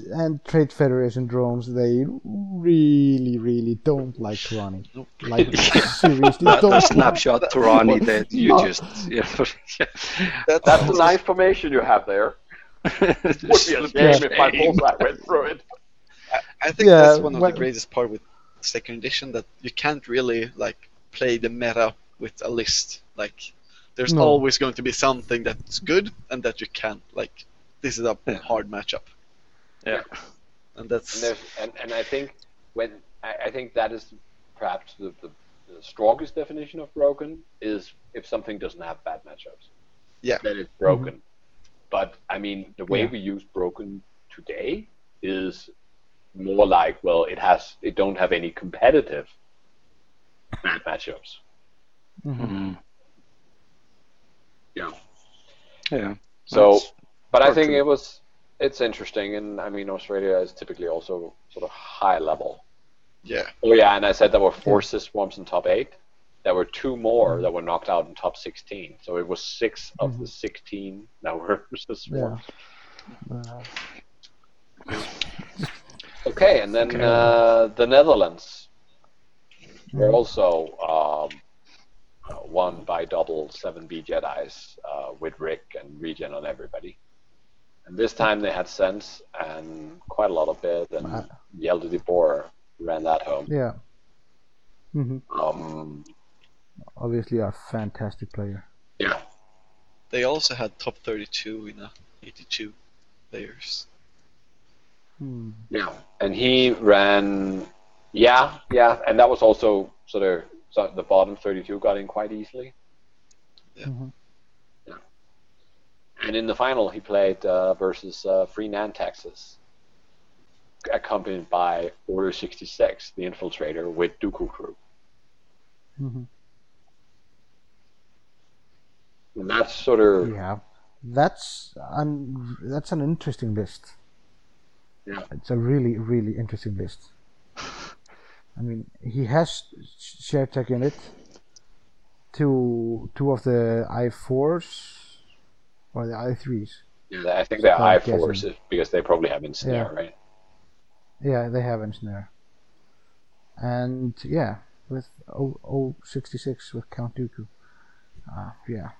and Trade Federation drones, they really, really don't like Torani. *laughs* Like *laughs* seriously, That, don't. that snapshot Torani that you No. just *laughs* yeah. That's, That's a nice formation you have there. Would be a shame if my bullseye went through it. I think Yeah, that's one of well- the greatest part with second edition that you can't really like play the meta with a list. Like there's No. always going to be something that's good and that you can't. Like this is a Yeah. hard matchup, yeah. and that's And, and, and I think when I, I think that is perhaps the, the, the strongest definition of broken is if something doesn't have bad matchups. Yeah. Then it's broken. But I mean, the way Yeah. we use broken today is more like well, it has it don't have any competitive bad matchups. Mhm. Yeah. Yeah. So, but I think two. it was it's interesting, and I mean Australia is typically also sort of high level. yeah. Oh yeah, and I said there were four cis swarms in top eight. There were two more that were knocked out in top sixteen. So it was 6 of the sixteen that were *laughs* cis Yeah. swarms. Uh, Okay, and then Okay. uh, the Netherlands were also um, uh, won by double 7B Jedi's uh, with Ric and Regen on everybody. And this time they had sense and quite a lot of it, and Uh. Yelda de Boer ran that home. Yeah. hmm Um, Obviously, a fantastic player. yeah, They also had top 32 in a 82 players. Hmm. yeah, and he ran, yeah, yeah, and that was also sort of so the bottom 32 got in quite easily. Yeah. Mhm. And in the final, he played uh, versus uh, Freenan, Texas, accompanied by Order 66, the infiltrator with Dooku crew. Mhm. And that's sort of Yeah, that's an that's an interesting list. Yeah. It's a really really interesting list. I mean, he has share tech in it. Two two of the i fours or the i threes. yeah, I think they're I'm I force guessing. because they probably have Ensnare, Yeah. right? Yeah, they have engineer. And yeah, with O 066 with Count Dooku. Uh, yeah,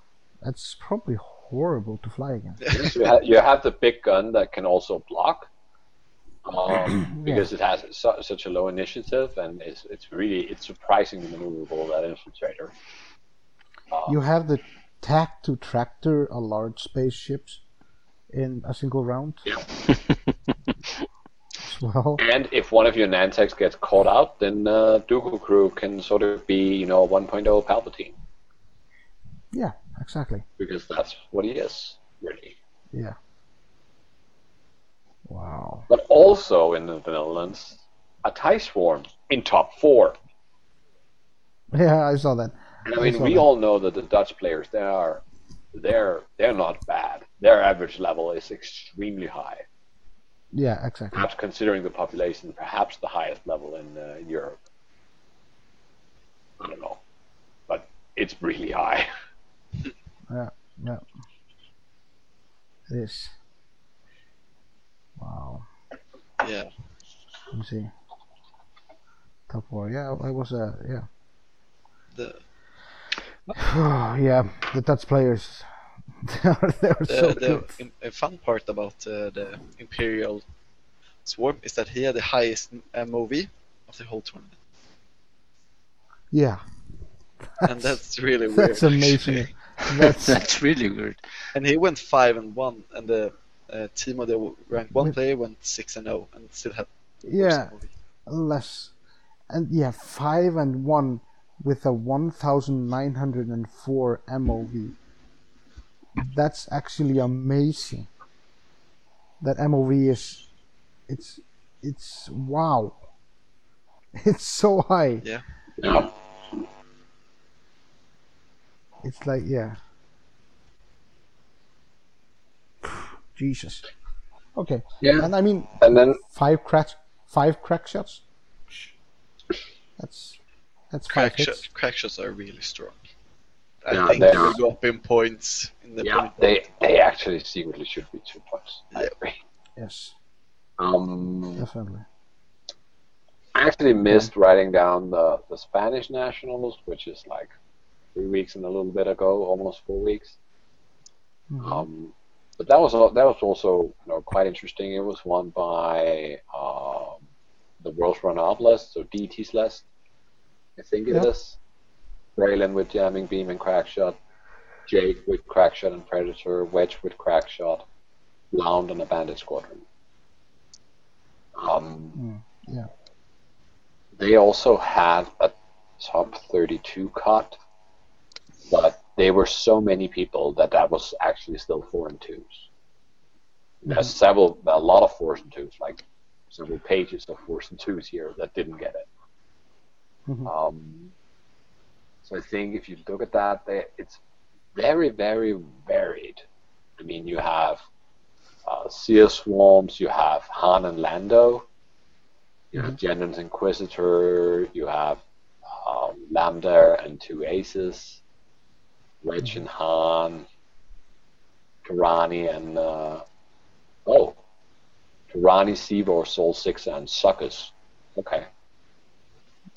that's probably horrible to fly against. You, have, you have the big gun that can also block. Um, *clears throat* because it has su- such a low initiative and it's, it's really it's surprisingly maneuverable that infiltrator. Uh, You have the tack to tractor a large spaceships in a single round *laughs* well. And if one of your Nantex gets caught out, then uh, Dooku crew can sort of be, you know, a 1.0 Palpatine Yeah, exactly. because that's what he is, really. Yeah. Wow. But also in the Netherlands, a TIE Swarm in top four. Yeah, I saw that. And I mean, we all know that the Dutch players they are, they're they're not bad. Their average level is extremely high. Yeah, exactly. Perhaps considering the population, perhaps the highest level in uh, Europe. I don't know, but it's really high. *laughs* Yeah, yeah. It is. Wow. Yeah. Let me see. Top four. Yeah, I was uh yeah. The *sighs* yeah, the Dutch players. they are, *laughs* they are so the, the good. im- fun part about uh, the Imperial Swarm is that he had the highest MOV of the whole tournament, Yeah, and that's *laughs* really weird. that's amazing. That's That's really good. And he went five and one, and the uh, team of the rank one With- player went six and zero, and still had yeah, less, and yeah, five and one with a one thousand nine hundred and four MOV. That's actually amazing. That MOV is, it's, it's wow. *laughs* It's so high. Yeah. Yeah. It's like yeah. *sighs* Jesus. Okay. Yeah. And I mean And then five crack five crack shots. That's that's five Crack, hits. shots, crack shots are really strong. I Yeah, think they they will are. go up in points in the yeah, point. they they actually secretly should be two points. I Yeah. agree. Yes, Um, definitely. I actually missed writing down the, the Spanish nationals, which is like three weeks and a little bit ago, almost four weeks. Mhm. Um, but that was that was also you know quite interesting. It was won by um, the World's Run-Up list, so DT's list, I think it Yeah. is. Braylen with jamming beam and crack shot, Jake with crack shot and predator, Wedge with crack shot, Lound and a bandit squadron. Um, Mm, yeah. They also had a top 32 cut, but they were so many people that that was actually still four and 2s There's several, a lot of fours and twos, like several pages of fours and twos here that didn't get it. Mhm. Um, so I think if you look at that, it's very, very varied. I mean, you have uh, Seer Swarms, you have Han and Lando, you have Jennings Inquisitor, you have um, Lambda and two Aces, Wedge and Han, Karani and uh, oh, Rani, Sivor, Sol Sixxa, and Succus. Okay.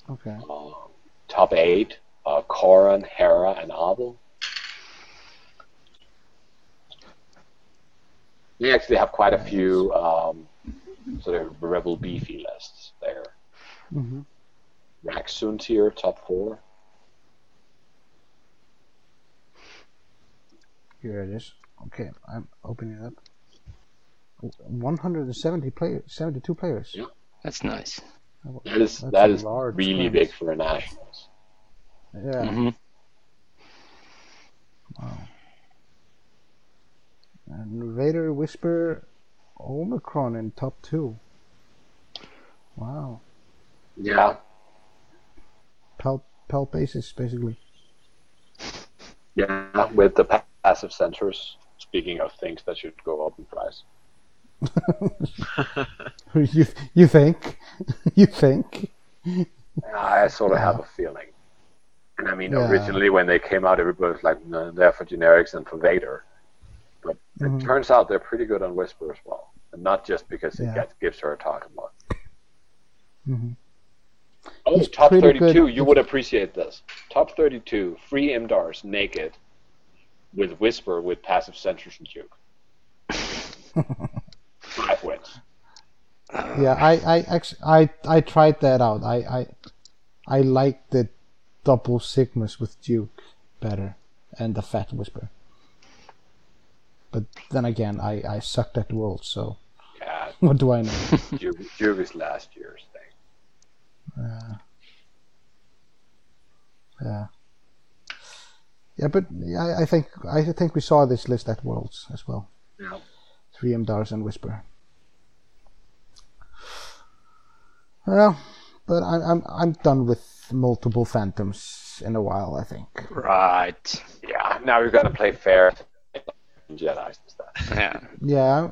Okay. Uh, top eight: uh, Corran, Hera, and Abel. We actually have quite a few um, sort of rebel beefy lists there. hmm Raxun tier, top four. Here it is. Okay, I'm opening it up. 170 players, 72 players. Yeah. That's nice. That is That's that is large really squad. big for a nationals. Yeah. hmm And Vader, Whisper, Omicron in top two. Wow. Yeah, Pal, pal basis, basically. yeah. With the passive sensors. Speaking of things that should go up in price. *laughs* you, you think? *laughs* you think? I sort of have a feeling. And I mean, Yeah. originally when they came out, everybody was like, no, they're for generics and for Vader. But Mhm. it turns out they're pretty good on Whisper as well. And not just because it Yeah. gets, gives her a target mark. Mhm. Oh, He's top 32. good You would appreciate this. Top 32. Free Imdaars naked with Whisper with passive sensors and juke. *laughs* Five wins. Yeah, I, I, act- I, I tried that out. I, I, I like the double sigmas with Juke better, and the Fat Whisper. But then again, I, I sucked at Worlds, so Yeah, *laughs* what do I know? Juke is last year's thing. Uh, yeah. Yeah, but I, I think I think we saw this list at Worlds as well. Yeah. Three Imdaars and Whisper. Well, but I'm I'm I'm done with multiple phantoms in a while. I think. Right. Yeah, now we're going to play fair. Jedi instead. Yeah. Yeah,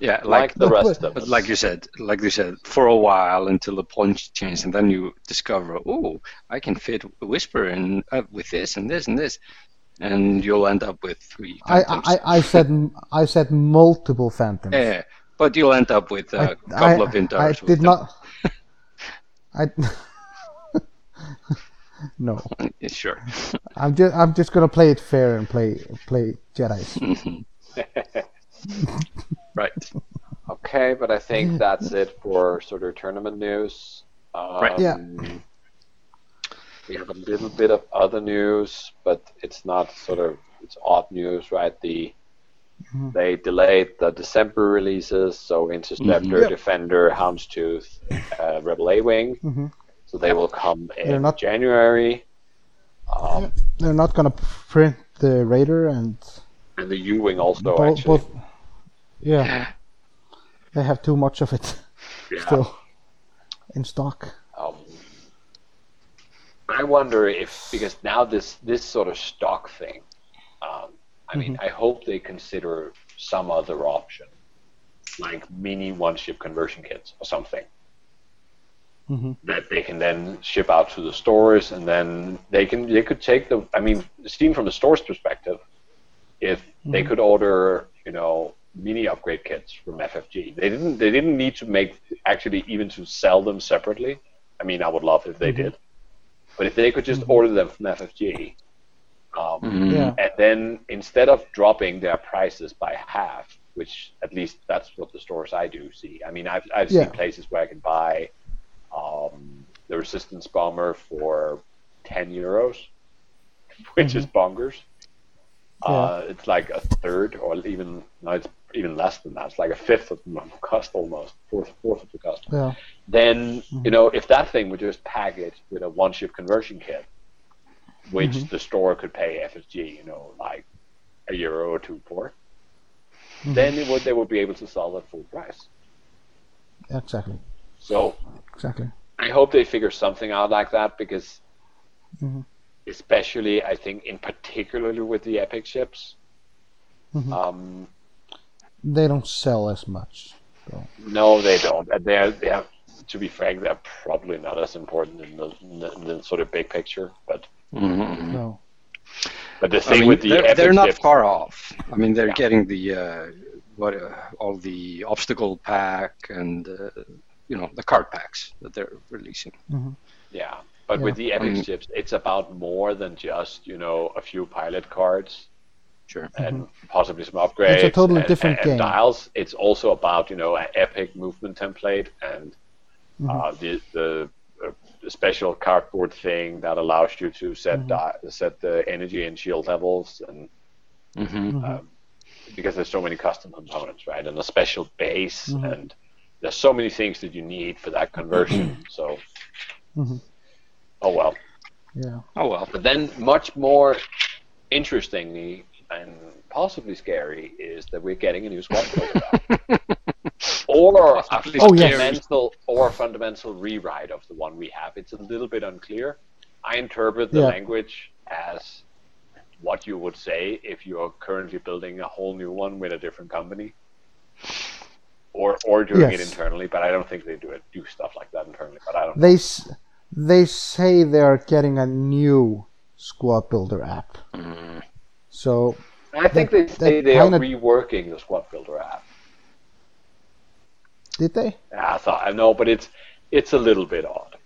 Yeah. Like Like, the But- rest but- of but us. like you said, like you said, for a while until the punch change, and then you discover, oh, I can fit a whisper in uh, with this and this and this, and you'll end up with three. I, phantoms. I I said I said multiple phantoms. Yeah, but you'll end up with a I- couple I- of inters. I did them. not. *laughs* I. *laughs* no, *laughs* Sure. *laughs* I'm just I'm just gonna play it fair and play play Jedi's. right. Okay, but I think that's it for sort of tournament news. Um, Right. Yeah. We have a little bit of other news, but it's not sort of it's odd news, right? The Mhm. they delayed the December releases, so Interceptor, Yep. Defender, Houndstooth, uh, Rebel A-wing. Mhm. So they will come They're in not- January. Um, They're not gonna print the Raider and and the U-wing also both, actually. both. Yeah, they have too much of it Yeah. *laughs* still in stock. Um, I wonder if because now this this sort of stock thing, um, I mean, mm-hmm. I hope they consider some other option, like mini one ship conversion kits or something Mhm. that they can then ship out to the stores, and then they can they could take the. I mean, steam from the store's perspective, if they mm-hmm. could order, you know, mini upgrade kits from FFG, they didn't they didn't need to make actually even to sell them separately. I mean, I would love if they mm-hmm. did, but if they could just order them from FFG, um, Mhm. Yeah, and then instead of dropping their prices by half, which at least that's what the stores I do see. I mean, I've I've Yeah. seen places where I can buy um, the Resistance bomber for ten euros, which is bonkers. Uh, it's like a third, or even no, it's even less than that. It's like a fifth of the *laughs* cost almost, fourth fourth of the cost yeah, then you know if that thing were just packaged with a one ship conversion kit, which Mm-hmm. the store could pay FFG, you know, like a euro or two for, then it would they would be able to sell at full price. exactly, So exactly. I hope they figure something out like that because, Mhm. especially I think in particularly with the Epic ships, Mhm. um, They don't sell as much. No, they don't. They're, they have, to be frank, they're probably not as important in the, in the, in the sort of big picture. But Mhm. No. but the I thing mean, with the they're, Epic they're not ships, far off. I mean, they're Yeah. getting the uh, what uh, all the obstacle pack and uh, you know the card packs that they're releasing. Yeah, but Yeah. with the Epic Mm. chips, it's about more than just you know a few pilot cards Sure. and possibly some upgrades. It's a totally and, different and, and game. dials. It's also about you know an Epic movement template and Mm-hmm. uh, the the, uh, the special cardboard thing that allows you to set Mm-hmm. di- set the energy and shield levels and hmm um, because there's so many custom components, right? And a special base, Mm-hmm. and there's so many things that you need for that conversion. so, Mhm. oh well. Yeah. Oh well. But then, much more interestingly and possibly scary is that we're getting a new squad *laughs* builder, or *laughs* a Possibly Oh, yes. fundamental or fundamental rewrite of the one we have. It's a little bit unclear. I interpret the Yeah. language as what you would say if you are currently building a whole new one with a different company, or or doing it internally. But I don't think they do it do stuff like that internally. But I don't. They s- they say they are getting a new squad builder app. Mm. So I think they say they are kinda- reworking the Squad Builder app. Did they? I thought I know, but it's it's a little bit odd.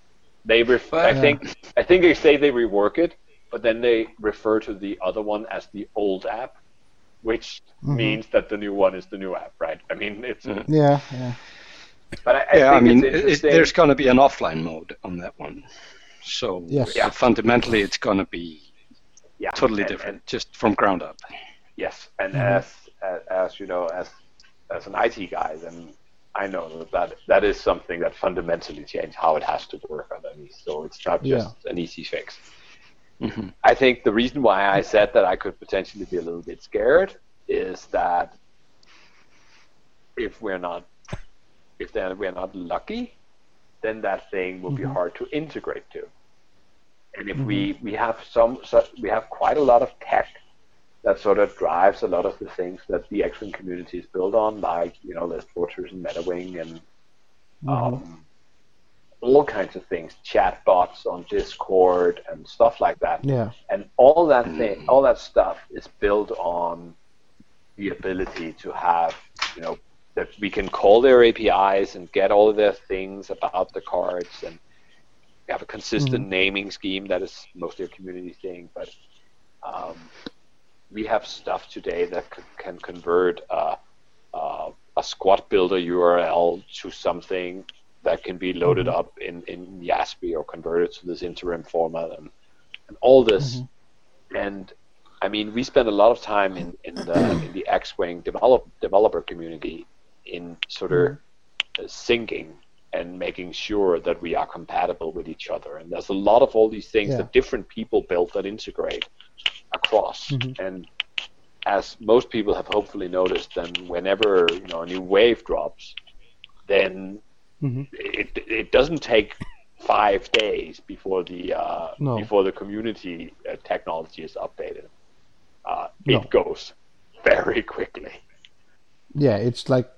They ref- I think I think they say they rework it, but then they refer to the other one as the old app, which Mm-hmm. means that the new one is the new app, right? I mean, it's Yeah, yeah. but I, I yeah, I mean, it's it, it, there's going to be an offline mode on that one. So Yes. yeah, fundamentally, it's going to be yeah, totally and- different, and- just from ground up. Yes, and Mm-hmm. as, as as you know, as as an IT guy, then I know that that, that is something that fundamentally changed how it has to work underneath. So it's not just an easy fix. Mhm. I think the reason why I said that I could potentially be a little bit scared is that if we're not if then we're not lucky, then that thing will be hard to integrate to. And if we, we have some so we have quite a lot of tech that sort of drives a lot of the things that the X-Wing community is built on, like you know, List Fortress and MetaWing and um, all kinds of things, chatbots on Discord and stuff like that. Yeah. And all that thing, all that stuff is built on the ability to have, you know, that we can call their APIs and get all of their things about the cards and have a consistent naming scheme that is mostly a community thing, but um, we have stuff today that c- can convert uh, uh, a squad builder URL to something that can be loaded up in, in Yaspi or converted to this interim format and, and all this. And I mean, we spend a lot of time in, in the in the X-Wing develop, developer community in sort of uh, syncing and making sure that we are compatible with each other. And there's a lot of all these things Yeah. that different people build that integrate across. And as most people have hopefully noticed, then whenever you know a new wave drops, then Mhm. it it doesn't take five days before the uh, No. before the community uh, technology is updated. Uh, No. It goes very quickly. Yeah, it's like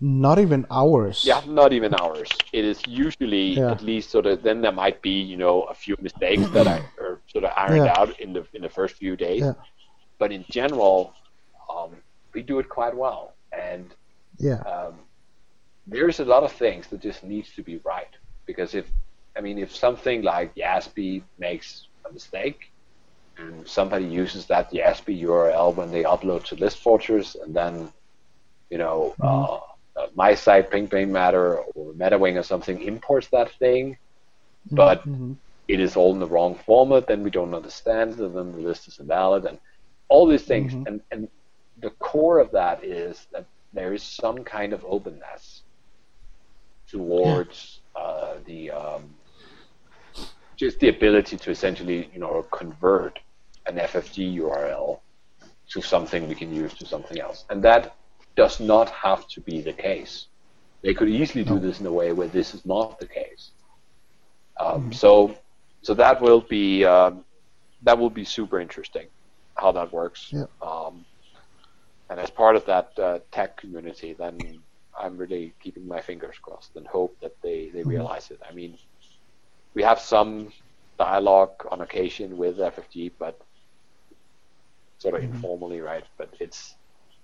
not even hours. Yeah, not even hours. It is usually Yeah. at least sort of. Then there might be you know a few mistakes that I *clears throat* are sort of ironed Yeah. out in the in the first few days. Yeah. But in general, um, we do it quite well, and Yeah. um, there's a lot of things that just needs to be right. Because if, I mean, if something like Yaspi makes a mistake, and somebody uses that Yaspi URL when they upload to List Fortress, and then, you know, uh, uh, my site, Ping Ping Matter or MetaWing or something imports that thing, but Mhm. it is all in the wrong format, then we don't understand it, and then the list is invalid, and all these things. And, and the core of that is that there is some kind of openness towards uh, the um, just the ability to essentially, you know, convert an FFG URL to something we can use to something else, and that does not have to be the case. They could easily do this in a way where this is not the case. Um, So, so that will be um, that will be super interesting how that works. Yeah. Um, and as part of that uh, tech community, then I'm really keeping my fingers crossed and hope that they, they realize it. I mean, we have some dialogue on occasion with FFG, but sort of informally, right? But it's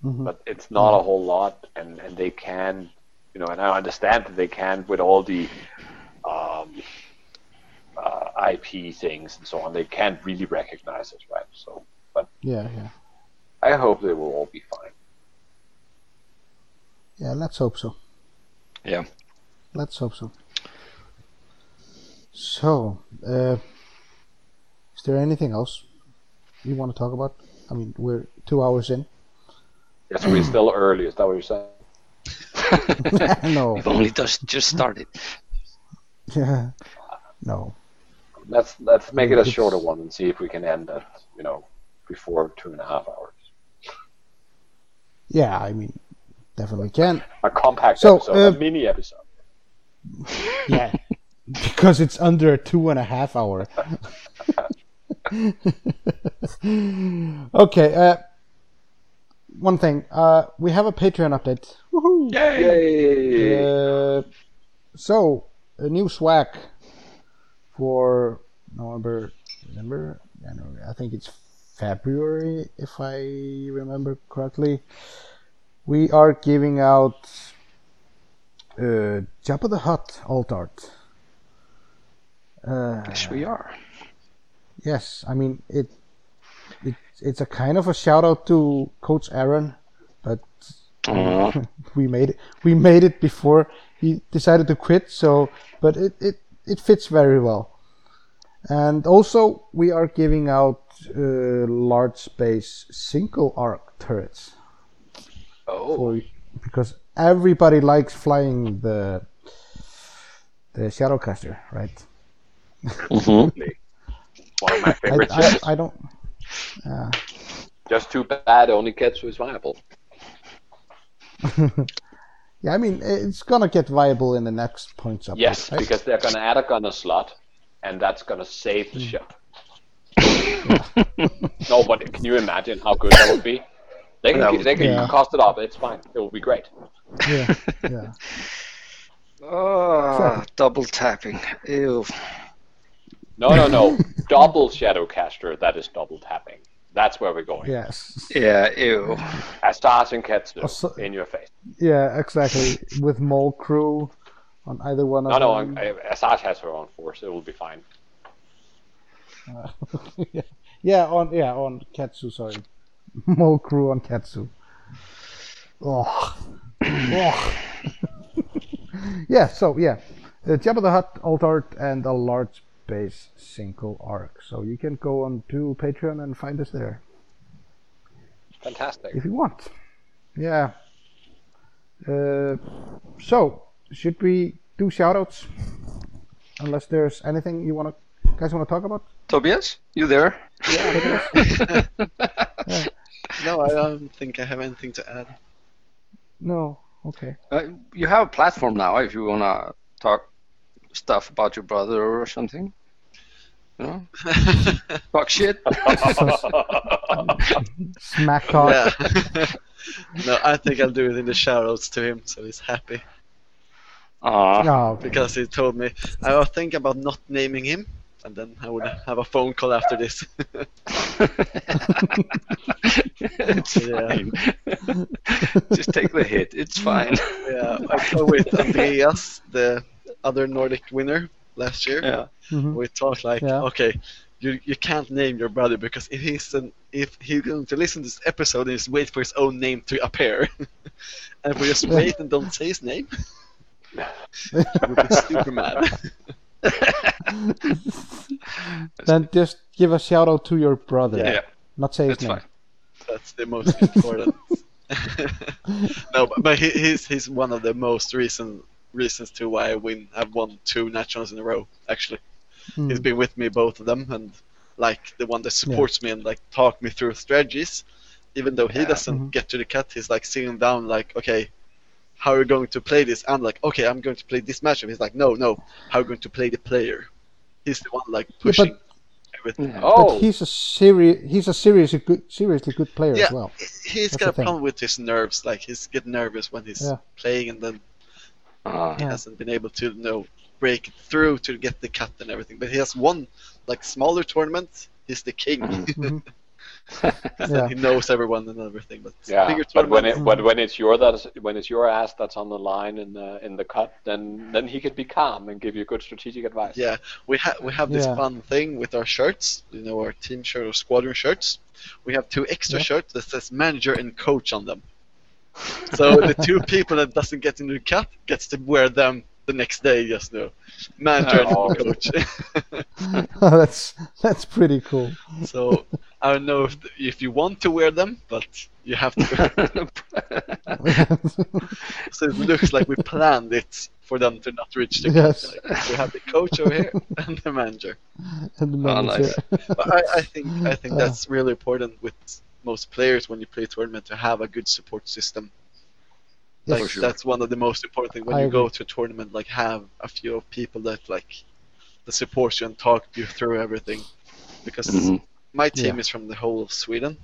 Mhm. but it's not a whole lot, and and they can, you know, and I understand that they can with all the um, uh, IP things and so on. They can't really recognize it, right? So, but Yeah, yeah, I hope they will all be fine. yeah. Let's hope so. Yeah. Let's hope so. So, uh, is there anything else you want to talk about? I mean, we're two hours in. Yes, we're *clears throat* still early. Is that what you're saying? *laughs* no, We've only just just started. *laughs* yeah, no. Let's let's make it a shorter one and see if we can end at you know before two and a half hours. Yeah, I mean, definitely can. A compact So, episode, uh, a mini episode. *laughs* Yeah, because it's under two and a half hour. okay. Uh, one thing. Uh, we have a Patreon update. Woohoo! Yay! Uh, so a new swag for November, December, January. I think it's February, if I remember correctly. We are giving out uh, Jabba the Hutt alt art. Uh, Yes, we are. yes, I mean it. It's a kind of a shout out to Coach Aaron, but Aw. *laughs* we made it. We made it before he decided to quit. So, but it it, it fits very well. And also, we are giving out uh, large space single arc turrets Oh, for because everybody likes flying the the Shadowcaster, right? Mm-hmm. *laughs* one of my I, favorite I, ships. I don't. Uh, Just too bad only Ketsu is viable. *laughs* yeah, I mean it's gonna get viable in the next points up. Yes, right? because they're gonna add a gunner slot, and that's gonna save the ship. *laughs* no, but can you imagine how good that would be? They can would they can Yeah. cost it up. It's fine. It will be great. yeah, yeah. Oh, *laughs* double tapping. Ew. No, no, no. *laughs* double Shadowcaster. That is double tapping. That's where we're going. Yes. Yeah, ew. Assassin Ketsu Also- in your face. Yeah, exactly. With Maul Crew on either one of No, no. them. I- I- Asajj has her own force. It will be fine. *laughs* yeah. yeah, on yeah on Ketsu. Sorry, Maul Crew on Ketsu. Oh, oh. yeah. So yeah, uh, Jabba the Hutt alt art and a large base single arc. So you can go on to Patreon and find us there Fantastic. if you want. Yeah. Uh, so should we do shoutouts? Unless there's anything you want to guys want to talk about. Tobias, you there? Yeah. *laughs* No, I don't think I have anything to add. No. Okay. Uh, you have a platform now if you wanna talk stuff about your brother or something. You know? Talk shit. *laughs* Smack talk. yeah. *laughs* no, I think I'll do it in the shoutouts to him, so he's happy. Aw. Oh, okay. Because he told me I was thinking about not naming him, and then I would have a phone call after this. *laughs* it's Yeah. fine. Just take the hit. It's fine. yeah, I talked with Andreas, the other Nordic winner last year. Yeah. Mhm. We talked like, Yeah. okay, you you can't name your brother because if he's an if he's going to listen to this episode and just wait for his own name to appear, *laughs* and if we just wait and don't say his name, we'll be super mad. *laughs* Then just give a shout out to your brother. Yeah. Not say his It's name. fine. That's the most important. *laughs* no, but, but he, he's he's one of the most recent reasons to why I win. I've won two nationals in a row. Actually, Hmm. he's been with me both of them, and like the one that supports me and like talk me through strategies. Even though he Yeah. doesn't Mhm. get to the cut, he's like sitting down, like, okay, how are you going to play this? I'm like, okay, I'm going to play this matchup. He's like, no, no, how are you going to play the player? He's the one like but- pushing everything. Yeah. Oh, But he's a serious. He's a seriously good, seriously good player Yeah. as well. He's That's got a thing. problem with his nerves. Like he's getting nervous when he's Yeah. playing, and then Aw. he Yeah. hasn't been able to you know break through to get the cut and everything. But he has won like smaller tournaments. He's the king. *laughs* *laughs* Mhm. Mhm. Yeah. he knows everyone and everything. But Yeah, but when it but when it's your that's when it's your ass that's on the line in the in the cut, then then he could be calm and give you good strategic advice. yeah, we have we have this Yeah. fun thing with our shirts. You know, our team shirt or squadron shirts. We have two extra Yeah. shirts that says manager and coach on them. So the two people that doesn't get into the cut gets to wear them the next day. Just know, manager Oh. and coach. *laughs* Oh, that's that's pretty cool. so I don't know if if you want to wear them, but you have to. *laughs* so it looks like we planned it for them to not reach the Yes. cut. Like, we have the coach over here *laughs* and the manager. and the Oh, manager. But I, I think I think that's really important with most players when you play a tournament to have a good support system. Yes. Like For sure. that's one of the most important things when I you go to a tournament. Like have a few people that like that support you and talk you through everything. Because Mhm. my team Yeah. is from the whole of Sweden,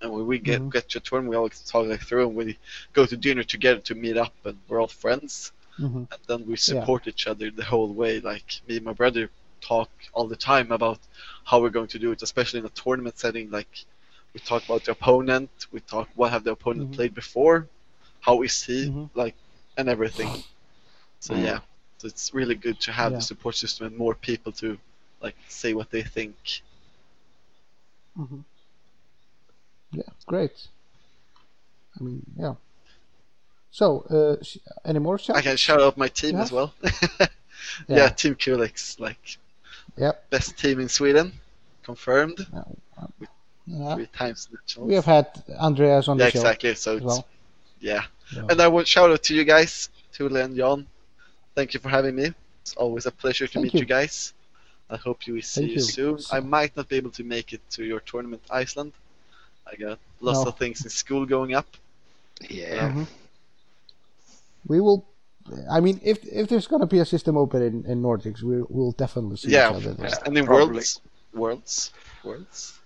and when we get Mhm. get to a tournament, we always talk like through, and we go to dinner together to meet up, and we're all friends, Mhm. and then we support each other the whole way. Like me and my brother talk all the time about how we're going to do it, especially in a tournament setting. Like we talk about the opponent, we talk what have the opponent Mhm. played before, how is he, Mhm. like, and everything. So Mhm. yeah, so it's really good to have Yeah. the support system and more people to like say what they think. Mhm. Yeah, great. I mean, yeah. So, uh, sh- any more shout? I can shout out my team Yeah. as well. *laughs* Yeah. yeah. Team Kulex, like Yep. best team in Sweden, confirmed Yeah. Three times nationals. We have had Andreas on yeah, the show exactly. So as it's, well. yeah. Yeah. and I want shout out to you guys, Thule and Jan. Thank you for having me. It's always a pleasure to Thank meet you. you. guys. I hope you will see you, you. soon. I might not be able to make it to your tournament, Iceland. I got lots No. of things in school going up. Yeah. Mhm. We will. I mean, if if there's gonna be a system open in, in Nordics, we will definitely see yeah, each other. course. there. and in probably. worlds, worlds, worlds.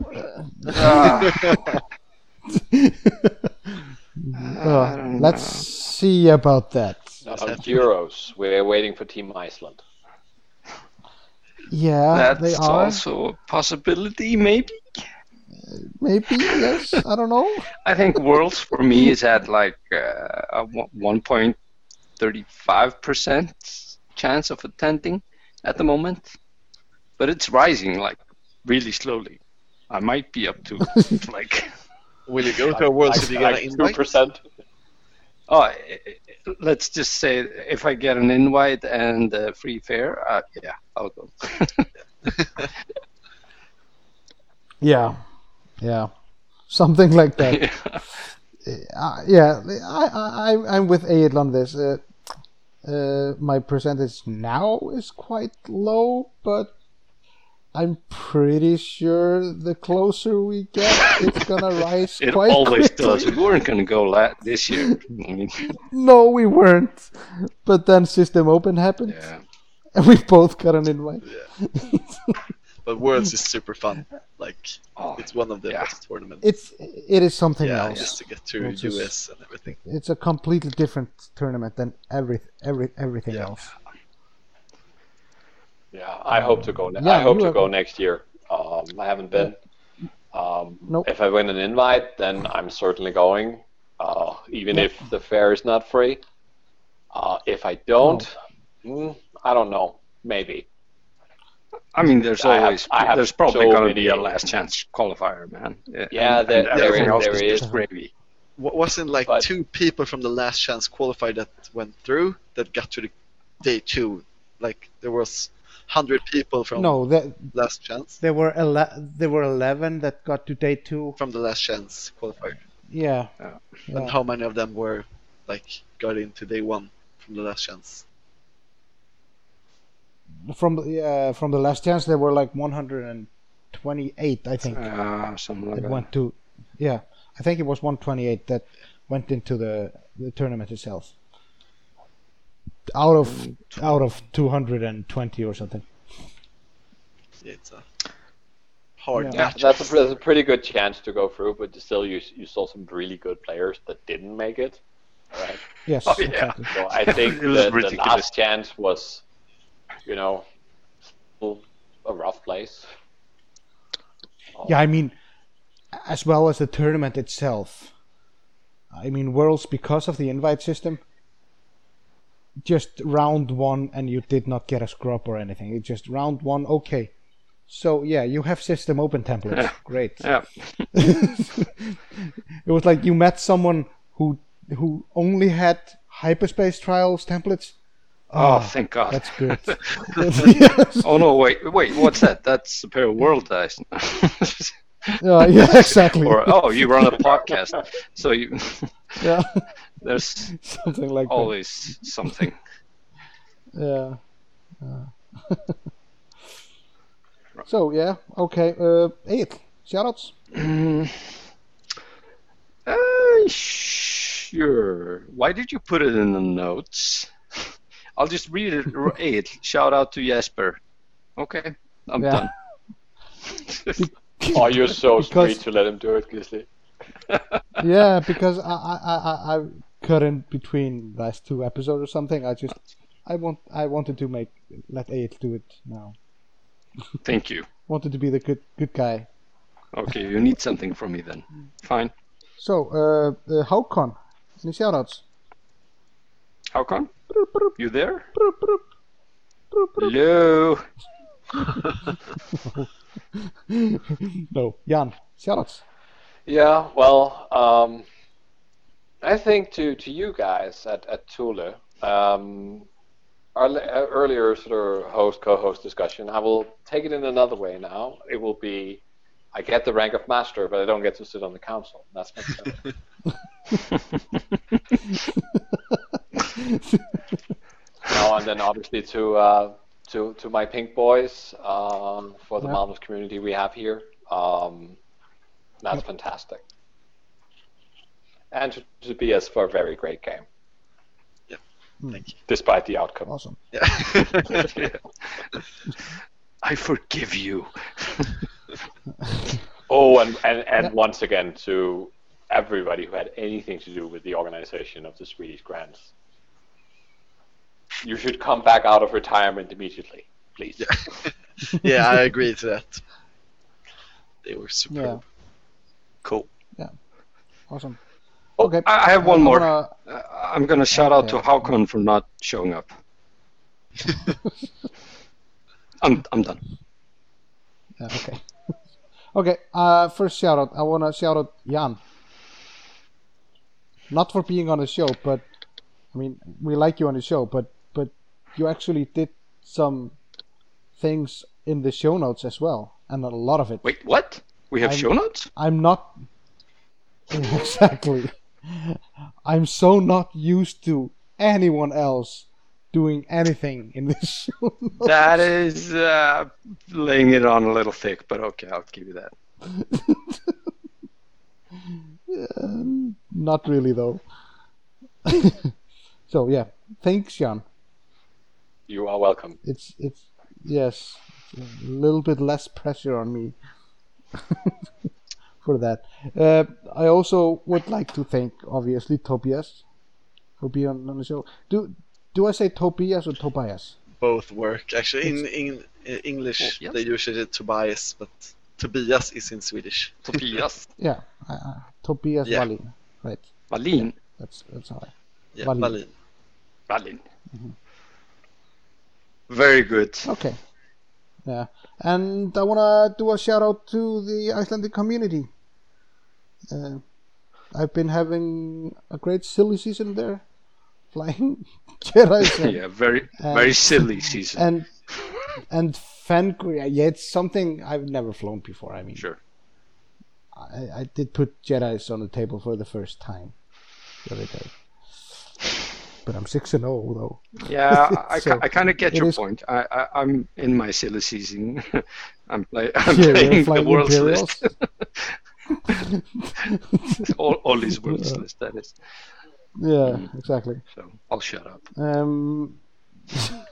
*laughs* Uh, let's see about that. Uh, Euros, we're waiting for Team Iceland. Yeah, they That's are. also a possibility, maybe. Maybe yes. I don't know. I think Worlds for me is at like uh, a one point thirty five percent chance of attending at the moment, but it's rising like really slowly. I might be up to *laughs* like Will you go to a world City get like an two invite? percent. oh, i- i- let's just say if I get an invite and uh, free fare, uh, yeah, I'll go. *laughs* Yeah, yeah, something like that. *laughs* uh, yeah, I, I, I- I'm with Aid on this. Uh, uh, my percentage now is quite low, but I'm pretty sure the closer we get, it's gonna *laughs* rise quite. It always quickly. does. We weren't gonna go la- this year. I mean, *laughs* No, we weren't. But then System Open happened, yeah. and we both got an invite. Yeah. *laughs* But worlds is super fun. Like Oh, it's one of the yeah. best tournaments. It's it is something yeah, else. just to get to It's just- US and everything. It's a completely different tournament than every every everything Yeah. else. Yeah, I hope to go. Ne- Yeah, I hope to have- go next year. Um, I haven't been. Um, Nope. If I win an invite, then I'm certainly going, uh, even if the fare is not free. Uh, if I don't, mm, I don't know. Maybe. I mean, there's I have- always I have there's probably so going to be a last chance qualifier, man. Yeah, there- and there everything is- else there is is. gravy. Wa- Wasn't like But- two people from the last chance qualifier that went through that got to the day two. Like there was hundred people from No, that last chance there were ele- there were eleven that got to day two. from the last chance qualified. Yeah, Yeah. yeah. And how many of them were like got into day one from the last chance? from the yeah from the last chance there were like 128, I think. Uh, something like that that. went to yeah, I think it was 128 that went into the the tournament itself. Out of out of 220 or something. It's a hard Yeah. Yeah, match. that's a, that's a pretty good chance to go through, but still, you you saw some really good players that didn't make it. Right. Yes, Oh, yeah. exactly. So I think *laughs* It was the, the last chance was, you know, still a rough place. Yeah, I mean, as well as the tournament itself. I mean, Worlds because of the invite system. Just round one, and you did not get a scrub or anything. It's just round one, okay. So yeah, you have system open templates. Great. Yeah. *laughs* It was like you met someone who who only had hyperspace trials templates. Oh, Ah, thank God. That's good. yes. *laughs* *laughs* Oh no, wait, wait, what's that? That's Superior World Dice. Yeah, yeah, exactly. or oh, you run a podcast, so you yeah, there's *laughs* something like that. always something. *laughs* Yeah. yeah. *laughs* so yeah, okay. Uh, eight shoutouts. Uh, sure. Why did you put it in the notes? I'll just read it. Eight. Shout out to Jesper. Okay, I'm Yeah. done. Oh, you're so Because- sweet to let him do it, Gisli. yeah, because I I, I I I cut in between last two episodes or something. I just I want I wanted to make let eight do it now. *laughs* Thank you. Wanted to be the good good guy. Okay, you need something from me then. Fine. So uh, uh Håkon, any shoutouts? How come? You there? Hello. *laughs* No, Jan, shoutouts. Yeah, well, um, I think to, to you guys at, at Thule, um, our uh, earlier sort of host co-host discussion, I will take it in another way now. It will be, I get the rank of master, but I don't get to sit on the council. That's my *laughs* shout. *laughs* no, and then obviously to uh, to to my pink boys um, for the Yeah. Malmö's community we have here. Um, that's fantastic. And to, to BS for a very great game, Yeah, hmm. Thank you. despite the outcome. Awesome. Yeah. *laughs* I forgive you. *laughs* Oh, and, and, and Yeah. once again to everybody who had anything to do with the organization of the Swedish grants. You should come back out of retirement immediately, please. yeah, *laughs* I agree to that. They were superb. Yeah. Cool. Yeah. Awesome. Okay. I I have one I more. wanna- Uh, I'm gonna shout out to. Håkon for not showing up. *laughs* I'm I'm done. Okay. *laughs* okay. Uh, first shout out. I want to shout out Jan. Not for being on the show, but I mean, we like you on the show, but but you actually did some things in the show notes as well, and a lot of it. Wait, what? We have I'm- show notes? I'm not *laughs* exactly. I'm so not used to anyone else doing anything in this *laughs* show. notes. That is uh, laying it on a little thick, but okay, I'll give you that. Um, *laughs* not really though. *laughs* so yeah, thanks, Jan. You are welcome. It's it's yes, it's a little bit less pressure on me for that. Uh, I also would like to thank obviously Tobias for being on, on the show. Do do I say Tobias or Tobias? Both work actually. In in, in English, yes. they usually say Tobias, but Tobias is in Swedish. Tobias *laughs* Yeah, uh, Tobias Yeah. Wallin. Right. Wallin. That's that's how I. Yeah, Wallin. Wallin. Wallin. Very good. Okay. Yeah, and I wanna do a shout out to the Icelandic community. Uh, I've been having a great silly season there, *laughs* flying *laughs* Jedi *laughs* Yeah, very Uh, very silly season. and and Fangria. Yeah, it's something I've never flown before. I mean, Sure. I, I did put Jedi's on the table for the first time the other day, but I'm six and zero though. Yeah, I, So, I kind of get your is- point. I, I I'm in my silly season. I'm, play, I'm Yeah, playing the world's Imperials. list. All, all these world's list that is. Yeah, exactly. So I'll shut up. Um,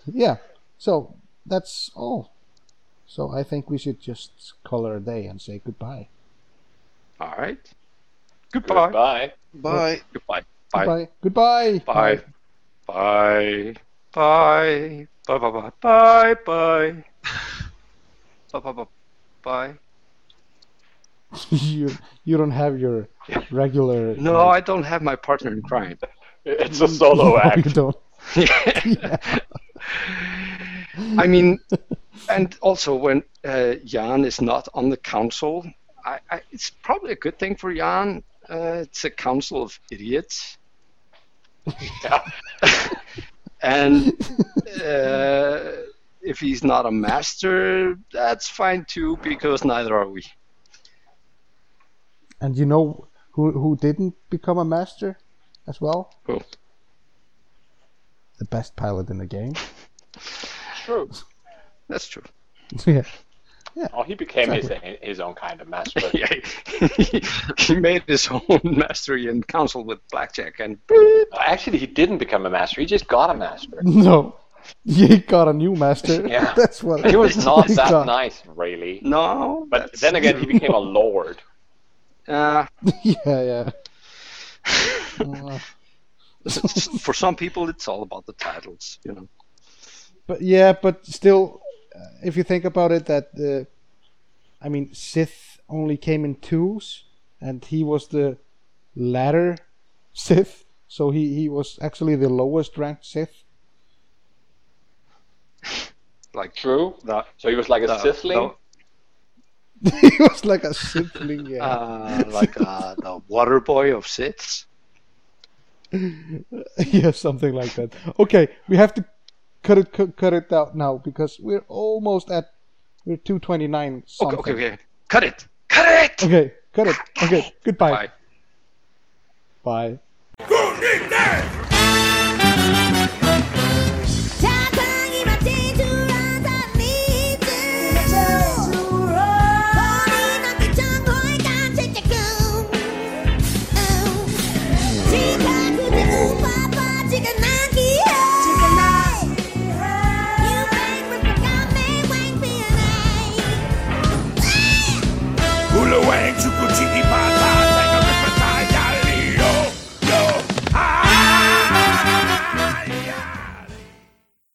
yeah. So that's all. So I think we should just call it a day and say goodbye. All right. Goodbye. Bye. Bye. Goodbye. Bye. Goodbye. Bye. Goodbye. Goodbye. Bye. Bye. Bye. Bye. Bye. Bye. Bye. Bye. Bye. Bye. Bye. Bye. *laughs* you you don't have your regular. *laughs* No, I don't have my partner in crime. It's a solo *laughs* no, act. you don't. I mean, and also when uh, Jan is not on the council, I, I, it's probably a good thing for Jan. Uh, it's a council of idiots. Yeah. and uh, if he's not a master, that's fine too, because neither are we. And you know who who didn't become a master as well? Who? The best pilot in the game. True. That's true. *laughs* yeah. Yeah. Oh, he became his Exactly. his own kind of master. *laughs* Yeah, he, *laughs* he made his own mastery in council with blackjack and uh, Actually, he didn't become a master. He just got a master. No. He got a new master. Yeah. That's what He was not he that got. nice, really. no. But then again, he became a lord. Uh, *laughs* yeah, yeah. Uh, *laughs* for some people, it's all about the titles, you know. But yeah, but still, uh, if you think about it, that uh, I mean, Sith only came in twos, and he was the latter Sith, so he he was actually the lowest ranked Sith. Like True. the, So he was like a the, Sithling. *laughs* he was like a Sithling, the, yeah. uh, like uh, the water boy of Siths. *laughs* yeah, something like that. Okay, we have to cut it cut, cut it out now because we're almost at we're two twenty nine Okay, something. okay, okay. Cut it! Cut it! Okay, cut it. Okay, goodbye. Bye. Bye. Who did that?